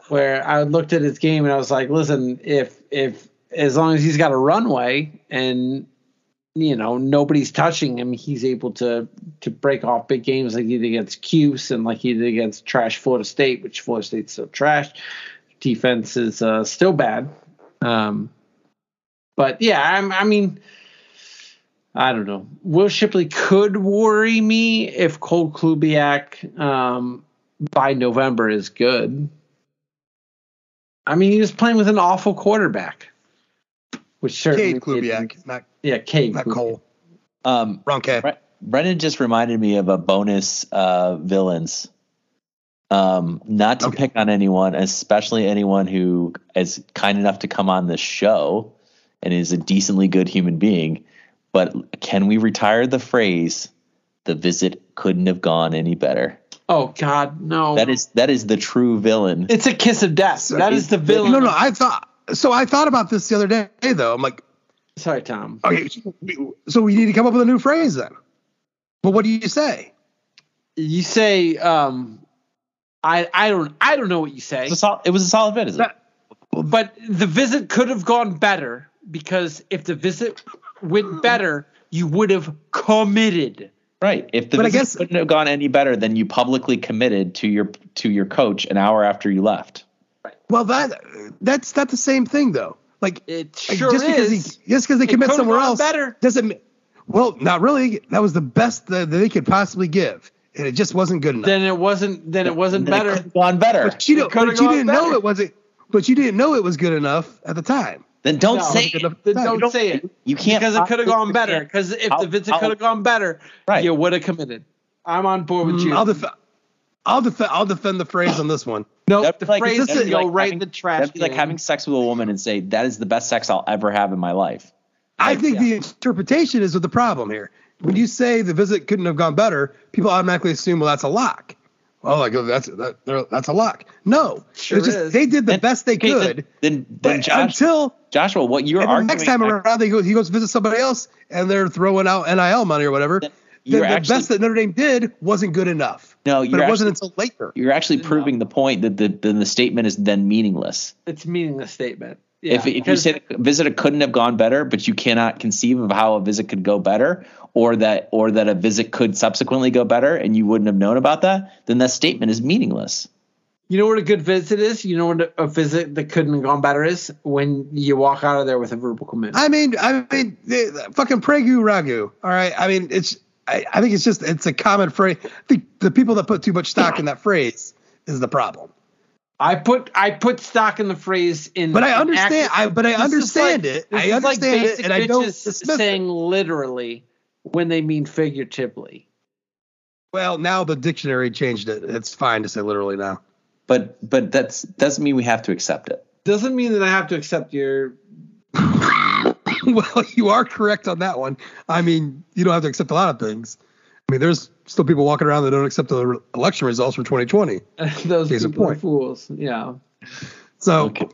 where I looked at his game and I was like, listen, if if as long as he's got a runway and you know nobody's touching him, he's able to to break off big games like he did against Cuse and like he did against trash Florida State, which Florida State's still trash. Defense is uh, still bad. Um, but yeah, I'm, I mean. I don't know. Will Shipley could worry me if Cole Klubnik um, by November is good. I mean, he was playing with an awful quarterback, which certainly Cade Klubnik, not Yeah, Cade. not Cole. um, Wrong K. Bre- Brendan just reminded me of a bonus uh, villains. Um, not to Okay. pick on anyone, especially anyone who is kind enough to come on this show and is a decently good human being. But can we retire the phrase "the visit couldn't have gone any better"? Oh God, no! That is that is the true villain. it's a kiss of death. that is the villain. No, no. I thought. So I thought about this the other day, though. I'm like, Sorry, Tom. okay, so we- need to come up with a new phrase then. But what do you say? You say, um, I, I don't, I don't know what you say. It was a sol- it was a solid visit. That- But the visit could have gone better because if the visit went better, you would have committed. Right. If the But I visit guess- couldn't have gone any better, then you publicly committed to your to your coach an hour after you left. Well, that that's not the same thing, though. Like, It sure just because is. he just because they commit somewhere else better. doesn't. mean- Well, not really. That was the best that, that they could possibly give, and it just wasn't good enough. then it wasn't. Then it wasn't Then better. could have gone better. but you, don't, but you didn't know it wasn't. But you didn't know it was good enough at the time. Then don't No, say it. enough. Then You don't, say it. You can't because it could have gone better. Because if I'll- the visit could have gone better, Right. you would have committed. I'm on board with you. Mm, I'll defend. I'll defend. I'll defend the phrase on this one. no, That'd the like- phrase that'd go like right having- in the trash. That'd be like having sex with a woman and say that is the best sex I'll ever have in my life. I think yeah. the interpretation is with the problem here. When you say the visit couldn't have gone better, people automatically assume, well, that's a lock. Well, like oh, that's that, that's a lock. No, Sure it's just is. they did the Then- best they okay, could. Then then, then Josh, until Joshua, what you're and then arguing next time around, they go he goes visit somebody else, and they're throwing out NIL money or whatever. Then Then the actually- best that Notre Dame did wasn't good enough. No, but you're it wasn't actually- until later. you're actually proving the point that the then the statement is then meaningless. It's a meaningless statement. Yeah, if if you because- say the visit couldn't have gone better, but you cannot conceive of how a visit could go better, or that or that a visit could subsequently go better, and you wouldn't have known about that, then that statement is meaningless. You know what a good visit is? You know what a visit that couldn't have gone better is? When you walk out of there with a verbal commitment. I mean, I mean, the, the fucking Pregu Ragu. All right. I mean, it's. I, I think it's just it's a common phrase. I think the people that put too much stock in that phrase is the problem. I put I put stock in the phrase in. But I understand. I but I This understand like- it. I is like understand it, and I don't bitches saying it. literally when they mean figuratively. Well, now the dictionary changed it. It's fine to say literally now. But but that's doesn't mean we have to accept it. Doesn't mean that I have to accept your. well, you are correct on that one. I mean, you don't have to accept a lot of things. I mean, there's still people walking around that don't accept the re- election results from 2020. Those Case people are fools. Yeah. So, Okay.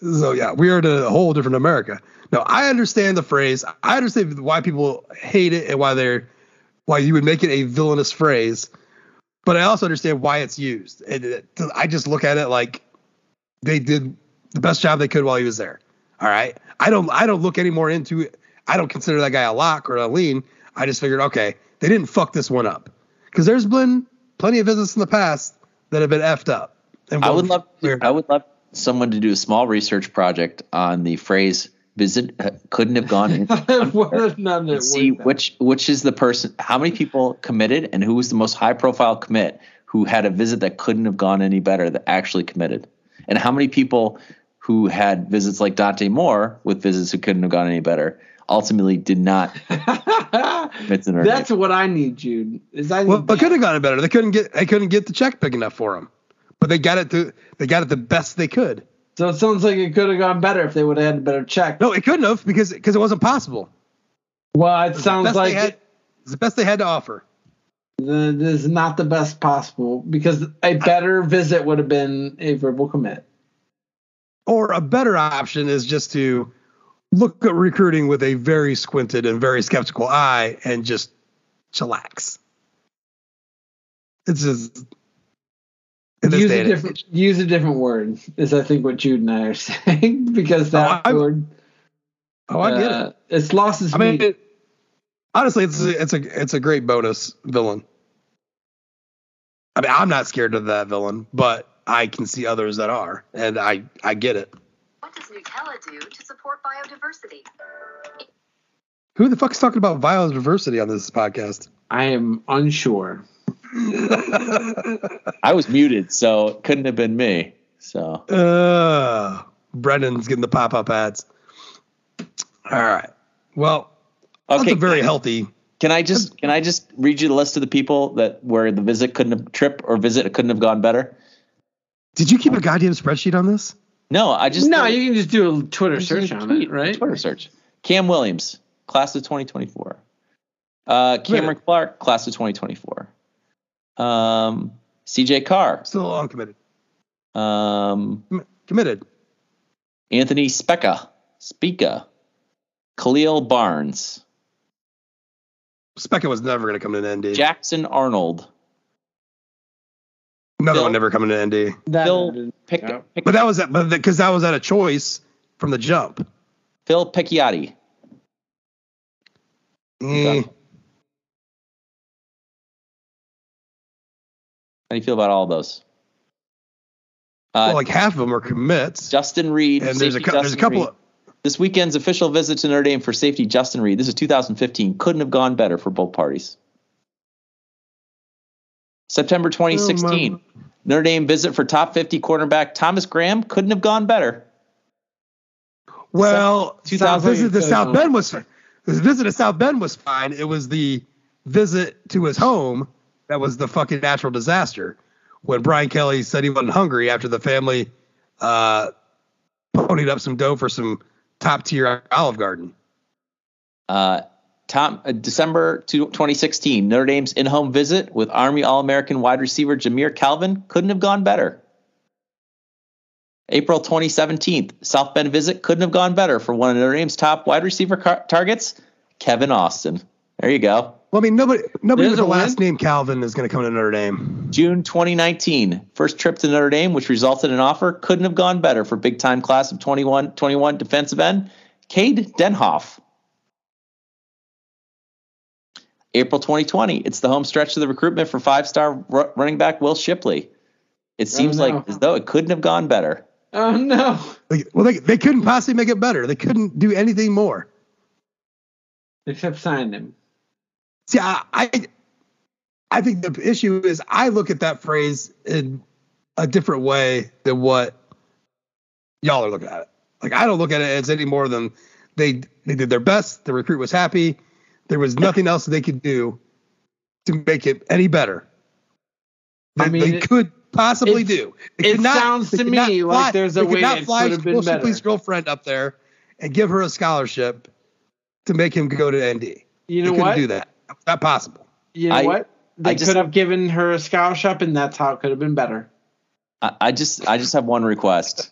so yeah, we are in a whole different America. No, I understand the phrase. I understand why people hate it and why they're why you would make it a villainous phrase. But I also understand why it's used. And it, I just look at it like they did the best job they could while he was there. All right. I don't I don't look any more into it. I don't consider that guy a lock or a lean. I just figured, okay, they didn't fuck this one up. Because there's been plenty of visits in the past that have been effed up. And I would love I would love someone to do a small research project on the phrase visit uh, couldn't have gone and see which which is the person how many people committed and who was the most high profile commit who had a visit that couldn't have gone any better that actually committed and how many people who had visits like Dante Moore with visits who couldn't have gone any better ultimately did not commit to Notre That's Dame. what I need, Jude. Is I Well, but could have gotten better. They couldn't get they couldn't get the check big enough for them, but they got it to they got it the best they could. So it sounds like it could have gone better if they would have had a better check. No, it couldn't have because because it wasn't possible. Well, it the sounds best like they had, it's the best they had to offer. the, this is not the best possible because a better visit would have been a verbal commit. Or a better option is just to look at recruiting with a very squinted and very skeptical eye and just chillax. It's just Use a different use a different word is I think what Jude and I are saying because that Oh, word Oh, I get uh, it. It's lost its I mean, it, honestly, it's a, it's a it's a great bonus villain. I mean, I'm not scared of that villain, but I can see others that are, and I I get it. What does Nutella do to support biodiversity? Who the fuck is talking about biodiversity on this podcast? I am unsure. I was muted, so it couldn't have been me. So Uh, Brendan's getting the pop up ads. All right. Well, that's okay, a very healthy. can I just can I just read you the list of the people that where the visit couldn't have trip or visit couldn't have gone better? Did you keep a goddamn spreadsheet on this? No, I just no, you can just do a Twitter search a on it, right? Twitter search. Cam Williams, class of 2024. Uh, Cameron Committed. Clark, class of 2024. Um, CJ Carr, Still uncommitted. um, Committed. Anthony Specca, Spica, Khalil Barnes, Specca was never going to come to an ND. Jackson Arnold, Another Bill- one never coming to ND. That Phil Pick, Yeah. Pick- But that was but because that was at a choice from the jump. Phil Picciotti. Eh, How do you feel about all those? Uh, well, like half of them are commits, Justin Reid. and there's a safety there's a couple. Reid. Of, This weekend's official visit to Notre Dame for safety, Justin Reid. This is 2015. Couldn't have gone better for both parties. September 2016. Notre Dame visit for top 50 cornerback Thomas Graham. Couldn't have gone better. well, 2000 visit to South. Bend was the visit to South Bend was fine. It was the visit to his home that was the fucking natural disaster when Brian Kelly said he wasn't hungry after the family uh, ponied up some dough for some top tier Olive Garden. Uh, Tom, uh, December 2016, Notre Dame's in-home visit with Army All-American wide receiver Jamire Calvin couldn't have gone better. April 2017, South Bend visit couldn't have gone better for one of Notre Dame's top wide receiver car- targets, Kevin Austin. There you go. Well, I mean, nobody nobody There's with the win. last name Calvin is going to come to Notre Dame. June 2019, first trip to Notre Dame, which resulted in an offer, couldn't have gone better for big time class of 21 21 defensive end, Cade Denhoff. April 2020, it's the home stretch of the recruitment for five star r- running back Will Shipley. It oh, seems no. like as though it couldn't have gone better. Oh no. Well, they, they couldn't possibly make it better. They couldn't do anything more. Except sign him. See, I, I, I think the issue is I look at that phrase in a different way than what y'all are looking at it. Like I don't look at it as any more than they they did their best. The recruit was happy. There was nothing else they could do to make it any better. They, I mean, they it- could possibly do. They it not- sounds to me not like there's a they could way not it fly could have been Will better. Shipley's girlfriend up there and give her a scholarship to make him go to ND. You they know couldn't what? do that. Not possible. You know I- what? They I just could have have- given her a scholarship, and that's how it could have been better. I, I just I just have one request.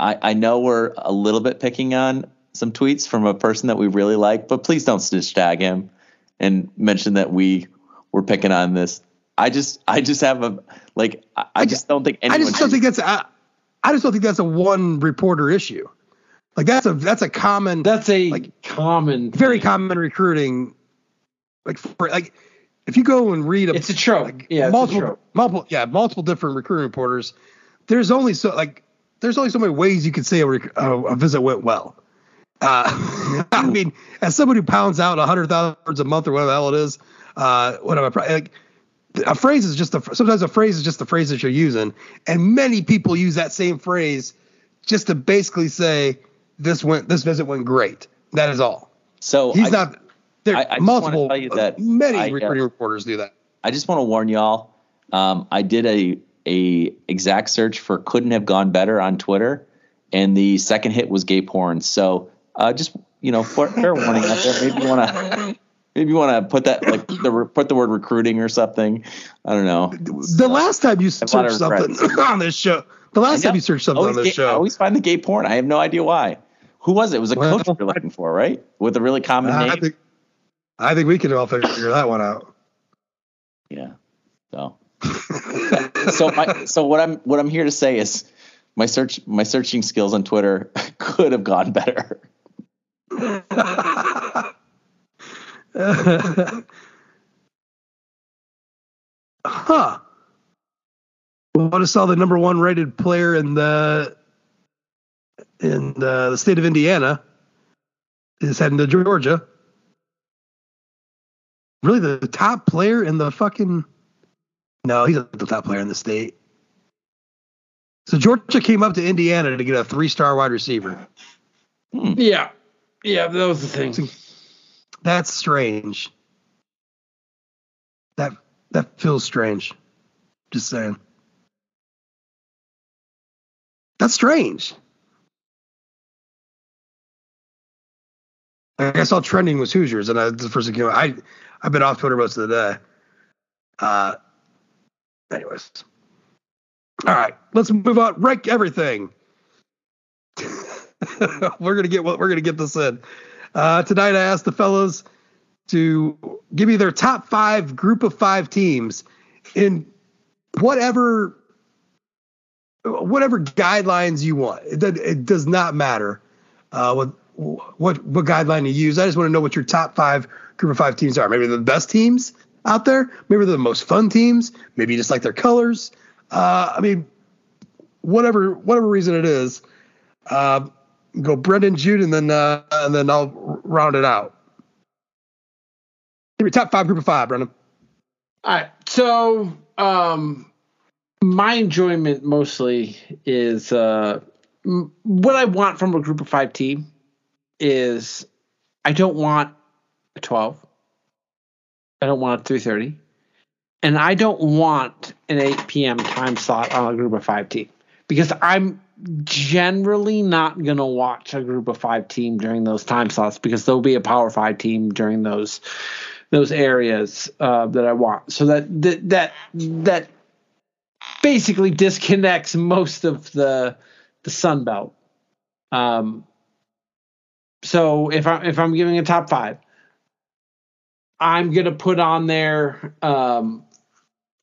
I, I know we're a little bit picking on some tweets from a person that we really like, but please don't snitch tag him and mention that we were picking on this. I just I just have a like I, I just don't think anyone. I just don't think that's a, I just don't think that's a one reporter issue. Like that's a that's a common That's a Like, common, very thing. common recruiting. Like for like if you go and read a, It's a trope. like yeah, it's a multiple trope. multiple yeah multiple different recruiting reporters, there's only so like there's only so many ways you could say a, rec- a, a visit went well. Uh, I mean, as somebody who pounds out a hundred thousand words a month or whatever the hell it is, uh, whatever. Like, a phrase is just a sometimes a phrase is just the phrase that you're using, and many people use that same phrase just to basically say this went this visit went great. That is all. so He's I, not. There I- I multiple. uh, tell you that many I, uh, recruiting reporters do that. I just want to warn y'all. Um, I did a a exact search for "couldn't have gone better" on Twitter, and the second hit was gay porn. So uh, just you know, fair, fair warning out there. Maybe you want to maybe you want to put that like the put the word recruiting or something. I don't know. The last time you a searched something on this show, the last time you searched something always on this gay- I always find the gay porn. I have no idea why. Who was it? It was a Well, coach you're looking for, right? With a really common I name. think, I think we can all figure that one out. yeah. So so my so what I'm what I'm here to say is my search my searching skills on Twitter could have gone better. Huh. Just saw the number one rated player in the in the, the state of Indiana is heading to Georgia. Really, the top player in the fucking no, he's not the top player in the state. So Georgia came up to Indiana to get a three-star wide receiver. Yeah. Yeah, that was the thing. That's strange. That that feels strange. Just saying. That's strange. Like I saw trending was Hoosiers, and I, the first thing. I I've been off Twitter most of the day. Uh, anyways, all right, let's move on. Rank everything. we're gonna get what we're gonna get this in. Uh, tonight, I asked the fellows to give me their top five group of five teams in whatever whatever guidelines you want. It, does- it does not matter uh, what what what guideline you use. I just want to know what your top five group of five teams are. Maybe they're the best teams out there. Maybe they're the most fun teams. Maybe you just like their colors. Uh, I mean, whatever whatever reason it is. Uh, go Brendan, Jude, and then uh, and then I'll round it out. Give me top five group of five, Brendan. All right. So, um, my enjoyment mostly is uh, m- what I want from a group of five team is I don't want a 12. I don't want a 330. And I don't want an 8 p.m. time slot on a group of five team because I'm generally not going to watch a group of five team during those time slots because there'll be a power five team during those those areas uh, that I want. So that that that that basically disconnects most of the the Sun Belt. Um, so if I if I'm giving a top five, I'm gonna put on there um,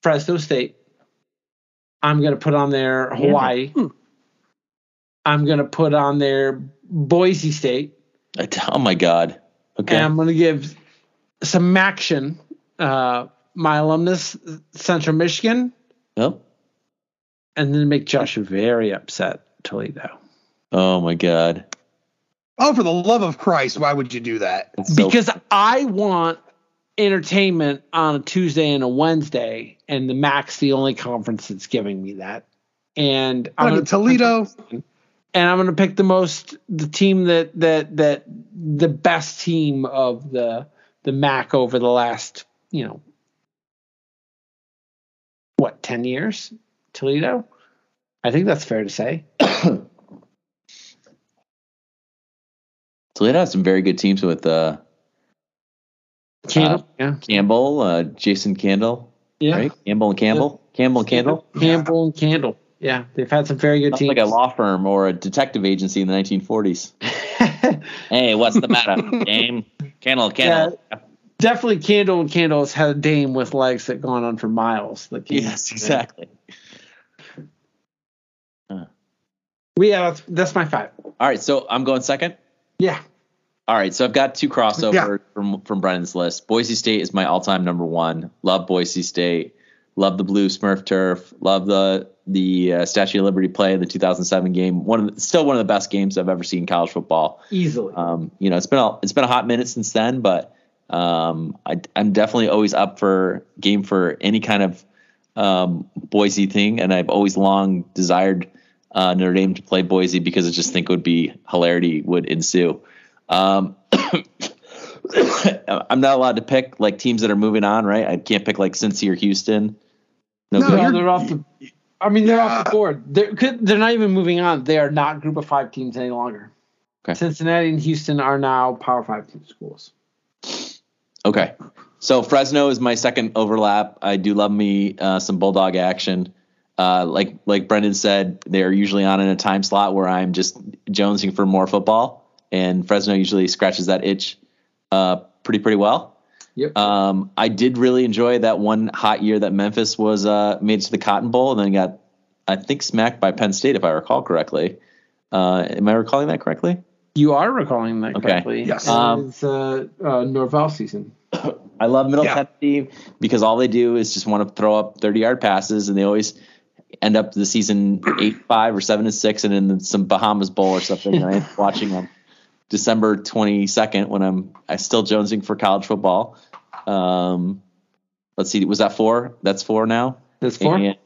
Fresno State. I'm gonna put on there Hawaii. Hmm. I'm gonna put on there Boise State. I t- Oh my god. Okay. And I'm going to give some action. Uh, my alumnus, Central Michigan, Yep. and then make Josh very upset, Toledo. Oh my god. Oh, for the love of Christ, why would you do that? So- Because I want entertainment on a Tuesday and a Wednesday, and the MAC's the only conference that's giving me that. And I'm Like gonna- Toledo. And I'm going to pick the most the team that that that the best team of the the MAC over the last you know what ten years Toledo. I think that's fair to say. Toledo has some very good teams with uh, Campbell, yeah, Campbell, uh, Jason Candle, yeah, right? Campbell and Campbell, Campbell and Candle. Campbell and Candle. Yeah, they've had some very good Sounds teams. like a law firm or a detective agency in the 1940s. Hey, what's the matter, Dame? Candle, Candle. Yeah, Definitely, Candle and Candles had a dame with legs that gone on for miles. That Yes, exactly. We yeah, that's, that's my five. All right, so I'm going second. Yeah, All right, so I've got two crossovers Yeah. from from Brendan's list. Boise State is my all-time number one. Love Boise State. Love the blue Smurf turf. Love the the uh, Statue of Liberty play in the 2007 game. One of the, still one of the best games I've ever seen in college football. easily. Um, you know, it's been a, it's been a hot minute since then, but um, I, I'm definitely always up for game for any kind of um, Boise thing, and I've always long desired uh, Notre Dame to play Boise because I just think it would be hilarity would ensue. Um, I'm not allowed to pick like teams that are moving on, right? I can't pick like Cincy or Houston. No, No, you're- they're off the I mean, they're off the board. They're they're not even moving on. They are not group of five teams any longer. Okay. Cincinnati and Houston are now Power Five team schools. Okay. So Fresno is my second overlap. I do love me uh, some bulldog action. Uh, like like Brendan said, they're usually on in a time slot where I'm just jonesing for more football, and Fresno usually scratches that itch uh, pretty pretty well. Yep. Um, I did really enjoy that one hot year that Memphis was uh, made it to the Cotton Bowl and then got, I think, smacked by Penn State if I recall correctly. Uh, am I recalling that correctly? You are recalling that Okay. correctly. Yes. Um, it's uh, uh, Norvell season. I love Middle Yeah. Tennessee because all they do is just want to throw up 30 yard passes and they always end up the season eight five or seven and six and in some Bahamas Bowl or something. and I end up watching on December 22nd when I'm I still jonesing for college football. Um, let's see, was that four? That's four now. That's four. And,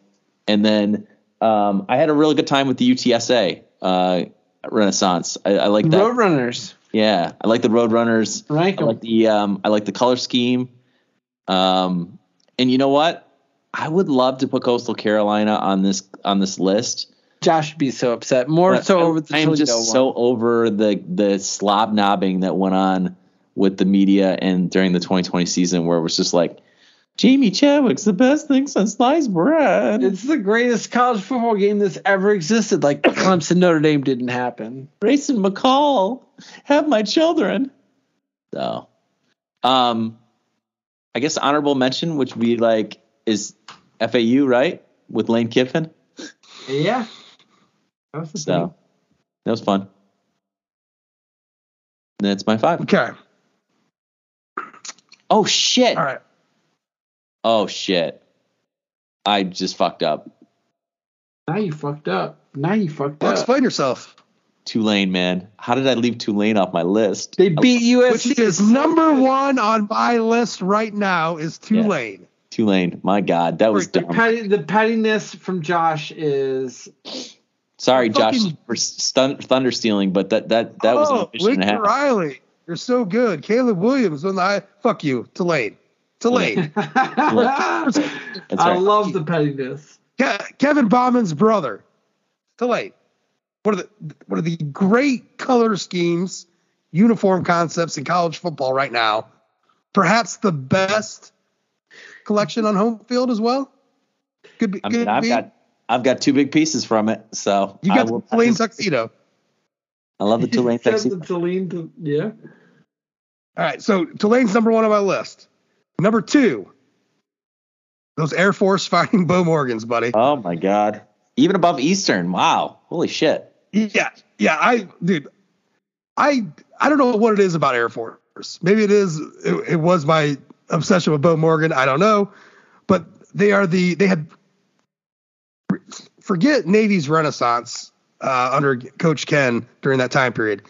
and then um, I had a really good time with the UTSA uh, Renaissance. I, I like that. Roadrunners. Yeah, I like the Roadrunners. Rank I like the um, I like the color scheme. Um, and you know what? I would love to put Coastal Carolina on this on this list. Josh would be so upset. More But so I- over the I am Toledo just one. so over the the slob knobbing that went on with the media and during the 2020 season, where it was just like Jamey Chadwell's the best thing since sliced bread. It's the greatest college football game that's ever existed. Like Clemson Notre Dame didn't happen. Grayson McCall, have my children. So, um, I guess honorable mention, which would be like, is FAU right with Lane Kiffin? Yeah. That was the So that was fun. That's my five. Okay. Oh shit! All right. Oh shit! I just fucked up. Now you fucked up. Now you fucked Well, up. explain yourself. Tulane, man. How did I leave Tulane off my list? They beat Which USC. is number one on my list right now is Tulane. Tulane. My God, that was The, dumb. the pettiness from Josh is Sorry, Josh, for stun, thunder stealing, but that that that was an oh, efficient and Lincoln half. Riley. You're so good. Caleb Williams on the high. Fuck you. Tulane. Tulane. I right. love the pettiness. Ke- Kevin Bauman's brother. Tulane. One of the one of the great color schemes, uniform concepts in college football right now. Perhaps the best collection on home field as well. Could be. I could mean, I've be. got I've got two big pieces from it, so you I, got will, the Tulane tuxedo. I love the Tulane Said tuxedo. the Tulane, yeah. All right, so Tulane's number one on my list. Number two, those Air Force fighting Bo Morgans, buddy. Oh my God! Even above Eastern, wow! Holy shit! Yeah, yeah, I, dude, I, I don't know what it is about Air Force. Maybe it is, it, it was my obsession with Bo Morgan. I don't know, but they are the, they had, forget Navy's Renaissance uh, under Coach Ken during that time period.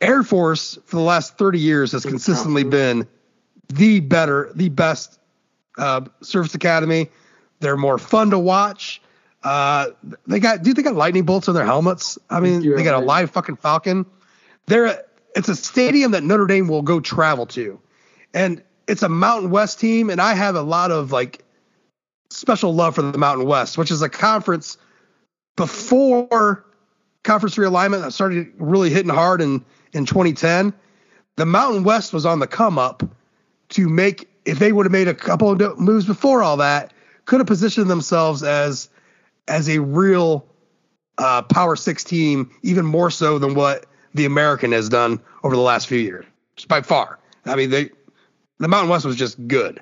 Air Force for the last 30 years has consistently been the better, the best uh, service academy. They're more fun to watch. Uh, they got, dude, they got lightning bolts on their helmets. I mean, they got a live fucking Falcon. They're, it's a stadium that Notre Dame will go travel to, and it's a Mountain West team. And I have a lot of like special love for the Mountain West, which is a conference before conference realignment that started really hitting hard in in 2010. The Mountain West was on the come up to make if they would have made a couple of moves before all that, could have positioned themselves as as a real uh, Power Six team, even more so than what the American has done over the last few years, just by far. I mean, they the Mountain West was just good.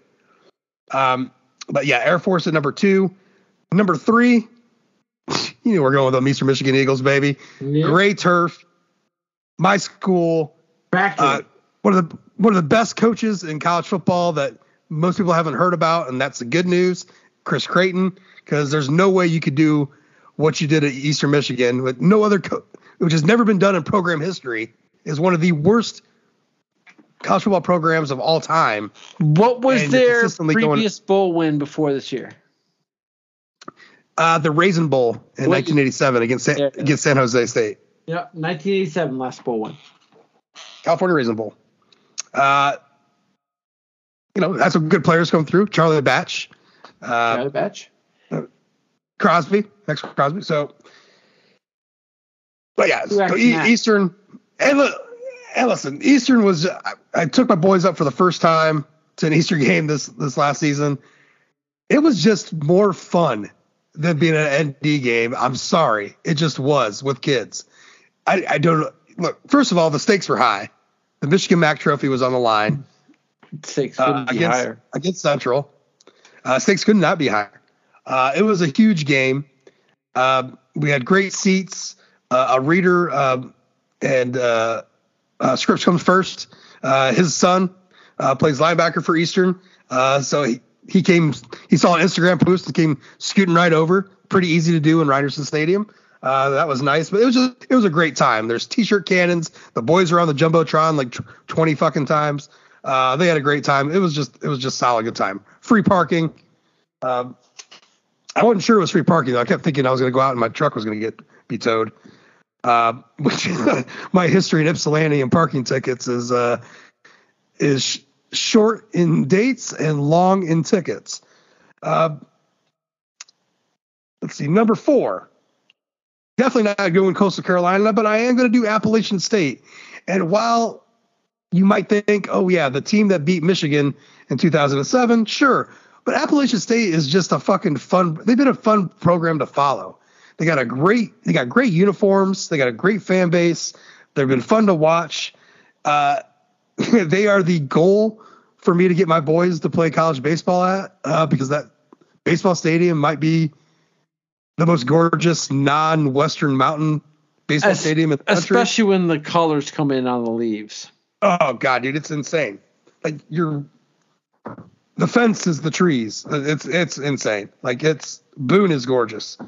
Um, but yeah, Air Force at number two, number three. You know we're going with the Eastern Michigan Eagles, baby. Yeah. Gray turf, my school, Back to uh, one of the one of the best coaches in college football that most people haven't heard about, and that's the good news. Chris Creighton, because there's no way you could do what you did at Eastern Michigan with no other, co- which has never been done in program history, is one of the worst college football programs of all time. What was and their consistently going- previous bowl win before this year? Uh, the Raisin Bowl in What- 1987 against San, Yeah. against San Jose State, Yeah, 1987 last bowl win. California Raisin Bowl. Uh, you know that's some good players come through. Charlie Batch. Uh, Charlie Batch. Crosby, Maxx Crosby. So, but yeah, so. Eastern. And, li- and listen, Eastern was. I, I took my boys up for the first time to an Eastern game this this last season. It was just more fun than being an ND game. I'm sorry, it just was with kids. I, I don't look. First of all, the stakes were high. The Michigan MAC Trophy was on the line Six uh, couldn't be against higher. against Central. Uh, stakes could not be higher. Uh, it was a huge game. Um, we had great seats. Uh, a reader um, and uh, uh, Scripps comes first. Uh, his son uh, plays linebacker for Eastern, uh, so he, he came. He saw an Instagram post and came scooting right over. Pretty easy to do in Rynearson Stadium. Uh, that was nice, but it was just it was a great time. There's t-shirt cannons. The boys were on the jumbotron like tw- 20 fucking times. Uh, they had a great time. It was just it was just solid good time. Free parking. Um, I wasn't sure it was free parking. Though. I kept thinking I was going to go out and my truck was going to get be towed. Uh, which my history in Ypsilanti and parking tickets is uh, is short in dates and long in tickets. Uh, let's see, number four. Definitely not going Coastal Carolina, but I am going to do Appalachian State. And while you might think, oh yeah, the team that beat Michigan in 2007, sure, but Appalachian State is just a fucking fun. They've been a fun program to follow. They got a great, they got great uniforms. They got a great fan base. They've been fun to watch. Uh, they are the goal for me to get my boys to play college baseball at uh, because that baseball stadium might be the most gorgeous non-Western Mountain baseball stadium in the country. Especially when the colors come in on the leaves. Oh god, dude, it's insane. Like you're the fence is the trees. It's it's insane. Like it's Boone is gorgeous.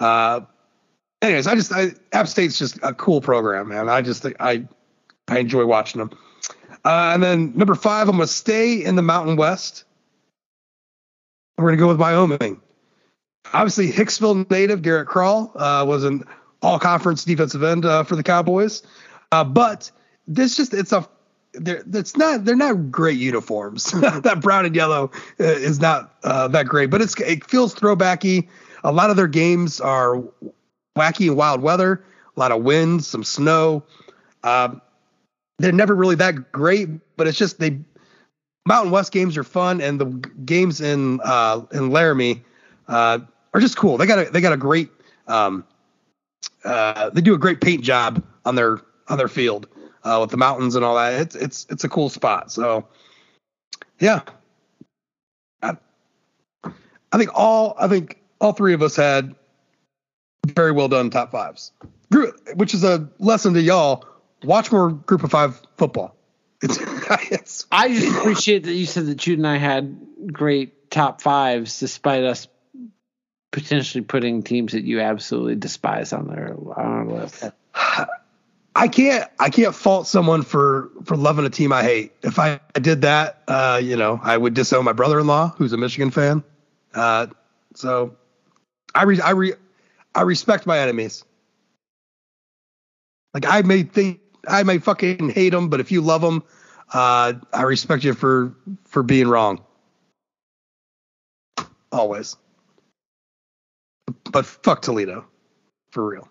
Uh anyways, I just I App State's just a cool program, man. I just I I enjoy watching them. Uh, and then number five, I'm gonna stay in the Mountain West. We're gonna go with Wyoming. Obviously, Hicksville native Garrett Crall uh, was an all-conference defensive end uh, for the Cowboys. Uh, but this just it's a they're that's not they're not great uniforms. that brown and yellow uh, is not uh, that great, but it's it feels throwbacky. A lot of their games are wacky and wild weather, a lot of wind, some snow. Um, they're never really that great, but it's just they Mountain West games are fun, and the games in uh, in Laramie uh, are just cool. They got a they got a great um, uh, they do a great paint job on their on their field uh, with the mountains and all that. It's it's it's a cool spot. So yeah, I, I think all I think all three of us had very well done top fives, which is a lesson to y'all. Watch more group of five football. It's, I just appreciate that you said that Jude and I had great top fives, despite us potentially putting teams that you absolutely despise on their on our list. I can't I can't fault someone for for loving a team I hate. If I, I did that, uh, you know, I would disown my brother-in-law who's a Michigan fan. Uh, so I re, I re, I respect my enemies. Like I may think I may fucking hate them, but if you love them, uh, I respect you for for being wrong. Always. But fuck Toledo, for real.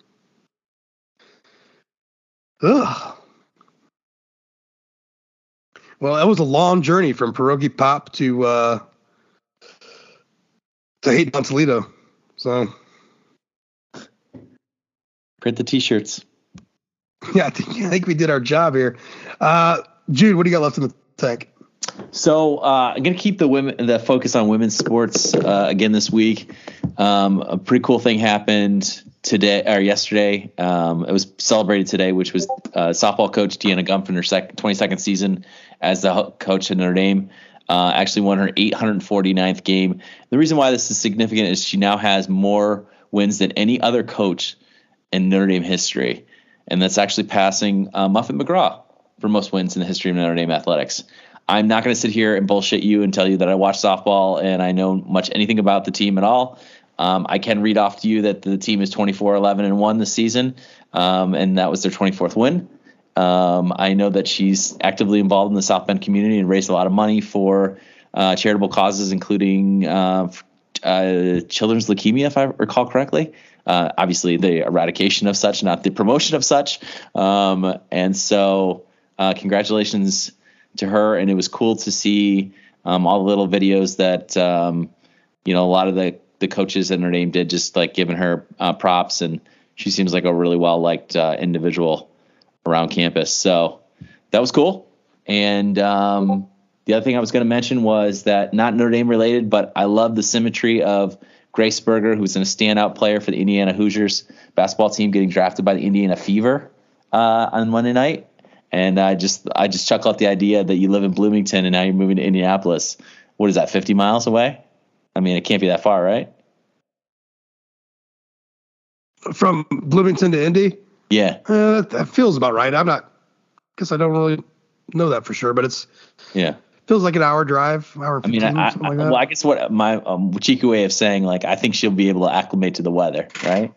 Ugh. Well, that was a long journey from pierogi pop to uh, to hate on Toledo. So Print the t-shirts. yeah, I think, we did our job here. Uh, Jude, what do you got left in the tank? So uh, I'm gonna keep the women the focus on women's sports uh, again this week. Um, a pretty cool thing happened today or yesterday. Um, it was celebrated today, which was uh, softball coach Deanna in her sec- 22nd season as the coach in Notre Dame. Uh, actually won her 849th game. The reason why this is significant is she now has more wins than any other coach in Notre Dame history, and that's actually passing uh, Muffet McGraw for most wins in the history of Notre Dame athletics. I'm not going to sit here and bullshit you and tell you that I watch softball and I know much anything about the team at all. Um, I can read off to you that the team is 24 11 and 1 this season, um, and that was their 24th win. Um, I know that she's actively involved in the South Bend community and raised a lot of money for uh, charitable causes, including uh, uh, children's leukemia, if I recall correctly. Uh, obviously, the eradication of such, not the promotion of such. Um, and so, uh, congratulations to her. And it was cool to see um, all the little videos that um, you know a lot of the the coaches at Notre Dame did, just like giving her uh, props. And she seems like a really well liked uh, individual around campus. So that was cool. And um, the other thing I was going to mention was that not Notre Dame related, but I love the symmetry of Grace Berger, who's a standout player for the Indiana Hoosiers basketball team, getting drafted by the Indiana Fever uh, on Monday night. And I just I just chuckle at the idea that you live in Bloomington and now you're moving to Indianapolis. What is that, 50 miles away? I mean, it can't be that far, right? From Bloomington to Indy, Yeah, uh, that, that feels about right. I'm not, because I don't really know that for sure, but it's yeah. Feels like an hour drive, hour I mean, 15, I, I, like well, I guess what my um, cheeky way of saying, like, I think she'll be able to acclimate to the weather, right?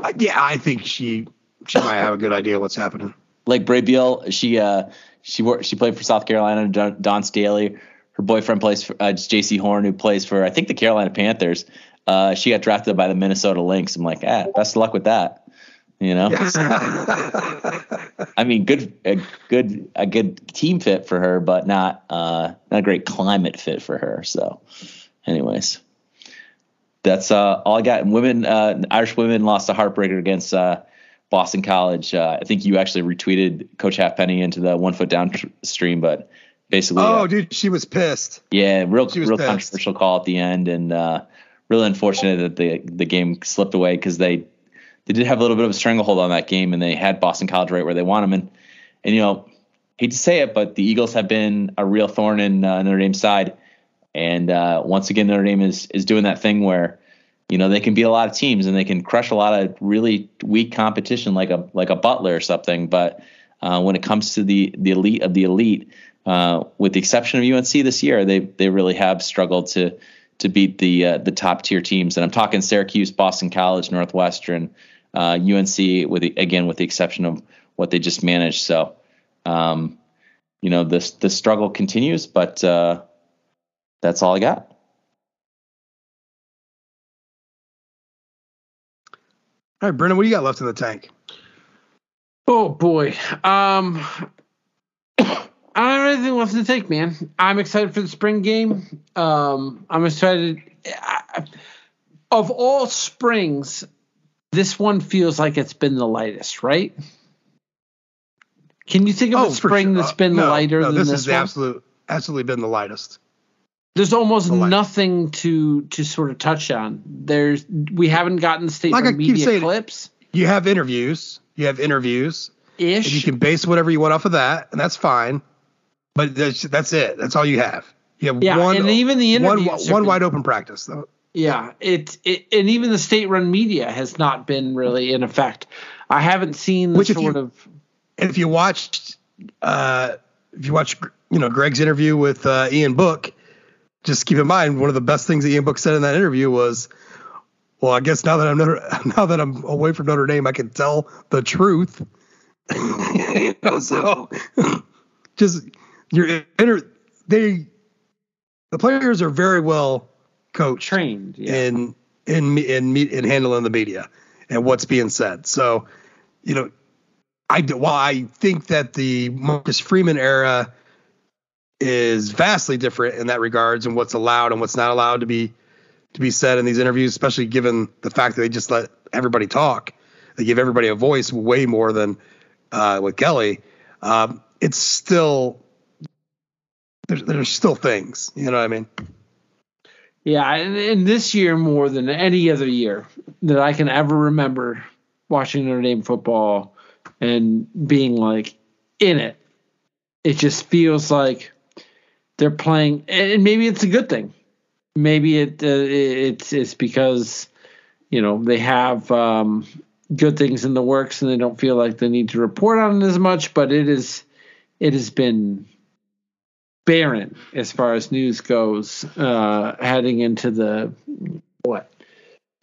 Uh, yeah, I think she she might have a good idea what's happening. like Brea Beal, she uh she worked she played for South Carolina. Don, Dawn Staley, her boyfriend plays for uh, Jaycee Horn, who plays for I think the Carolina Panthers. Uh, she got drafted by the Minnesota Lynx. I'm like, ah, best of luck with that. You know, I mean, good a good a good team fit for her, but not uh not a great climate fit for her. So, anyways. That's uh, all I got. And women, uh, Irish women lost a heartbreaker against uh, Boston College. Uh, I think you actually retweeted Coach Halfpenny into the one foot down tr- stream, but basically, oh, uh, dude, she was pissed. yeah, real real pissed. controversial call at the end, and uh, really unfortunate that the the game slipped away because they they did have a little bit of a stranglehold on that game, and they had Boston College right where they want them. And and you know, hate to say it, but the Eagles have been a real thorn in uh, Notre Dame's side. And uh, once again, Notre Dame is is doing that thing where you know they can beat a lot of teams and they can crush a lot of really weak competition like a like a Butler or something. But uh, when it comes to the the elite of the elite, uh, with the exception of UNC this year, they they really have struggled to to beat the uh, the top tier teams. And I'm talking Syracuse, Boston College, Northwestern, uh, UNC with the, again with the exception of what they just managed. So. Um, you know this the struggle continues, but uh, that's all I got. All right, Brendan, what do you got left in the tank? Oh boy. Um I don't have anything left to take, man. I'm excited for the spring game. Um I'm excited I, of all springs, this one feels like it's been the lightest, right? Can you think of a Oh, for spring sure. that's been Uh, no, lighter no, than this this, is one? absolute, absolutely been the lightest. There's almost the lightest. nothing to to sort of touch on. There's we haven't gotten state Like I of keep media saying- clips You have interviews. You have interviews. And you can base whatever you want off of that, and that's fine. But that's, that's it. That's all you have. You have Yeah, one, and even the interviews one good. wide open practice. Though. Yeah, it, it and even the state-run media has not been really in effect. I haven't seen the Which if sort you- of if you watched, uh, if you watch, you know, Greg's interview with uh, Ian Book, just keep in mind one of the best things that Ian Book said in that interview was, "Well, I guess now that I'm Notre, now that I'm away from Notre Dame, I can tell the truth." you know, so just you're inter, they the players are very well coached trained. Yeah. in in me- in me- in handling the media and what's being said. So, you know, I do- while I think that the Marcus Freeman era is vastly different in that regards and what's allowed and what's not allowed to be to be said in these interviews, especially given the fact that they just let everybody talk. They give everybody a voice way more than uh, with Kelly. Um, it's still there's there's still things, you know what I mean? Yeah, and, and this year more than any other year that I can ever remember watching Notre Dame football and being like in it. It just feels like they're playing, and maybe it's a good thing. Maybe it uh, it's it's because you know they have um, good things in the works and they don't feel like they need to report on it as much. But it is it has been barren as far as news goes uh, heading into the what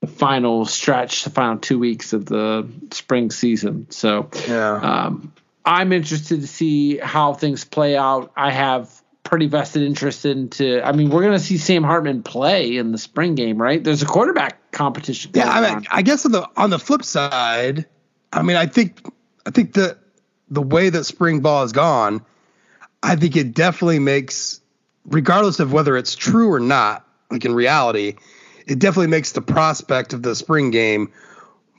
the final stretch, the final two weeks of the spring season. So Yeah. um, I'm interested to see how things play out. I have pretty vested interest into. I mean, we're going to see Sam Hartman play in the spring game, right? There's a quarterback competition. Yeah, I mean, on. I guess on the on the flip side, I mean, I think I think the the way that spring ball has gone, I think it definitely makes, regardless of whether it's true or not, like in reality, it definitely makes the prospect of the spring game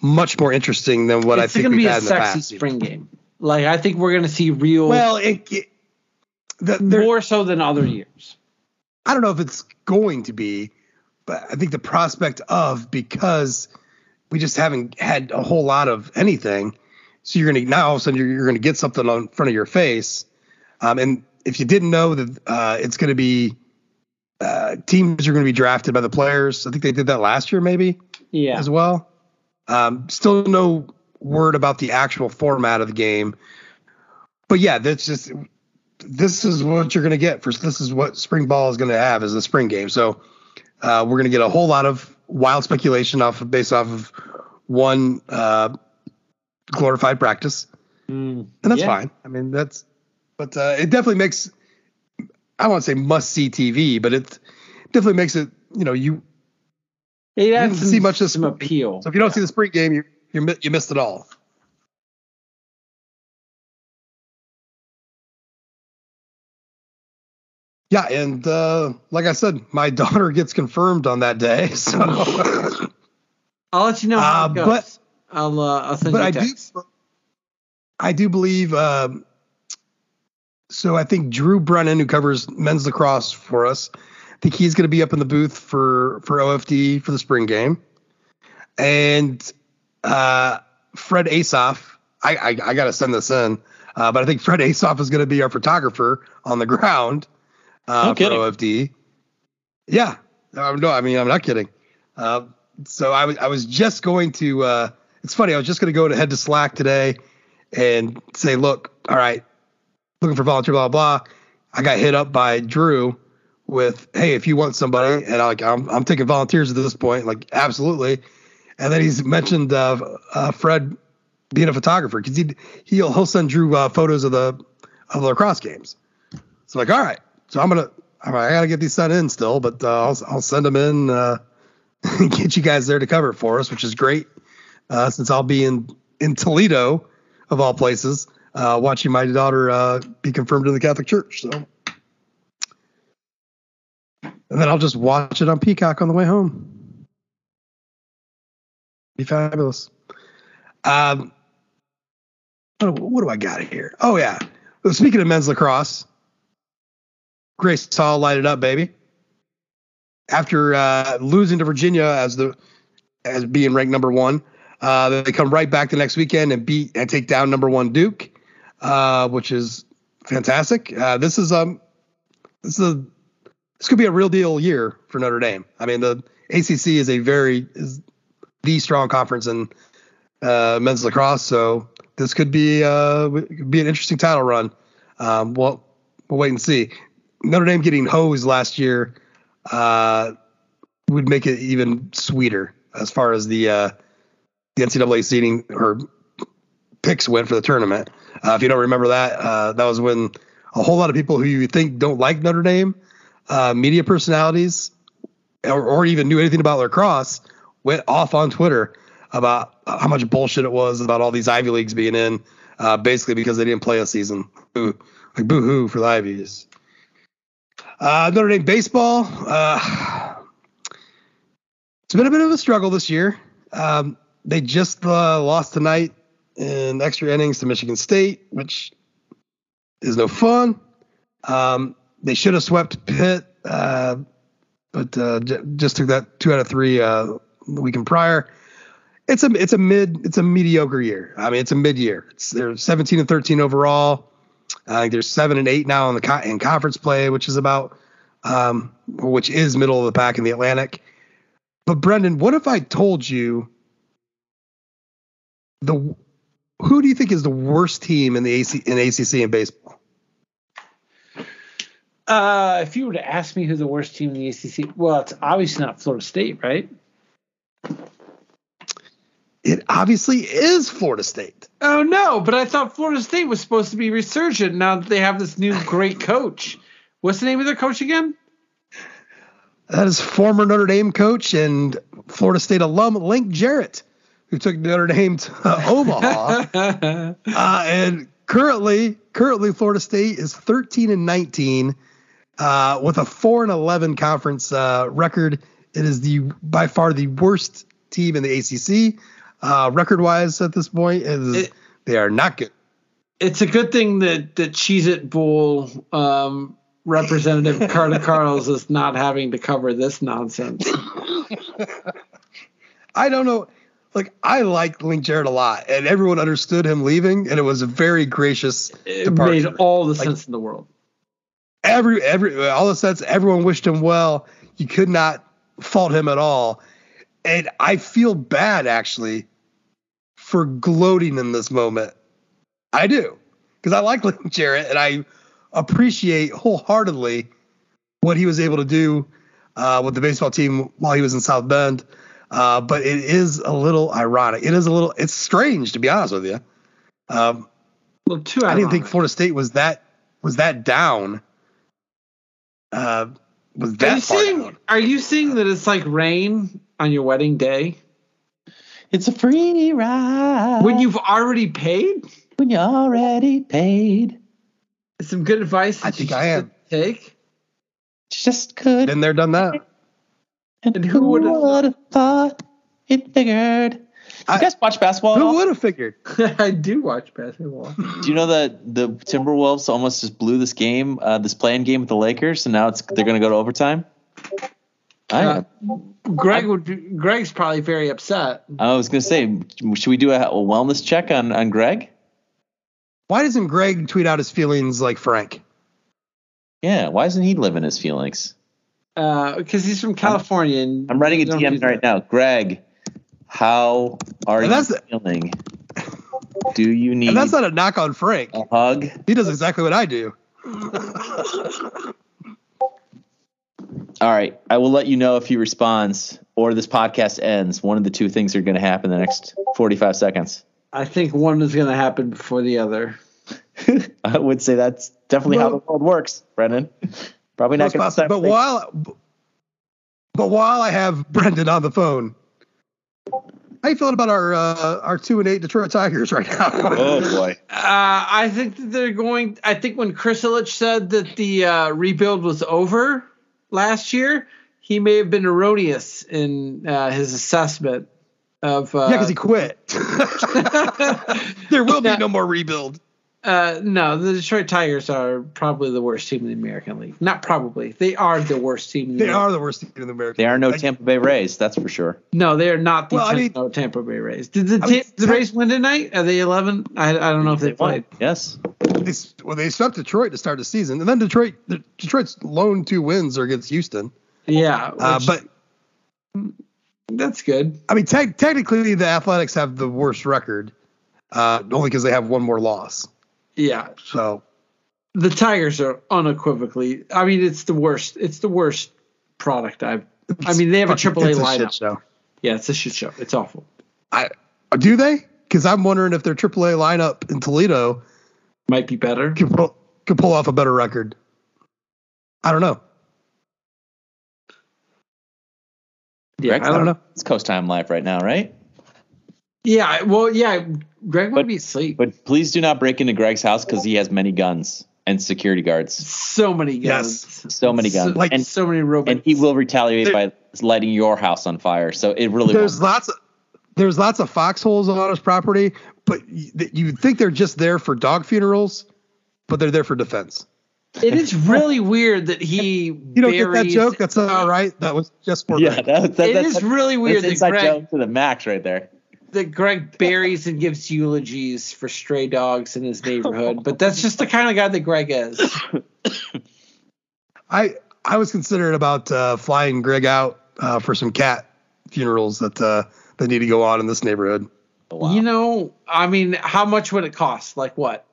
much more interesting than what I think going to we've be a had in the sexy past. spring game. Like I think we're going to see real Well, it, it the, more so than other hmm. years. I don't know if it's going to be, but I think the prospect of because we just haven't had a whole lot of anything. So you're gonna now all of a sudden you're, you're gonna get something on front of your face, um, and if you didn't know that uh, it's gonna be uh, teams are gonna be drafted by the players. I think they did that last year maybe Yeah. as well. Um, still no word about the actual format of the game, but yeah, that's just this is what you're going to get for this is what spring ball is going to have as the spring game. So uh, we're going to get a whole lot of wild speculation off of, based off of one uh, glorified practice, Mm, and that's yeah. fine. I mean that's, but uh, it definitely makes I won't say must see TV, but it definitely makes it you know you It didn't some, see much of some appeal. So if you don't see the spring game, you you you missed it all. Yeah, and uh, like I said, my daughter gets confirmed on that day. So, I'll let you know how Uh, it goes. but- I'll uh, I'll send but you a I do, text. I do believe. Um, so I think Drew Brennan, who covers men's lacrosse for us, I think he's going to be up in the booth for for OFD for the spring game, and uh, Fred Asoff. I I, I got to send this in, uh, but I think Fred Asoff is going to be our photographer on the ground uh, No for kidding. OFD. Yeah, uh, no, I mean I'm not kidding. Uh, so I was I was just going to. Uh, it's funny. I was just going to go to head to Slack today and say, look, all right, looking for volunteer, blah blah. blah. I got hit up by Drew with, hey, if you want somebody, and I like I'm I'm taking volunteers at this point, like absolutely. And then he's mentioned uh, uh, Fred being a photographer because he he'll he'll send Drew uh, photos of the of the lacrosse games. So like, all right, so I'm gonna I'm, I gotta get these sent in still, but uh, I'll I'll send them in. Uh, get you guys there to cover it for us, which is great. Uh, since I'll be in in Toledo, of all places, uh, watching my daughter uh, be confirmed in the Catholic Church. So, and then I'll just watch it on Peacock on the way home. Be fabulous. Um, what, do I got here? Oh yeah. Well, speaking of men's lacrosse, Grace Hall lighted up, baby. After uh, losing to Virginia as the as being ranked number one, uh, they come right back the next weekend and beat and take down number one Duke, uh, which is fantastic. Uh, this is um this is a this could be a real deal year for Notre Dame. I mean, the ACC is a very is the strong conference in uh, men's lacrosse, so this could be uh could be an interesting title run. Um, well, we'll wait and see. Notre Dame getting hosed last year uh, would make it even sweeter as far as the uh, the NCAA seeding or picks went for the tournament. Uh, if you don't remember that, uh, that was when a whole lot of people who you think don't like Notre Dame, uh, media personalities, or, or even knew anything about lacrosse, went off on Twitter about how much bullshit it was about all these Ivy leagues being in, uh, basically because they didn't play a season. Boo, like boo hoo for the Ivies. Uh, Notre Dame baseball. Uh, it's been a bit of a struggle this year. Um, they just lost tonight in extra innings to Michigan State, which is no fun. Um, they should have swept Pitt, uh, but uh, j- just took that two out of three uh, the weekend prior. It's a it's a mid it's a mediocre year. I mean, it's a mid year. It's they're 17 and 13 overall. I think they're seven and eight now in the co- in conference play, which is about um, which is middle of the pack in the Atlantic. But Brendan, what if I told you the who do you think is the worst team in the AC in ACC in baseball? Uh, if you were to ask me who the worst team in the ACC, well, it's obviously not Florida State, right? It obviously is Florida State. Oh no, but I thought Florida State was supposed to be resurgent now that they have this new great coach. What's the name of their coach again? That is former Notre Dame coach and Florida State alum Link Jarrett, who took Notre Dame to Omaha. uh, and currently, currently Florida State is 13 and 19 uh, with a 4 and 11 conference uh, record. It is the by far the worst team in the ACC uh, record wise at this point. It is, It- they are not good. it's a good thing that that Cheez It Bowl um, representative Carter Carls is not having to cover this nonsense. I don't know. Like I like Link Jarrett a lot, and everyone understood him leaving, and it was a very gracious It departure. made all the Like- sense in the world. every every all the sets everyone wished him well you could not fault him at all and i feel bad actually for gloating in this moment i do because i like Link jarrett and i appreciate wholeheartedly what he was able to do uh, with the baseball team while he was in south bend uh, but it is a little ironic it is a little it's strange to be honest with you um, Well, two. I didn't think. Florida State was that was that down. Uh, was Are that you far seeing? down. Are you seeing that it's like rain on your wedding day It's a free ride when you've already paid? when you already paid. Some good advice. I that you think I am. Take. Just could. Been there, done that. And who who would've- would thought it figured? I- you guys watch basketball? at Who would have figured? I do watch basketball. Do you know that the Timberwolves almost just blew this game, uh, this playing game with the Lakers, and now it's they're going to go to overtime? I, Uh, Greg would. Be, Greg's probably very upset. I was going to say, should we do a, a wellness check on on Greg? Why doesn't Greg tweet out his feelings like Frank? Yeah, why isn't he living his feelings? Uh, because he's from California. and I'm writing a you DM right that. now. Greg, how are And you that's the- feeling? Do you need And that's not a knock on Frank. a hug? He does exactly what I do. All right, I will let you know if he responds or this podcast ends. One of the two things are going to happen in the next 45 seconds. I think one is going to happen before the other. I would say that's definitely how the world works, Brendan. Probably not Most going possible. to But while, but while I have Brendan on the phone, how you feeling about our uh, our two and eight Detroit Tigers right now? Oh boy. Uh, I think that they're going. I think when Chris Ilitch said that the uh, rebuild was over last year, he may have been erroneous in uh, his assessment of. Uh, yeah, because he quit. there will be no more rebuild. Uh, no, the Detroit Tigers are probably the worst team in the American League. Not probably, they are the worst team. In the They American are the worst team in the American. They are no League. Tampa Bay Rays, that's for sure. No, they are not the Well, I Tampa, mean- no, Tampa Bay Rays. Did the, I mean, the Rays win tonight? Are they 11? I, I don't know if they, played. Yes. They, well, they swept Detroit to start the season, and then Detroit, the, Detroit's lone two wins are against Houston. Yeah, Uh, but that's good. I mean, te- technically, the Athletics have the worst record, uh, only because they have one more loss. Yeah, So the Tigers are unequivocally. I mean, it's the worst. It's the worst product I've. I mean, they have a fucking- AAA it's a lineup. shit show. Yeah, it's a shit show. It's awful. I do they? Because I'm wondering if their AAA lineup in Toledo Might be better. could pull, could pull off a better record. I don't know. Yeah, Greg's I don't not- know. It's Coast Time Live right now, right? Yeah, well, yeah. Greg might But- be asleep. But please do not break into Greg's house because he has many guns and security guards. so many guns. Yes. So many guns. So, Like- and, so many robots. and he will retaliate There- by lighting your house on fire. So it really There's won't. lots of there's lots of foxholes on his property, but you, you think they're just there for dog funerals, but they're there for defense. It is really weird that he. You don't get that joke? That's all right. That was just for Yeah, that, that, It that's, is really weird that's that inside Greg joke to the max right there. That Greg buries and gives eulogies for stray dogs in his neighborhood, but that's just the kind of guy that Greg is. I I was considering about uh, flying Greg out uh, for some cat funerals that uh, that need to go on in this neighborhood. Oh, wow. You know, I mean, how much would it cost? Like what?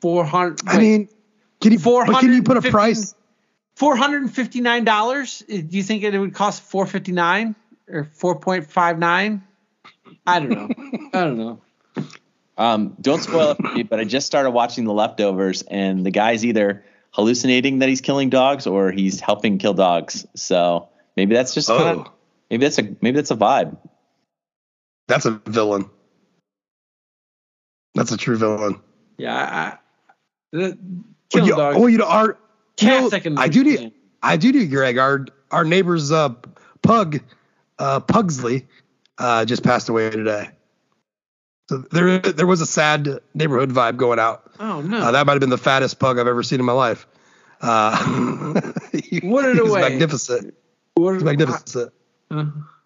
Four hundred. I mean, can you but can you put a price? Four hundred and fifty nine dollars. Do you think it would cost four fifty nine or four point five nine? I don't know. I don't know. Um, don't spoil it for me, but I just started watching The Leftovers, and the guy's either hallucinating that he's killing dogs or he's helping kill dogs. So maybe that's just kinda- Oh, maybe that's a maybe that's a vibe. that's a villain. That's a true villain. Yeah, I, I, the, killing you, dogs. oh, you know, our you know, cats I can I do. I do do, Greg. Our our neighbor's uh, pug, uh, Pugsley, uh, just passed away today. So there there was a sad neighborhood vibe going out. Oh no! Uh, that might have been the fattest pug I've ever seen in my life. Uh, he, What it was away. magnificent. what, magnificent. uh,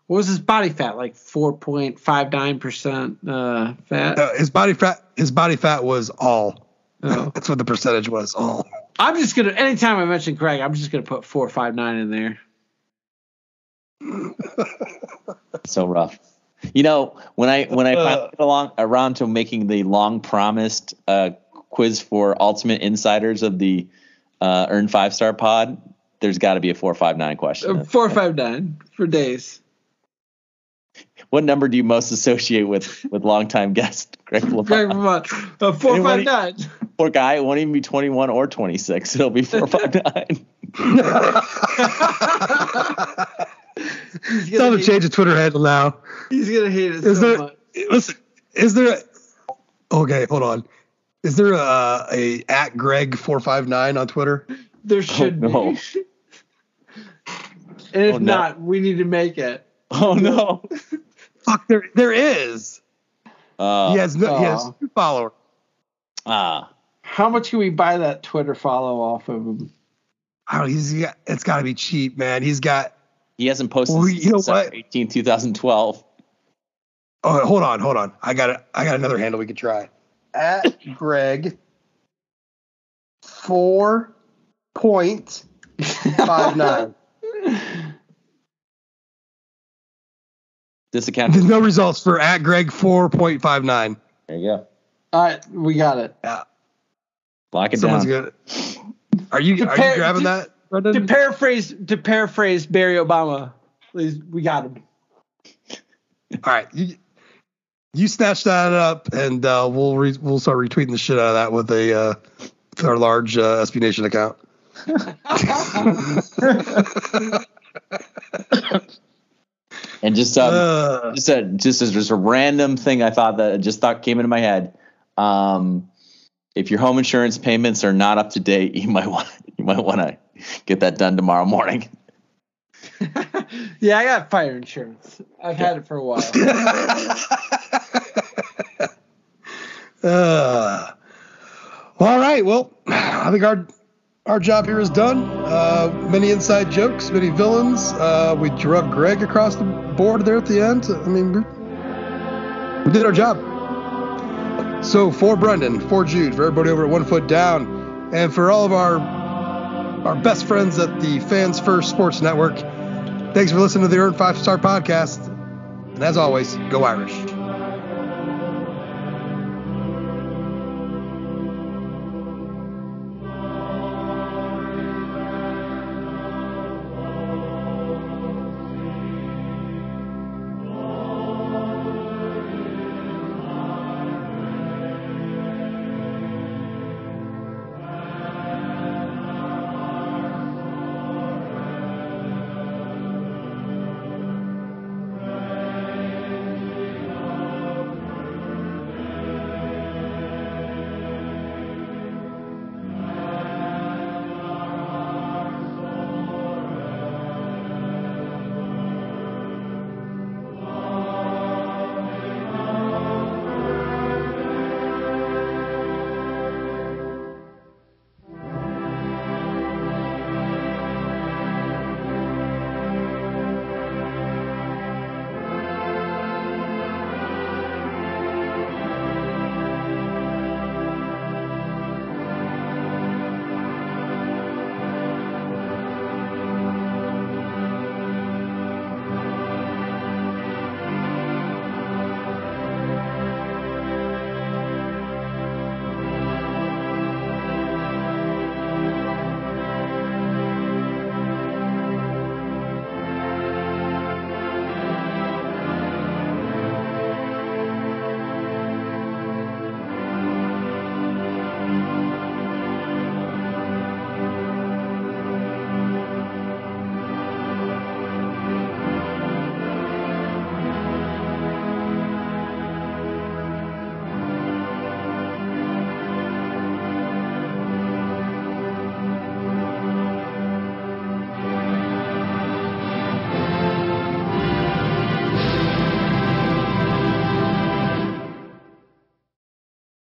what was his body fat? Like four point five nine percent uh, fat. His body fat his body fat was all. Oh. That's what the percentage was. All. I'm just gonna. Anytime I mention Craig, I'm just gonna put four five nine in there. So rough. You know, when I when I Uh. finally get along around to making the long promised uh, quiz for ultimate insiders of the uh, earned five star pod, there's got to be a four five nine question. Uh, four five nine for days. What number do you most associate with with longtime guest Greg Greg LeBron? Vermont. Uh, four five nine. Poor guy, it won't even be 21 or 26. It'll be 459. He's Tell gonna, him to change the Twitter handle now. he's gonna hate it Is so there? much. Listen, is there? A, okay, hold on. Is there a, a at Greg four five nine on Twitter? There should no. be. and if Oh, no. not, we need to make it. oh, no. Fuck, there there is. Uh, he has no, he has two followers. ah. How much can we buy that Twitter follow off of him? I don't. He's got. It's got to be cheap, man. He's got. He hasn't posted Well, since you know what? 18, 2012. Oh, hold on, hold on. I got it. I got another handle we could try. At Greg four point five nine. This account. There's no results for at Greg four point five nine. There you go. All right, we got it. Yeah, Lock it someone's down. good. Are you are you grabbing that, Brendan? To paraphrase, to paraphrase Barry Obama, please, we got him. All right, you, you snatch that up, and uh, we'll re- we'll start retweeting the shit out of that with a uh, with our large uh, SB Nation account. And just um, Uh, just a just as just a random thing I thought that just thought came into my head. Um, if your home insurance payments are not up to date, you might want you might want to get that done tomorrow morning. yeah, I got fire insurance. I've had it for a while. uh, all right. Well, I think our our job here is done. Uh, many inside jokes, many villains. Uh, we drug Greg across the board there at the end. I mean, we, we did our job. So for Brendan, for Jude, for everybody over at One Foot Down, and for all of our our best friends at the Fans First Sports Network, thanks for listening to the Earned Five Star Podcast. And as always, go Irish.